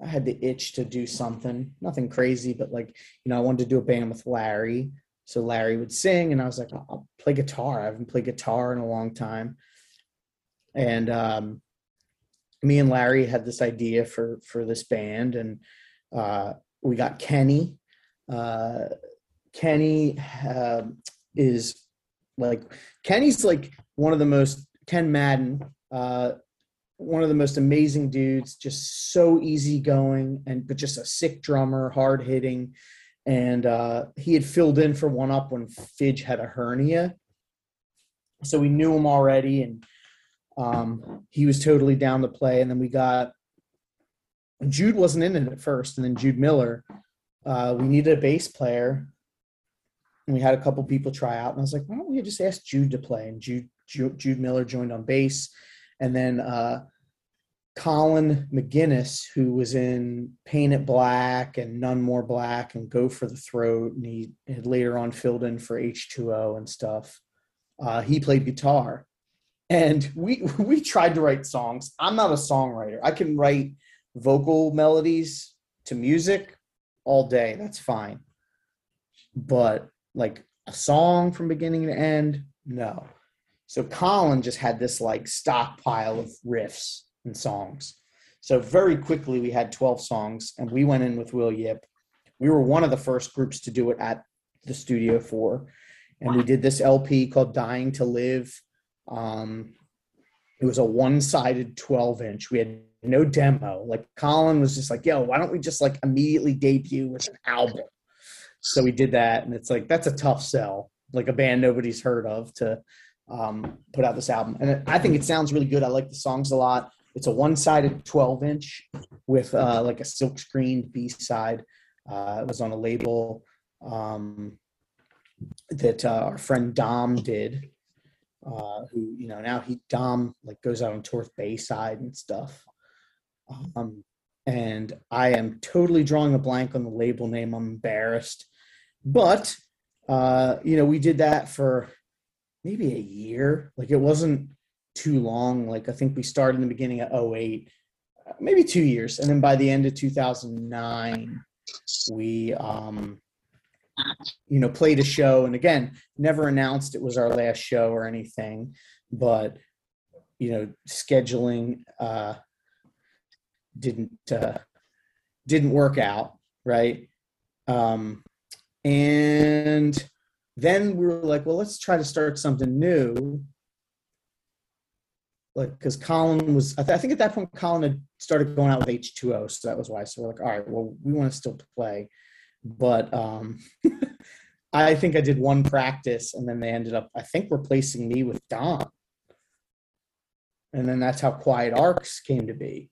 S4: I had the itch to do something, nothing crazy, but like you know, I wanted to do a band with Larry So Larry would sing, and I was like, I'll play guitar. I haven't played guitar in a long time. And um, me and Larry had this idea for for this band, and uh, we got Kenny. Uh, Kenny uh, is like Kenny's like one of the most Ken Madden, uh, one of the most amazing dudes. Just so easygoing, and but just a sick drummer, hard hitting. And uh, he had filled in for one up when Fidge had a hernia, so we knew him already, and um, he was totally down to play. And then we got Jude wasn't in it at first, and then Jude Miller. Uh, we needed a bass player, and we had a couple people try out. And I was like, why don't we just ask Jude to play? And Jude Jude, Jude Miller joined on bass, and then uh, Colin McGinnis, who was in Paint It Black and None More Black and Go for the Throat, and he had later on filled in for H2O and stuff. Uh, he played guitar, and we we tried to write songs. I'm not a songwriter. I can write vocal melodies to music all day. That's fine. But like a song from beginning to end, no. So Colin just had this like stockpile of riffs and songs. So very quickly we had 12 songs and we went in with Will Yip. We were one of the first groups to do it at the Studio 4. And we did this LP called Dying to Live. Um, it was a one-sided 12 inch. We had no demo. Like Colin was just like, yo, why don't we just like immediately debut with an album? So we did that, and it's like that's a tough sell, like a band nobody's heard of to um, put out this album. And I think it sounds really good. I like the songs a lot. It's a one-sided 12 inch with uh, like a silk screened B side. Uh, it was on a label um, that uh, our friend Dom did uh, who you know now he Dom like goes out on tour with Bayside and stuff. Um, and I am totally drawing a blank on the label name. I'm embarrassed, but uh, you know we did that for maybe a year. Like it wasn't too long. Like I think we started in the beginning of 08, maybe two years, and then by the end of 2009, we um, you know, played a show and again, never announced it was our last show or anything, but you know, scheduling uh didn't uh didn't work out, right? Um and then we were like, well, let's try to start something new. Like, because Colin was, I, th- I think at that point, Colin had started going out with H2O. So that was why. So we're like, all right, well, we want to still play but um, I think I did one practice, and then they ended up, I think, replacing me with Don. And then that's how Quiet Arcs came to be.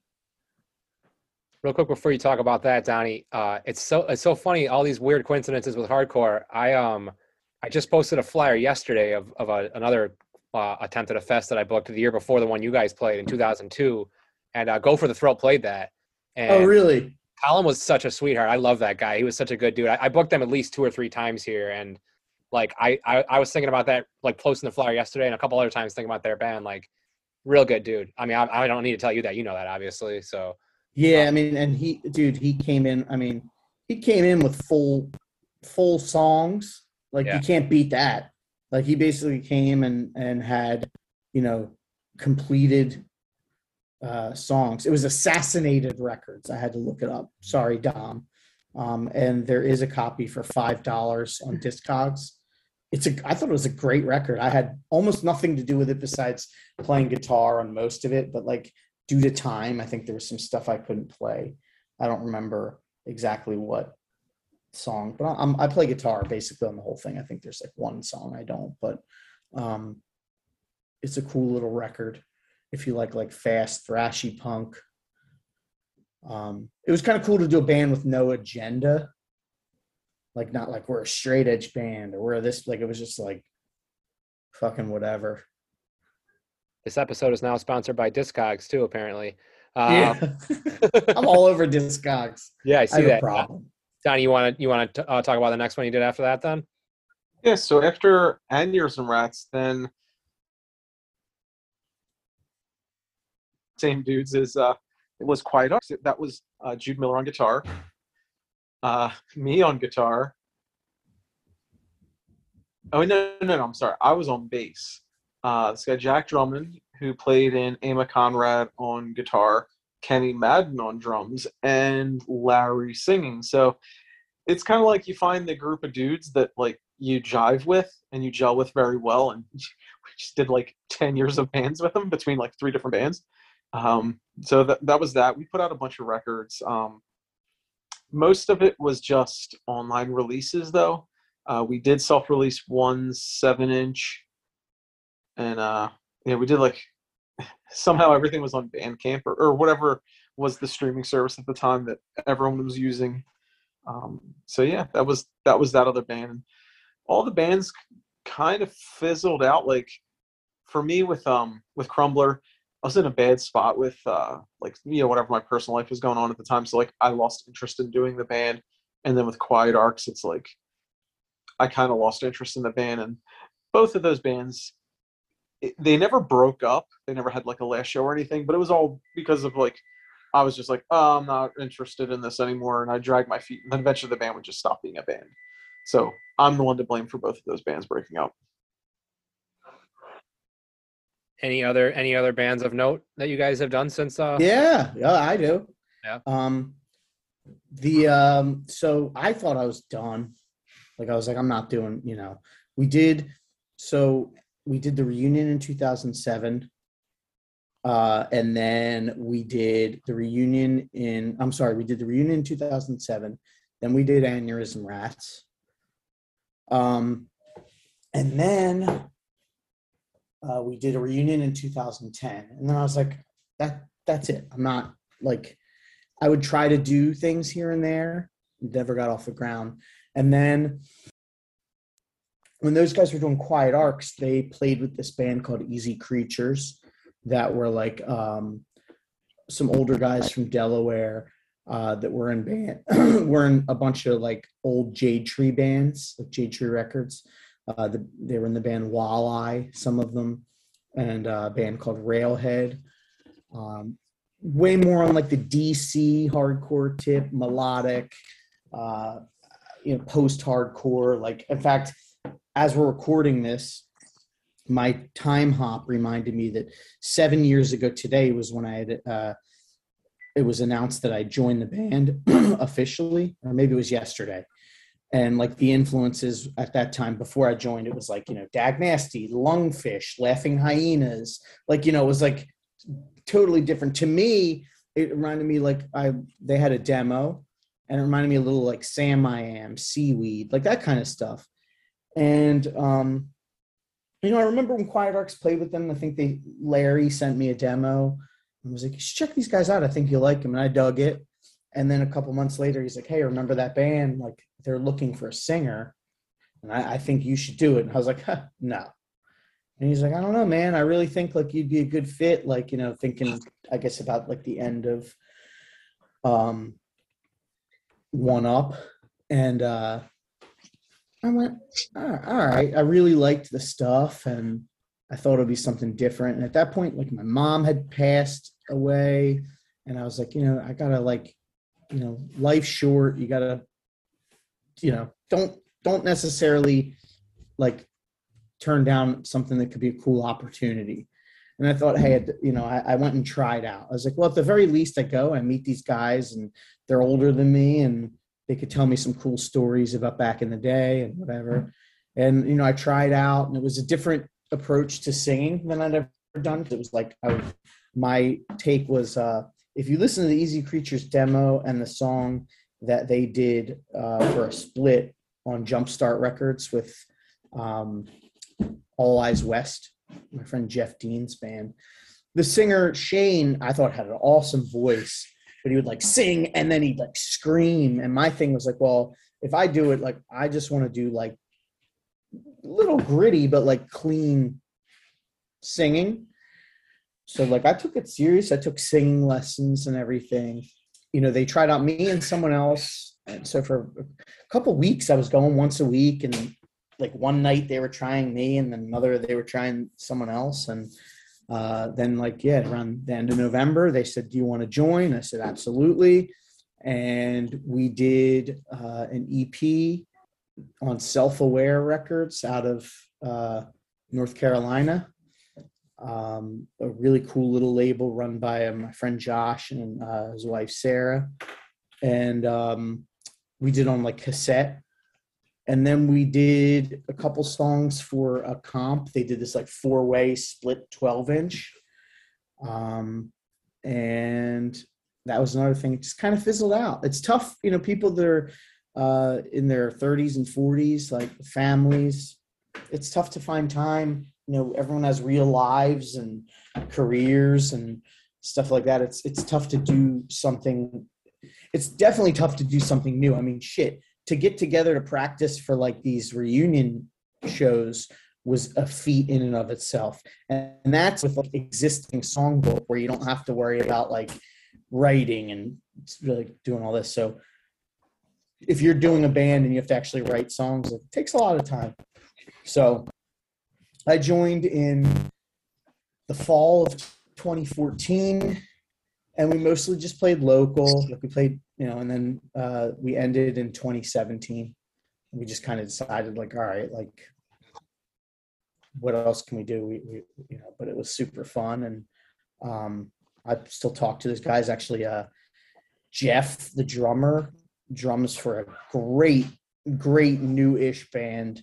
S2: Real quick before you talk about that, Donnie, uh, it's so it's so funny all these weird coincidences with hardcore. I um I just posted a flyer yesterday of of a, another uh, attempt at a fest that I booked the year before the one you guys played in 2002, and uh, Go for the Throat played that. And
S4: oh, really?
S2: Colin was such a sweetheart. I love that guy. He was such a good dude. I, I booked them at least two or three times here, and like I, I, I was thinking about that, like posting the flyer yesterday, and a couple other times thinking about their band. Like, real good dude. I mean, I, I don't need to tell you that. You know that, obviously. So.
S4: Yeah, I mean, and he, dude, he came in. I mean, he came in with full, full songs. Like yeah. you can't beat that. Like he basically came and and had, you know, completed uh, songs. It was Assassinated Records. I had to look it up. Sorry, Dom. Um, and there is a copy for five dollars on Discogs. It's a. I thought it was a great record. I had almost nothing to do with it besides playing guitar on most of it, but like due to time, I think there was some stuff I couldn't play. I don't remember exactly what song, but I'm, I play guitar basically on the whole thing. I think there's like one song I don't, but um, it's a cool little record if you like like fast thrashy punk. Um, it was kind of cool to do a band with no agenda, like not like we're a straight edge band or we're this. Like it was just like fucking whatever.
S2: This episode is now sponsored by Discogs too. Apparently,
S4: um, yeah. I'm all over Discogs.
S2: Yeah, I see I that. problem. Donnie, you want to you want to uh, talk about the next one you did after that? Then.
S3: Yeah. So after Aneurysm Rats, then same dudes as uh, it was Quiet Arcs. That was uh, Jude Miller on guitar, uh, me on guitar, Oh no, no, no! I'm sorry. I was on bass. Uh, this guy Jack Drummond, who played in Emma Conrad on guitar, Kenny Madden on drums, and Larry singing. So it's kind of like you find the group of dudes that like you jive with and you gel with very well. And we just did like ten years of bands with them between like three different bands. Um, so that that was that. We put out a bunch of records. Um, most of it was just online releases, though. Uh, we did self-release one seven-inch, and uh, yeah, we did like somehow everything was on Bandcamp or, or whatever was the streaming service at the time that everyone was using. Um, so yeah, that was that was that other band. All the bands kind of fizzled out. Like for me with um with Crumbler, I was in a bad spot with uh like you know whatever my personal life was going on at the time. So like I lost interest in doing the band, and then with Quiet Arcs, it's like I kind of lost interest in the band, and both of those bands it, they never broke up. They never had like a last show or anything, but it was all because of like I was just like, oh, I'm not interested in this anymore, and I dragged my feet, and then eventually the band would just stop being a band. So I'm the one to blame for both of those bands breaking up.
S2: Any other any other bands of note that you guys have done since? Uh,
S4: Yeah, yeah, I do.
S2: Yeah.
S4: Um, the um, so I thought I was done. Like I was like, I'm not doing. You know, we did. So we did the reunion in 2007. Uh, and then we did the reunion in. I'm sorry, we did the reunion in 2007. Then we did Aneurysm Rats. Um, and then uh, we did a reunion in 2010 and then i was like that that's it i'm not like i would try to do things here and there never got off the ground and then when those guys were doing quiet arcs they played with this band called easy creatures that were like um, some older guys from delaware uh, that were in band were in a bunch of like old jade tree bands like jade tree records uh, the, they were in the band Walleye, some of them, and uh, a band called Railhead. Um, way more on like the DC hardcore tip, melodic, uh, you know, post-hardcore. Like, in fact, as we're recording this, my Timehop reminded me that seven years ago today was when I had. Uh, it was announced that I joined the band officially, or maybe it was yesterday and like the influences at that time before I joined, it was like you know Dag Nasty, Lungfish, Laughing Hyenas, like you know it was like totally different to me. It reminded me like I they had a demo, and it reminded me a little like Samiam, Seaweed, like that kind of stuff. And um, you know, I remember when Quiet Arcs played with them. I think they Larry sent me a demo. and was like, check these guys out. I think you'll like them. And I dug it. And then a couple months later, he's like, hey, remember that band? Like, they're looking for a singer. And I, I think you should do it. And I was like, huh, no. And he's like, I don't know, man. I really think like you'd be a good fit. Like, you know, thinking, I guess, about like the end of um one up. And uh I went, oh, all right. I really liked the stuff and I thought it'd be something different. And at that point, like my mom had passed away, and I was like, you know, I gotta like you know life short you gotta you know don't don't necessarily like turn down something that could be a cool opportunity and i thought hey you know I, I, went and tried out i was like well at the very least i go i meet these guys and they're older than me and they could tell me some cool stories about back in the day and whatever. And you know i tried out and it was a different approach to singing than i'd ever done. It was like I, my take was uh if you listen to the Easy Creatures demo and the song that they did uh, for a split on Jumpstart Records with um, All Eyes West, my friend Jeff Dean's band, the singer Shane, I thought had an awesome voice, but he would like sing and then he'd like scream. And my thing was like, well, if I do it, like I just want to do like little gritty but like clean singing so like I took it serious. I took singing lessons and everything. You know, they tried out me and someone else. And so for a couple weeks I was going once a week and like one night they were trying me and then another they were trying someone else and uh, then like yeah around the end of november they said do you want to join i said absolutely and we did uh, an ep on Self Aware Records out of uh, North Carolina. Um, a really cool little label run by uh, my friend Josh and uh, his wife Sarah. And um, we did on like cassette. And then we did a couple songs for a comp. They did this like four way split 12 inch. Um, and that was another thing. It just kind of fizzled out. It's tough, you know, people that are uh, in their 30s and 40s, like families. It's tough to find time. You know, everyone has real lives and careers and stuff like that. It's it's tough to do something. It's definitely tough to do something new. I mean, shit, to get together to practice for like these reunion shows was a feat in and of itself. And, and that's with like existing songbook where you don't have to worry about like writing and really doing all this. So if you're doing a band and you have to actually write songs, it takes a lot of time. So I joined in the fall of 2014 and we mostly just played local. Like we played, you know, and then uh, we ended in 2017. We just kind of decided like, all right, like what else can we do? We, we you know, but it was super fun. And um, I still talk to those guys actually, uh, Jeff, the drummer, drums for a great, great new-ish band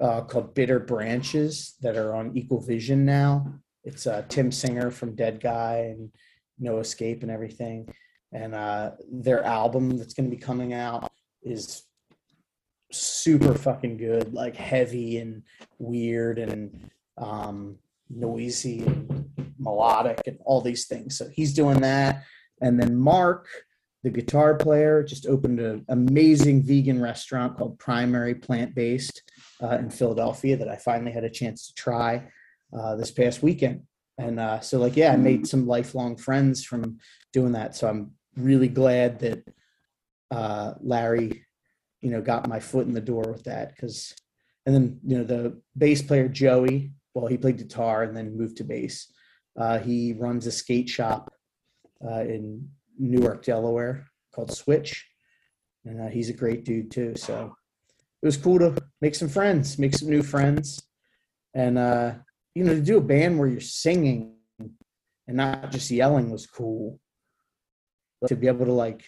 S4: uh, called Bitter Branches that are on Equal Vision now. It's uh, Tim Singer from Dead Guy and No Escape and everything. And uh, their album that's going to be coming out is super fucking good, like heavy and weird and um, noisy and melodic and all these things. So he's doing that. And then Mark, the guitar player, just opened an amazing vegan restaurant called Primary Plant Based uh, in Philadelphia that I finally had a chance to try uh, this past weekend. And uh, so, like, yeah, I made some lifelong friends from doing that. So I'm really glad that uh, Larry, you know, got my foot in the door with that because, and then you know, the bass player Joey, well, he played guitar and then moved to bass. Uh, he runs a skate shop uh, in Newark, Delaware, called Switch, and uh, he's a great dude too. So it was cool to make some friends, make some new friends, and uh, you know, to do a band where you're singing and not just yelling was cool. To be able to like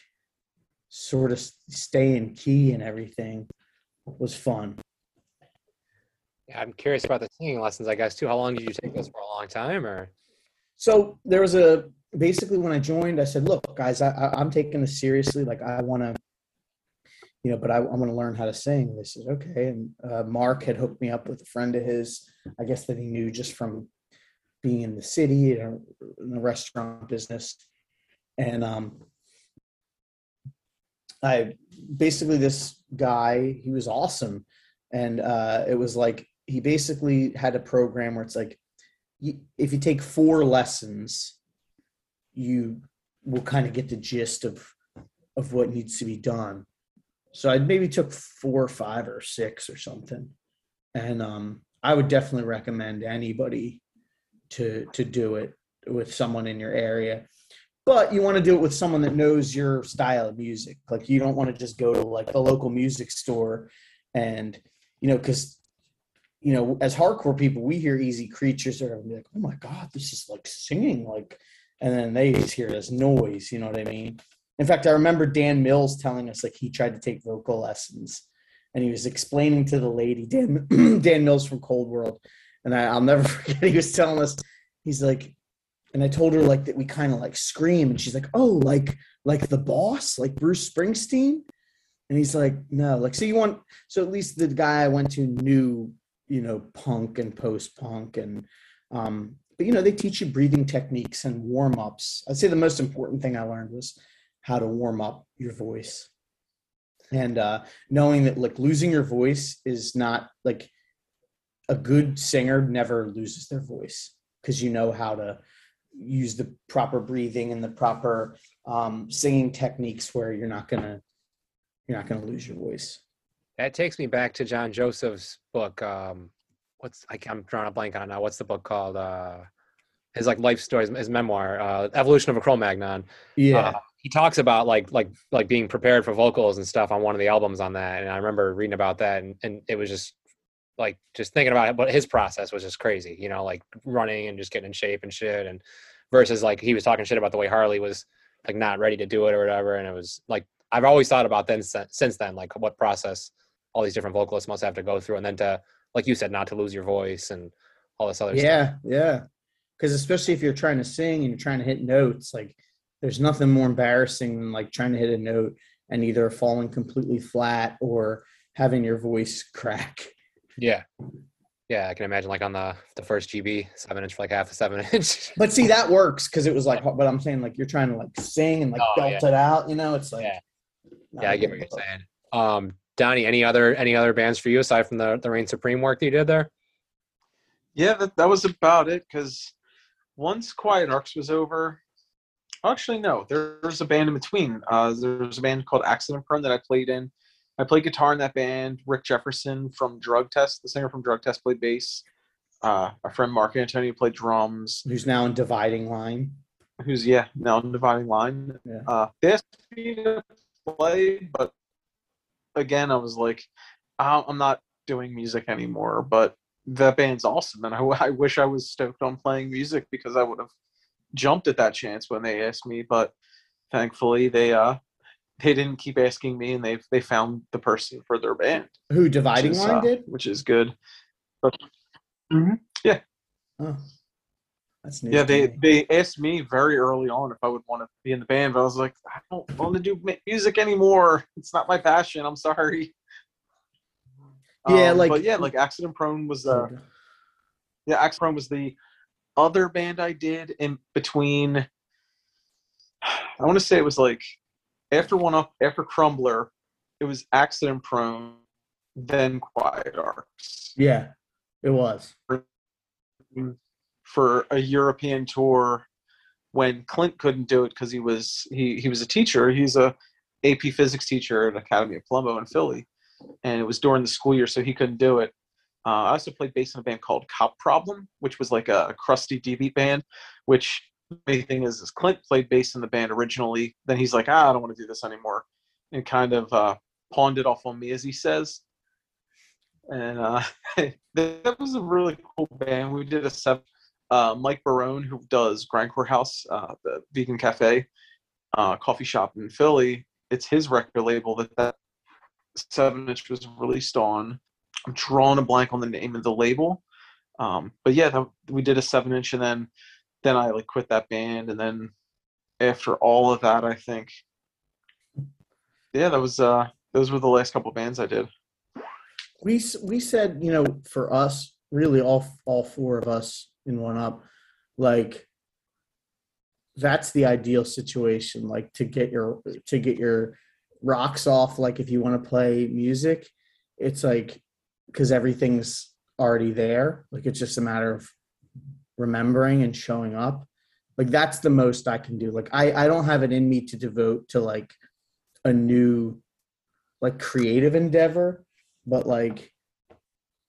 S4: sort of stay in key and everything was fun.
S2: Yeah, I'm curious about the singing lessons, I guess, too. How long did you take those for a long time or?
S4: So there was a basically when I joined, I said, "Look, guys, I, I, am taking this seriously. Like, I want to, you know, but I, I want to learn how to sing." They said, "Okay." And uh, Mark had hooked me up with a friend of his, I guess that he knew just from being in the city in the restaurant business, and um, I basically this guy, he was awesome, and uh, it was like he basically had a program where it's like if you take four lessons, you will kind of get the gist of of what needs to be done. So I maybe took four or five or six or something, and um, I would definitely recommend anybody to to do it with someone in your area. But you want to do it with someone that knows your style of music. Like you don't want to just go to like the local music store and you know because you know, as hardcore people, we hear easy creatures are like, oh my God, this is like singing, like, and then they just hear this noise, you know what I mean? In fact, I remember Dan Mills telling us like he tried to take vocal lessons and he was explaining to the lady, Dan, Dan Mills from Cold World. And I, I'll never forget, he was telling us, he's like, and I told her like that we kind of like scream, and she's like, "Oh, like like the boss, like Bruce Springsteen," and he's like, "No, like so you want so at least the guy I went to knew you know punk and post punk and um, but you know they teach you breathing techniques and warm ups. I'd say the most important thing I learned was how to warm up your voice. And uh, knowing that like losing your voice is not like a good singer never loses their voice because you know how to use the proper breathing and the proper um, singing techniques where you're not gonna you're not gonna lose your voice
S2: that takes me back to John Joseph's book. Um, what's I, am drawing a blank on it now. What's the book called? Uh, his like life story, his, his memoir, uh, Evolution of a Cro-Magnon.
S4: Yeah. Uh,
S2: he talks about like like like being prepared for vocals and stuff on one of the albums on that and i remember reading about that and, and it was just like just thinking about it but his process was just crazy you know like running and just getting in shape and shit and versus like he was talking shit about the way harley was like not ready to do it or whatever and it was like i've always thought about then since then like what process all these different vocalists must have to go through and then to like you said not to lose your voice and all this other stuff.
S4: yeah
S2: stuff
S4: yeah because especially if you're trying to sing and you're trying to hit notes like there's nothing more embarrassing than like trying to hit a note and either falling completely flat or having your voice crack
S2: yeah yeah i can imagine like on the the first gb seven inch for like half a seven inch
S4: but see that works because it was like but i'm saying like you're trying to like sing and like
S2: Oh,
S4: belt
S2: yeah.
S4: it out you know it's like
S2: Yeah. yeah i get what you're saying um donnie any other any other bands for you aside from the the reign supreme work that you did there
S3: Yeah, that, that was about it. Because once Quiet Arcs was over, actually no, there was a band in between. Uh, there was a band called Accident Prone that I played in. I played guitar in that band. Rick Jefferson from Drug Test, the singer from Drug Test, played bass. Uh, our friend Mark Antonio played drums.
S4: who's now in dividing line
S3: Who's yeah now in Dividing Line.
S4: Yeah.
S3: Uh, they asked me to play, but again, I was like, "I- I'm not doing music anymore. But that band's awesome, and I, I wish I was stoked on playing music because I would have jumped at that chance when they asked me. But thankfully, they uh they didn't keep asking me, and they they found the person for their band,
S4: who dividing
S3: is,
S4: line
S3: uh,
S4: did
S3: which is good. But
S4: oh that's news
S3: yeah, they
S4: me.
S3: they asked me very early on if I would want to be in the band, but I was like, I don't want to do music anymore. It's not my passion. I'm sorry.
S4: Yeah,
S3: Um,
S4: like-
S3: but yeah, like Accident Prone was uh yeah, Accident Prone was the other band I did in between. I want to say it was like after one up after Crumbler, it was Accident Prone, then Quiet Arcs.
S4: yeah it was
S3: for a European tour when Clint couldn't do it because he was he he was a teacher. He's a AP physics teacher at Academy of Palumbo in Philly, and it was during the school year, so he couldn't do it. Uh, I also played bass in a band called Cop Problem, which was like a crusty D beat band. Which main thing is, is Clint played bass in the band originally. Then he's like, ah, I don't want to do this anymore, and kind of uh, pawned it off on me, as he says. And uh, that was a really cool band. We did a seven uh, Mike Barone, who does Grindcore House, uh, the vegan cafe, uh, coffee shop in Philly. It's his record label that that seven inch was released on. I'm drawing a blank on the name of the label, um, but yeah, that, we did a seven inch, and then then I like quit that band, and then after all of that, I think, yeah, that was uh, those were the last couple bands I did.
S4: we we said you know for us really all all four of us in one up like that's the ideal situation like to get your to get your rocks off like if you want to play music it's like because everything's already there like it's just a matter of remembering and showing up like that's the most i can do like i i don't have it in me to devote to like a new like creative endeavor but like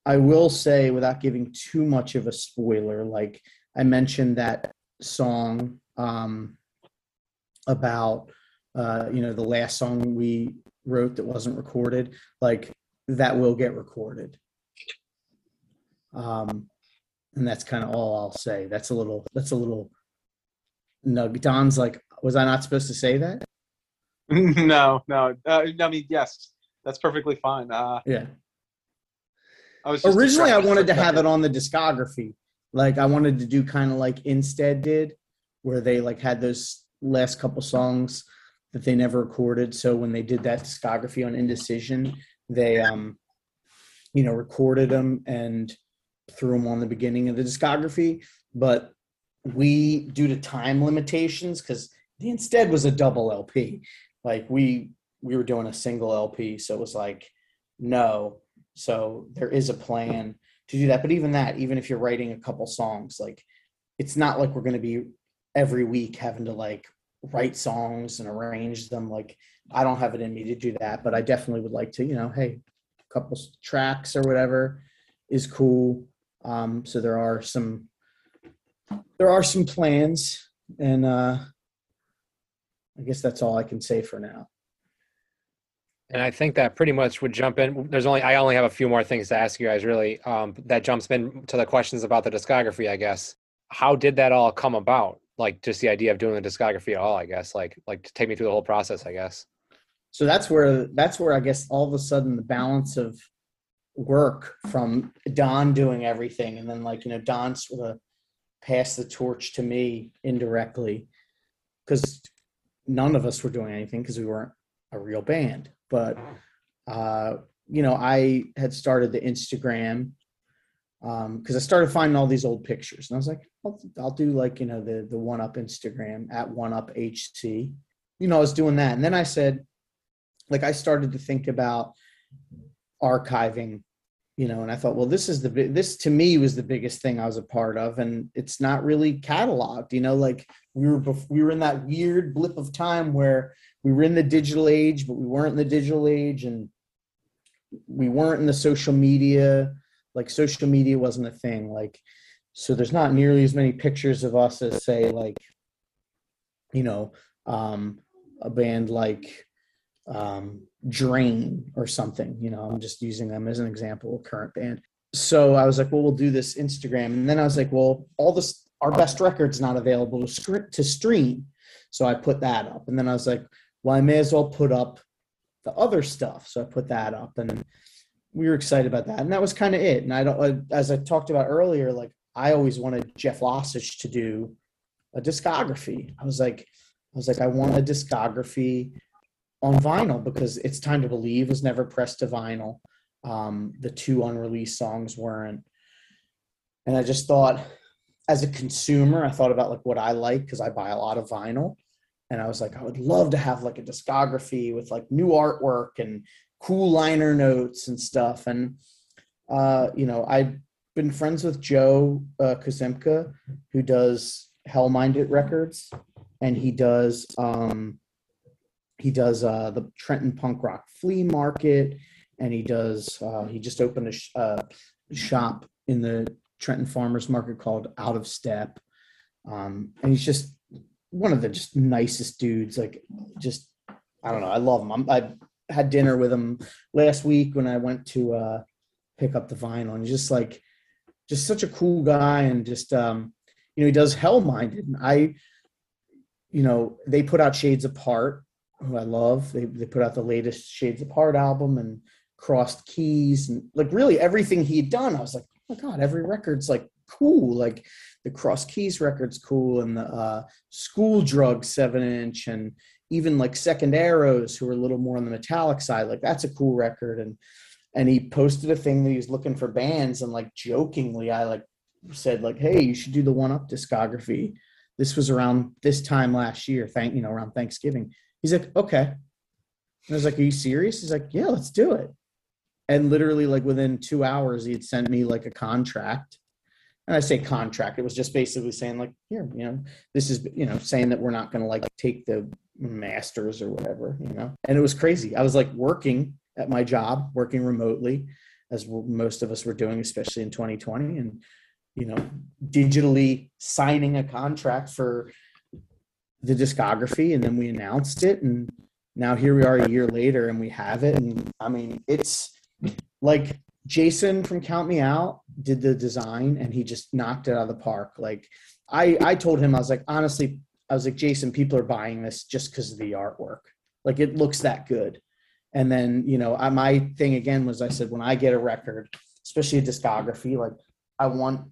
S4: I will say without giving too much of a spoiler, like I mentioned that song um, about uh, you know the last song we wrote that wasn't recorded, like that will get recorded. Um, and that's kind of all I'll say. That's a little. That's a little. Nug. Don's like, was I not supposed to say that?
S3: no, no, uh, I mean yes, that's perfectly fine. Uh,
S4: Yeah.
S3: I was
S4: originally i wanted to have it on the discography like i wanted to do kind of like Insted did where they like had those last couple songs that they never recorded so when they did that discography on indecision they um you know recorded them and threw them on the beginning of the discography but we due to time limitations because the Insted was a double lp like we we were doing a single lp so it was like no so there is a plan to do that. But even that, even if you're writing a couple songs, like it's not like we're going to be every week having to like write songs and arrange them. Like I don't have it in me to do that, but I definitely would like to, you know, hey, a couple tracks or whatever is cool. Um, so there are some, there are some plans and, uh, I guess that's all I can say for now.
S2: And I think that pretty much would jump in. There's only I only have a few more things to ask you guys. Really, um, that jumps in to the questions about the discography. I guess. How did that all come about? Like just the idea of doing the discography at all. I guess. Like like to take me through the whole process. I guess.
S4: So that's where that's where I guess all of a sudden the balance of work from Don doing everything, and then like you know Don sort of passed the torch to me indirectly because none of us were doing anything because we weren't a real band but uh, you know, I had started the Instagram um because um, I started finding all these old pictures, and I was like, I'll, I'll do like you know the the one up Instagram at one up HC. You know, I was doing that, and then I said, like, I started to think about archiving you know and i thought well this is the this to me was the biggest thing i was a part of and it's not really cataloged you know like we were we were in that weird blip of time where we were in the digital age, but we weren't in the digital age, and we weren't in the social media. Like social media wasn't a thing. Like so, there's not nearly as many pictures of us as say like, you know, um, a band like um, Drain or something. You know, I'm just using them as an example, current band. So I was like, well, we'll do this Instagram, and then I was like, well, all this our best record's not available to script to stream. So I put that up, and then I was like, well, I may as well put up the other stuff. So I put that up and we were excited about that. And that was kind of it. And I don't, as I talked about earlier, like I always wanted Jeff Lossage to do a discography. I was like, I was like, I want a discography on vinyl because It's Time to Believe was never pressed to vinyl. Um, the two unreleased songs weren't. And I just thought, as a consumer, I thought about like what I like because I buy a lot of vinyl and I was like, I would love to have like a discography with like new artwork and cool liner notes and stuff. And uh, you know, I've been friends with Joe uh, who does Hell Minded Records, and he does um, he does uh, the Trenton Punk Rock Flea Market, and he does uh, he just opened a sh- uh, shop in the Trenton Farmers Market called Out of Step, um, and he's just one of the just nicest dudes. Like, just I don't know. I love him. I'm, I had dinner with him last week when I went to uh, pick up the vinyl, and just like, just such a cool guy, and just um, you know, he does Hell Minded. I, you know, they put out Shades Apart, who I love. They they put out the latest Shades Apart album and Crossed Keys, and like really everything he had done. I was like, oh my god, every record's like cool. Like the Cross Keys record's cool, and the uh, School Drug seven inch, and even like Second Arrows, who are a little more on the metallic side. Like that's a cool record, and and he posted a thing that he was looking for bands, and like jokingly, I like said like, hey, you should do the One Up discography. This was around this time last year, thank you know around Thanksgiving. He's like, okay. And I was like, are you serious? He's like, yeah, let's do it. And literally, like within two hours, he had sent me like a contract and I say contract, it was just basically saying like, here, you know, this is, you know, saying that we're not going to like take the masters or whatever, you know, and it was crazy. I was like working at my job, working remotely as most of us were doing, especially in 2020 and, you know, digitally signing a contract for the discography. And then we announced it. And now here we are a year later and we have it. And I mean, it's like Jason from Count Me Out did the design and he just knocked it out of the park. Like I, I told him, I was like, honestly, I was like, Jason, people are buying this just because of the artwork. Like it looks that good. And then, you know, I, my thing again was I said, when I get a record, especially a discography, like I want,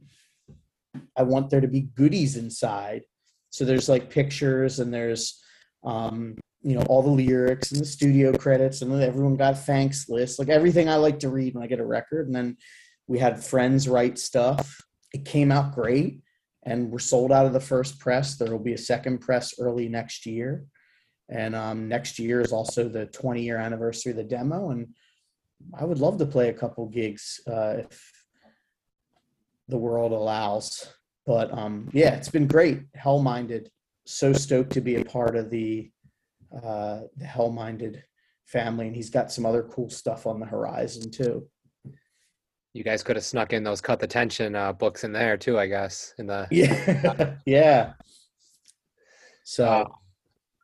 S4: I want there to be goodies inside. So there's like pictures and there's, um, you know all the lyrics and the studio credits and everyone got thanks lists. Like everything i like to read when i get a record. And then we had friends write stuff. It came out great and we're sold out of the first press. There will be a second press early next year. And um, next year is also the 20 year anniversary of the demo. And i would love to play a couple gigs uh, if the world allows but um, yeah it's been great hell minded so stoked to be a part of the uh, the Hell Minded family, and he's got some other cool stuff on the horizon too.
S2: You guys could have snuck in those cut the tension uh, books in there too, I guess. In the
S4: yeah, yeah. So, uh,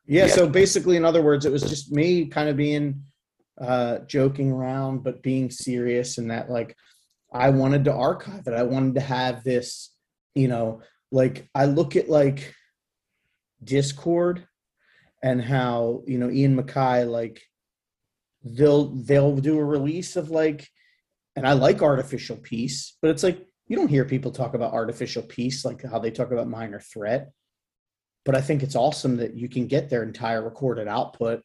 S4: Yeah,
S2: Yeah.
S4: So basically, in other words, it was just me kind of being uh, joking around, but being serious, and that like I wanted to archive it. I wanted to have this, you know, like I look at like Dischord and how you know Ian MacKaye like they'll they'll do a release of like, and I like artificial peace, but it's like you don't hear people talk about artificial peace like how they talk about minor threat. But I think it's awesome that you can get their entire recorded output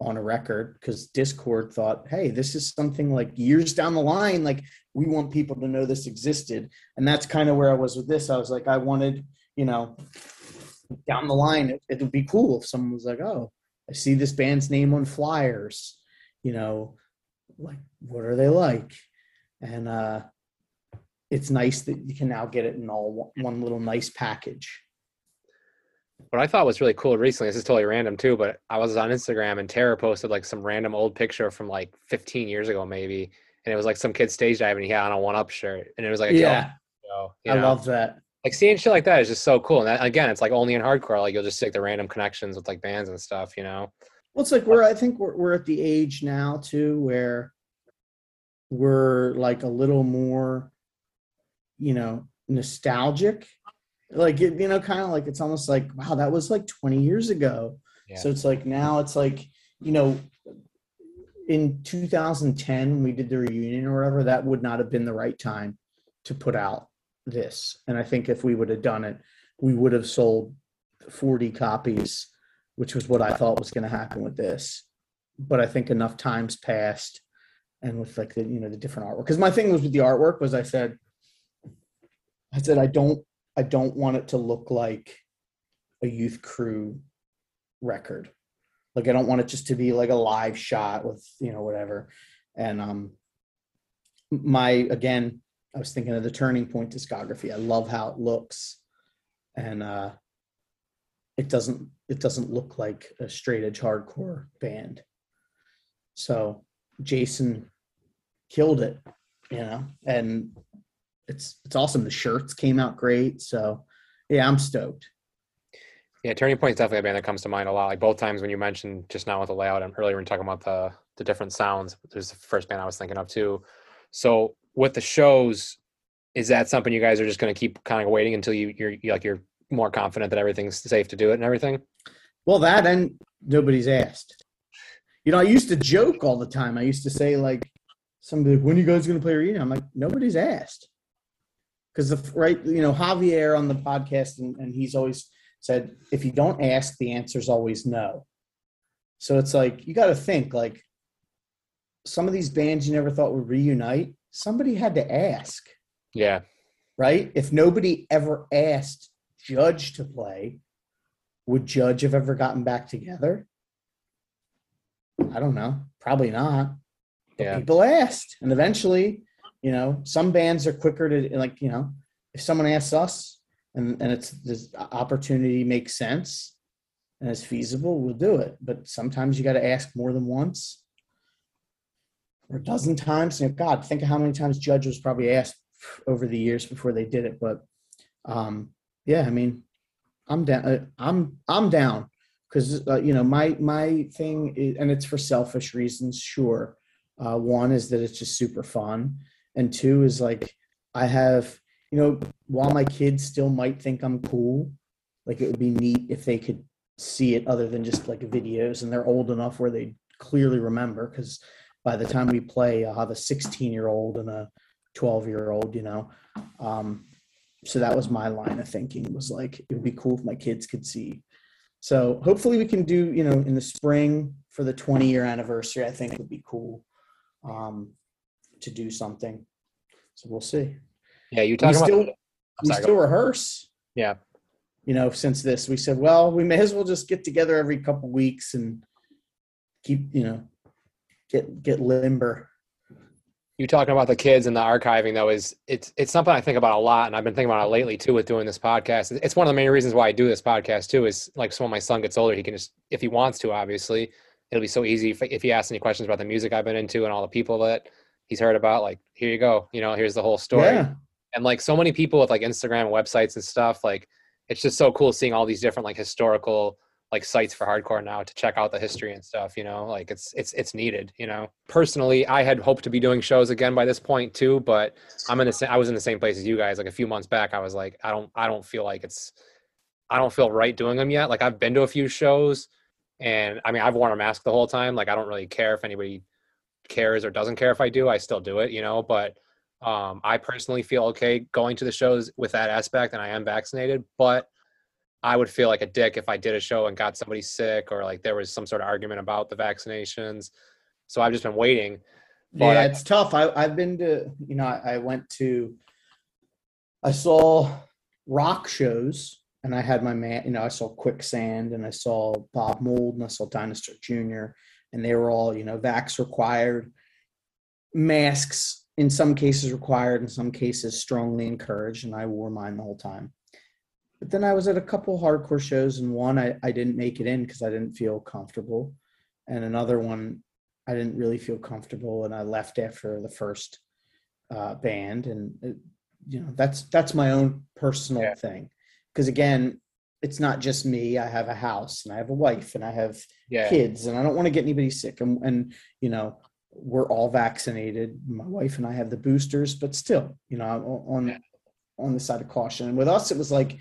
S4: on a record because Dischord thought, hey, this is something like years down the line, like we want people to know this existed. And that's kind of where I was with this. I was like, I wanted, you know, down the line, it, it would be cool if someone was like, oh, I see this band's name on flyers, you know, like what are they like? And uh it's nice that you can now get it in all one, one little nice package.
S2: What I thought was really cool recently, this is totally random too, but I was on Instagram and Tara posted like some random old picture from like 15 years ago, maybe. And it was like some kid stage diving he had on a one up shirt. And it was like,
S4: Yeah,
S2: show, you
S4: I love that.
S2: like seeing shit like that is just so cool. And that, again, it's like only in hardcore, like you'll just stick the random connections with like bands and stuff, you know?
S4: Well, it's like we're I think we're we're at the age now too where we're like a little more, you know, nostalgic. Like you know, kind of like it's almost like, wow, that was like 20 years ago.
S2: Yeah.
S4: So it's like now it's like, you know, in 2010 when we did the reunion or whatever, that would not have been the right time to put out this. And I think if we would have done it, we would have sold 40 copies, which was what I thought was going to happen with this. But I think enough times passed and with like the, you know, the different artwork. Because my thing was with the artwork was I said, I said, I don't, I don't want it to look like a youth crew record. Like I don't want it just to be like a live shot with, you know, whatever. And um my again, I was thinking of the turning point discography. I love how it looks. And uh it doesn't it doesn't look like a straight edge hardcore band. So Jason killed it, you know, and it's it's awesome. The shirts came out great. So yeah, I'm stoked.
S2: Yeah, Turning Point is definitely a band that comes to mind a lot. Like both times when you mentioned just now with the layout and earlier when talking about the the different sounds, there's the first band I was thinking of too. So with the shows, is that something you guys are just going to keep kind of waiting until you you're you like you're more confident that everything's safe to do it and everything?
S4: Well, that and nobody's asked. You know, I used to joke all the time. I used to say like, somebody when are you guys going to play arena? I'm like, nobody's asked. Because the right, you know, Javier on the podcast, and, and he's always said, if you don't ask, the answer's always no. So it's like you got to think like some of these bands you never thought would reunite. Somebody had to ask
S2: Yeah,
S4: right? If nobody ever asked Judge to play, would Judge have ever gotten back together? I don't know. Probably not. But
S2: Yeah.
S4: people asked, and eventually, you know, some bands are quicker to like, you know, if someone asks us and and it's this opportunity makes sense and it's feasible, we'll do it. But sometimes you got to ask more than once or a dozen times. You know, God, think of how many times Judge was probably asked over the years before they did it. But um, yeah, I mean, I'm down. Uh, I'm I'm down because uh, you know my my thing is, and it's for selfish reasons. Sure, uh, one is that it's just super fun, and two is like I have you know while my kids still might think I'm cool, like it would be neat if they could see it other than just like videos, and they're old enough where they clearly remember because by the time we play, I'll have a 16 year old and a 12 year old, you know. Um, so that was my line of thinking was like, it would be cool if my kids could see. So hopefully we can do, you know, in the spring for the 20 year anniversary, I think it would be cool um, to do something. So we'll see.
S2: yeah. You
S4: We
S2: talking
S4: still,
S2: about? I'm
S4: we
S2: sorry,
S4: still rehearse,
S2: yeah,
S4: you know, since this, we said, well, we may as well just get together every couple weeks and keep, you know, get, get limber.
S2: you talking about the kids and the archiving though is it's it's something I think about a lot, and I've been thinking about it lately too with doing this podcast. It's one of the main reasons why I do this podcast too. Is like so when my son gets older, he can just if he wants to, obviously, it'll be so easy if, if he asks any questions about the music I've been into and all the people that he's heard about. Like here you go, you know, here's the whole story.
S4: Yeah.
S2: And like so many people with like Instagram websites and stuff, like it's just so cool seeing all these different like historical like sites for hardcore now to check out the history and stuff you know like it's it's it's needed you know personally i had hoped to be doing shows again by this point too but i'm in the same i was in the same place as you guys like a few months back i was like i don't i don't feel like it's i don't feel right doing them yet like i've been to a few shows and i mean i've worn a mask the whole time like i don't really care if anybody cares or doesn't care if i do i still do it you know but um i personally feel okay going to the shows with that aspect and i am vaccinated but I would feel like a dick if I did a show and got somebody sick or like there was some sort of argument about the vaccinations. So I've just been waiting. But
S4: yeah,
S2: I-
S4: it's tough. I, I've been to, you know, I, I went to, I saw rock shows and I had my man, you know, I saw Quicksand and I saw Bob Mould and I saw Dinosaur Jr. and they were all, you know, vax required, masks in some cases required, in some cases strongly encouraged. And I wore mine the whole time. But then I was at a couple hardcore shows and one I, I didn't make it in because I didn't feel comfortable. And another one I didn't really feel comfortable, and I left after the first uh, band. And it, you know, that's that's my own personal
S2: Yeah.
S4: thing. Because again, it's not just me. I have a house, and I have a wife, and I have
S2: yeah,
S4: kids, and I don't want to get anybody sick. And, and you know, we're all vaccinated. My wife and I have the boosters, but still, you know, I'm on
S2: Yeah.
S4: on the side of caution. And with us, it was like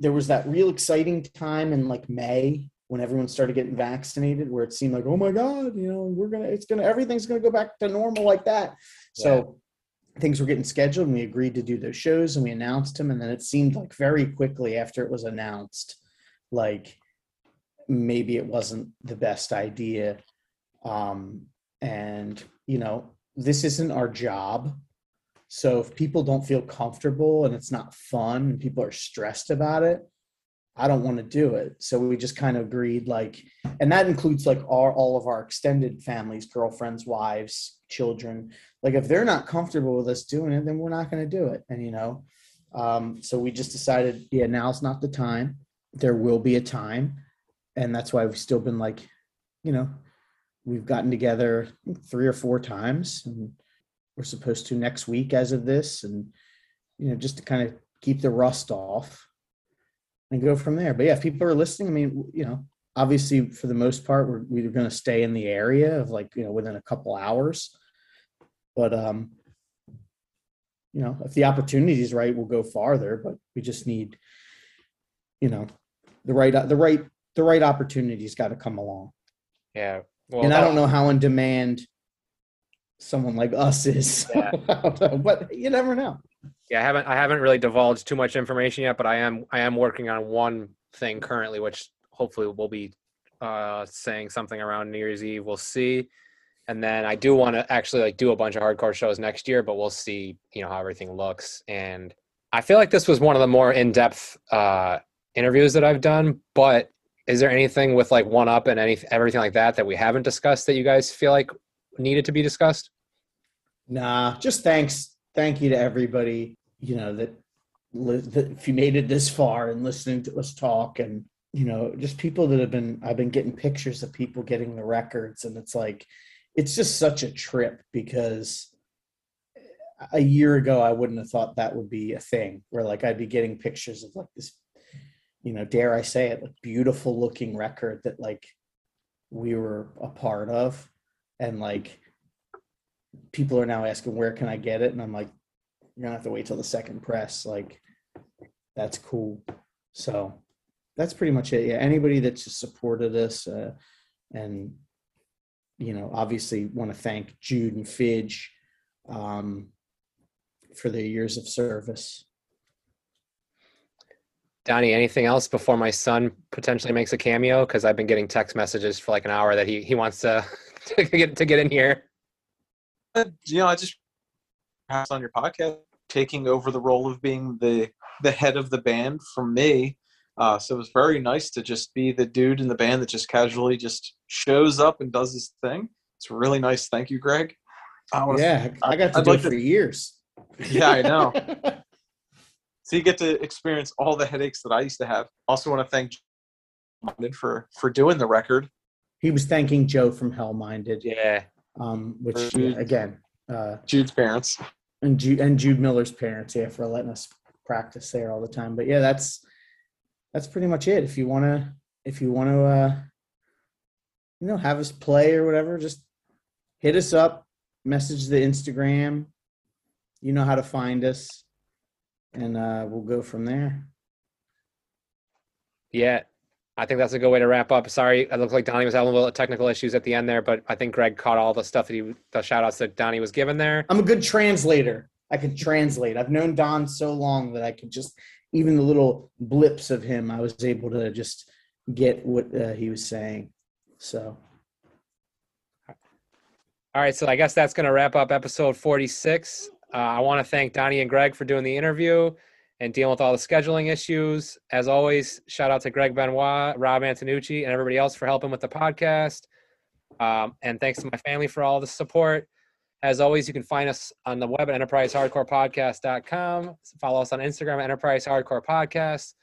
S4: there was that real exciting time in like May when everyone started getting vaccinated, where it seemed like, oh my god, you know, we're gonna, it's gonna, everything's gonna go back to normal like that. So things were getting scheduled, and we agreed to do those shows, and we announced them, and then it seemed like very quickly after it was announced, like maybe it wasn't the best idea. Um and you know this isn't our job. So if people don't feel comfortable and it's not fun and people are stressed about it i don't want to do it. So we just kind of agreed like and that includes like our all of our extended families girlfriends wives children. Like if they're not comfortable with us doing it then we're not going to do it and you know um so we just decided yeah now's not the time. There will be a time and that's why we've still been like you know we've gotten together three or four times and we're supposed to next week as of this and you know just to kind of keep the rust off and go from there but yeah if people are listening i mean you know obviously for the most part we're, we're going to stay in the area of like you know within a couple hours but um you know if the opportunity is right we'll go farther but we just need you know the right the right the right opportunity's got to come along
S2: yeah. Well,
S4: and I don't know how in demand someone like us is.
S2: Yeah.
S4: but you never know.
S2: Yeah, I haven't I haven't really divulged too much information yet, but I am I am working on one thing currently, which hopefully we'll be uh, saying something around New Year's Eve. We'll see. And then I do want to actually like do a bunch of hardcore shows next year, but we'll see, you know, how everything looks. And I feel like this was one of the more in-depth uh, interviews that I've done. But is there anything with like one up and any everything like that that we haven't discussed that you guys feel like needed to be discussed?
S4: Nah, just thanks. Thank you to everybody, you know, that, that if you made it this far and listening to us talk and, you know, just people that have been, I've been getting pictures of people getting the records and it's like, it's just such a trip because a year ago, I wouldn't have thought that would be a thing where like I'd be getting pictures of like this, you know, dare I say it, like beautiful looking record that like we were a part of. And like, people are now asking where can I get it, and I'm like, you're gonna have to wait till the second press. Like, that's cool. So that's pretty much it. Yeah, anybody that's just supported us, uh, and you know, obviously want to thank Jude and Fidge um, for their years of service.
S2: Donnie, anything else before my son potentially makes a cameo? Because I've been getting text messages for like an hour that he, he wants to to get to get in here.
S3: You know, I just passed on your podcast, taking over the role of being the the head of the band from me. Uh, so it was very nice to just be the dude in the band that just casually just shows up and does his thing. It's really nice. Thank you, Greg. I wanna-
S4: Yeah, I got to
S3: I'd
S4: do
S3: like
S4: it for
S3: to-
S4: years.
S3: Yeah, I know. so you get to experience all the headaches that I used to have. Also, want to thank London for for doing the record.
S4: he was thanking Joe from Hell Minded,
S2: Yeah.
S4: Um, which
S3: Jude.
S4: yeah, again, uh,
S3: Jude's parents.
S4: and Jude and Jude Miller's parents, yeah, for letting us practice there all the time. But yeah, that's that's pretty much it. If you want to if you want to, uh, you know, have us play or whatever, just hit us up, message the Instagram. You know how to find us, and uh, we'll go from there.
S2: Yeah, I think that's a good way to wrap up. Sorry, it looked like Donnie was having a little technical issues at the end there, but I think Greg caught all the stuff that he, the shout outs that Donnie was given there.
S4: I'm a good translator. I can translate. I've known Don so long that I could just even the little blips of him. I was able to just get what uh, he was saying. So
S2: All right, so I guess that's going to wrap up episode 46. Uh, I want to thank Donnie and Greg for doing the interview and dealing with all the scheduling issues. As always, shout out to Greg Benoit, Rob Antonucci, and everybody else for helping with the podcast. Um, and thanks to my family for all the support. As always, you can find us on the web at enterprisehardcorepodcast.com. Follow us on Instagram at Enterprise Hardcore Podcast.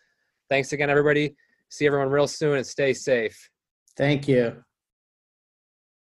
S2: Thanks again, everybody. See everyone real soon and stay safe.
S4: thank you.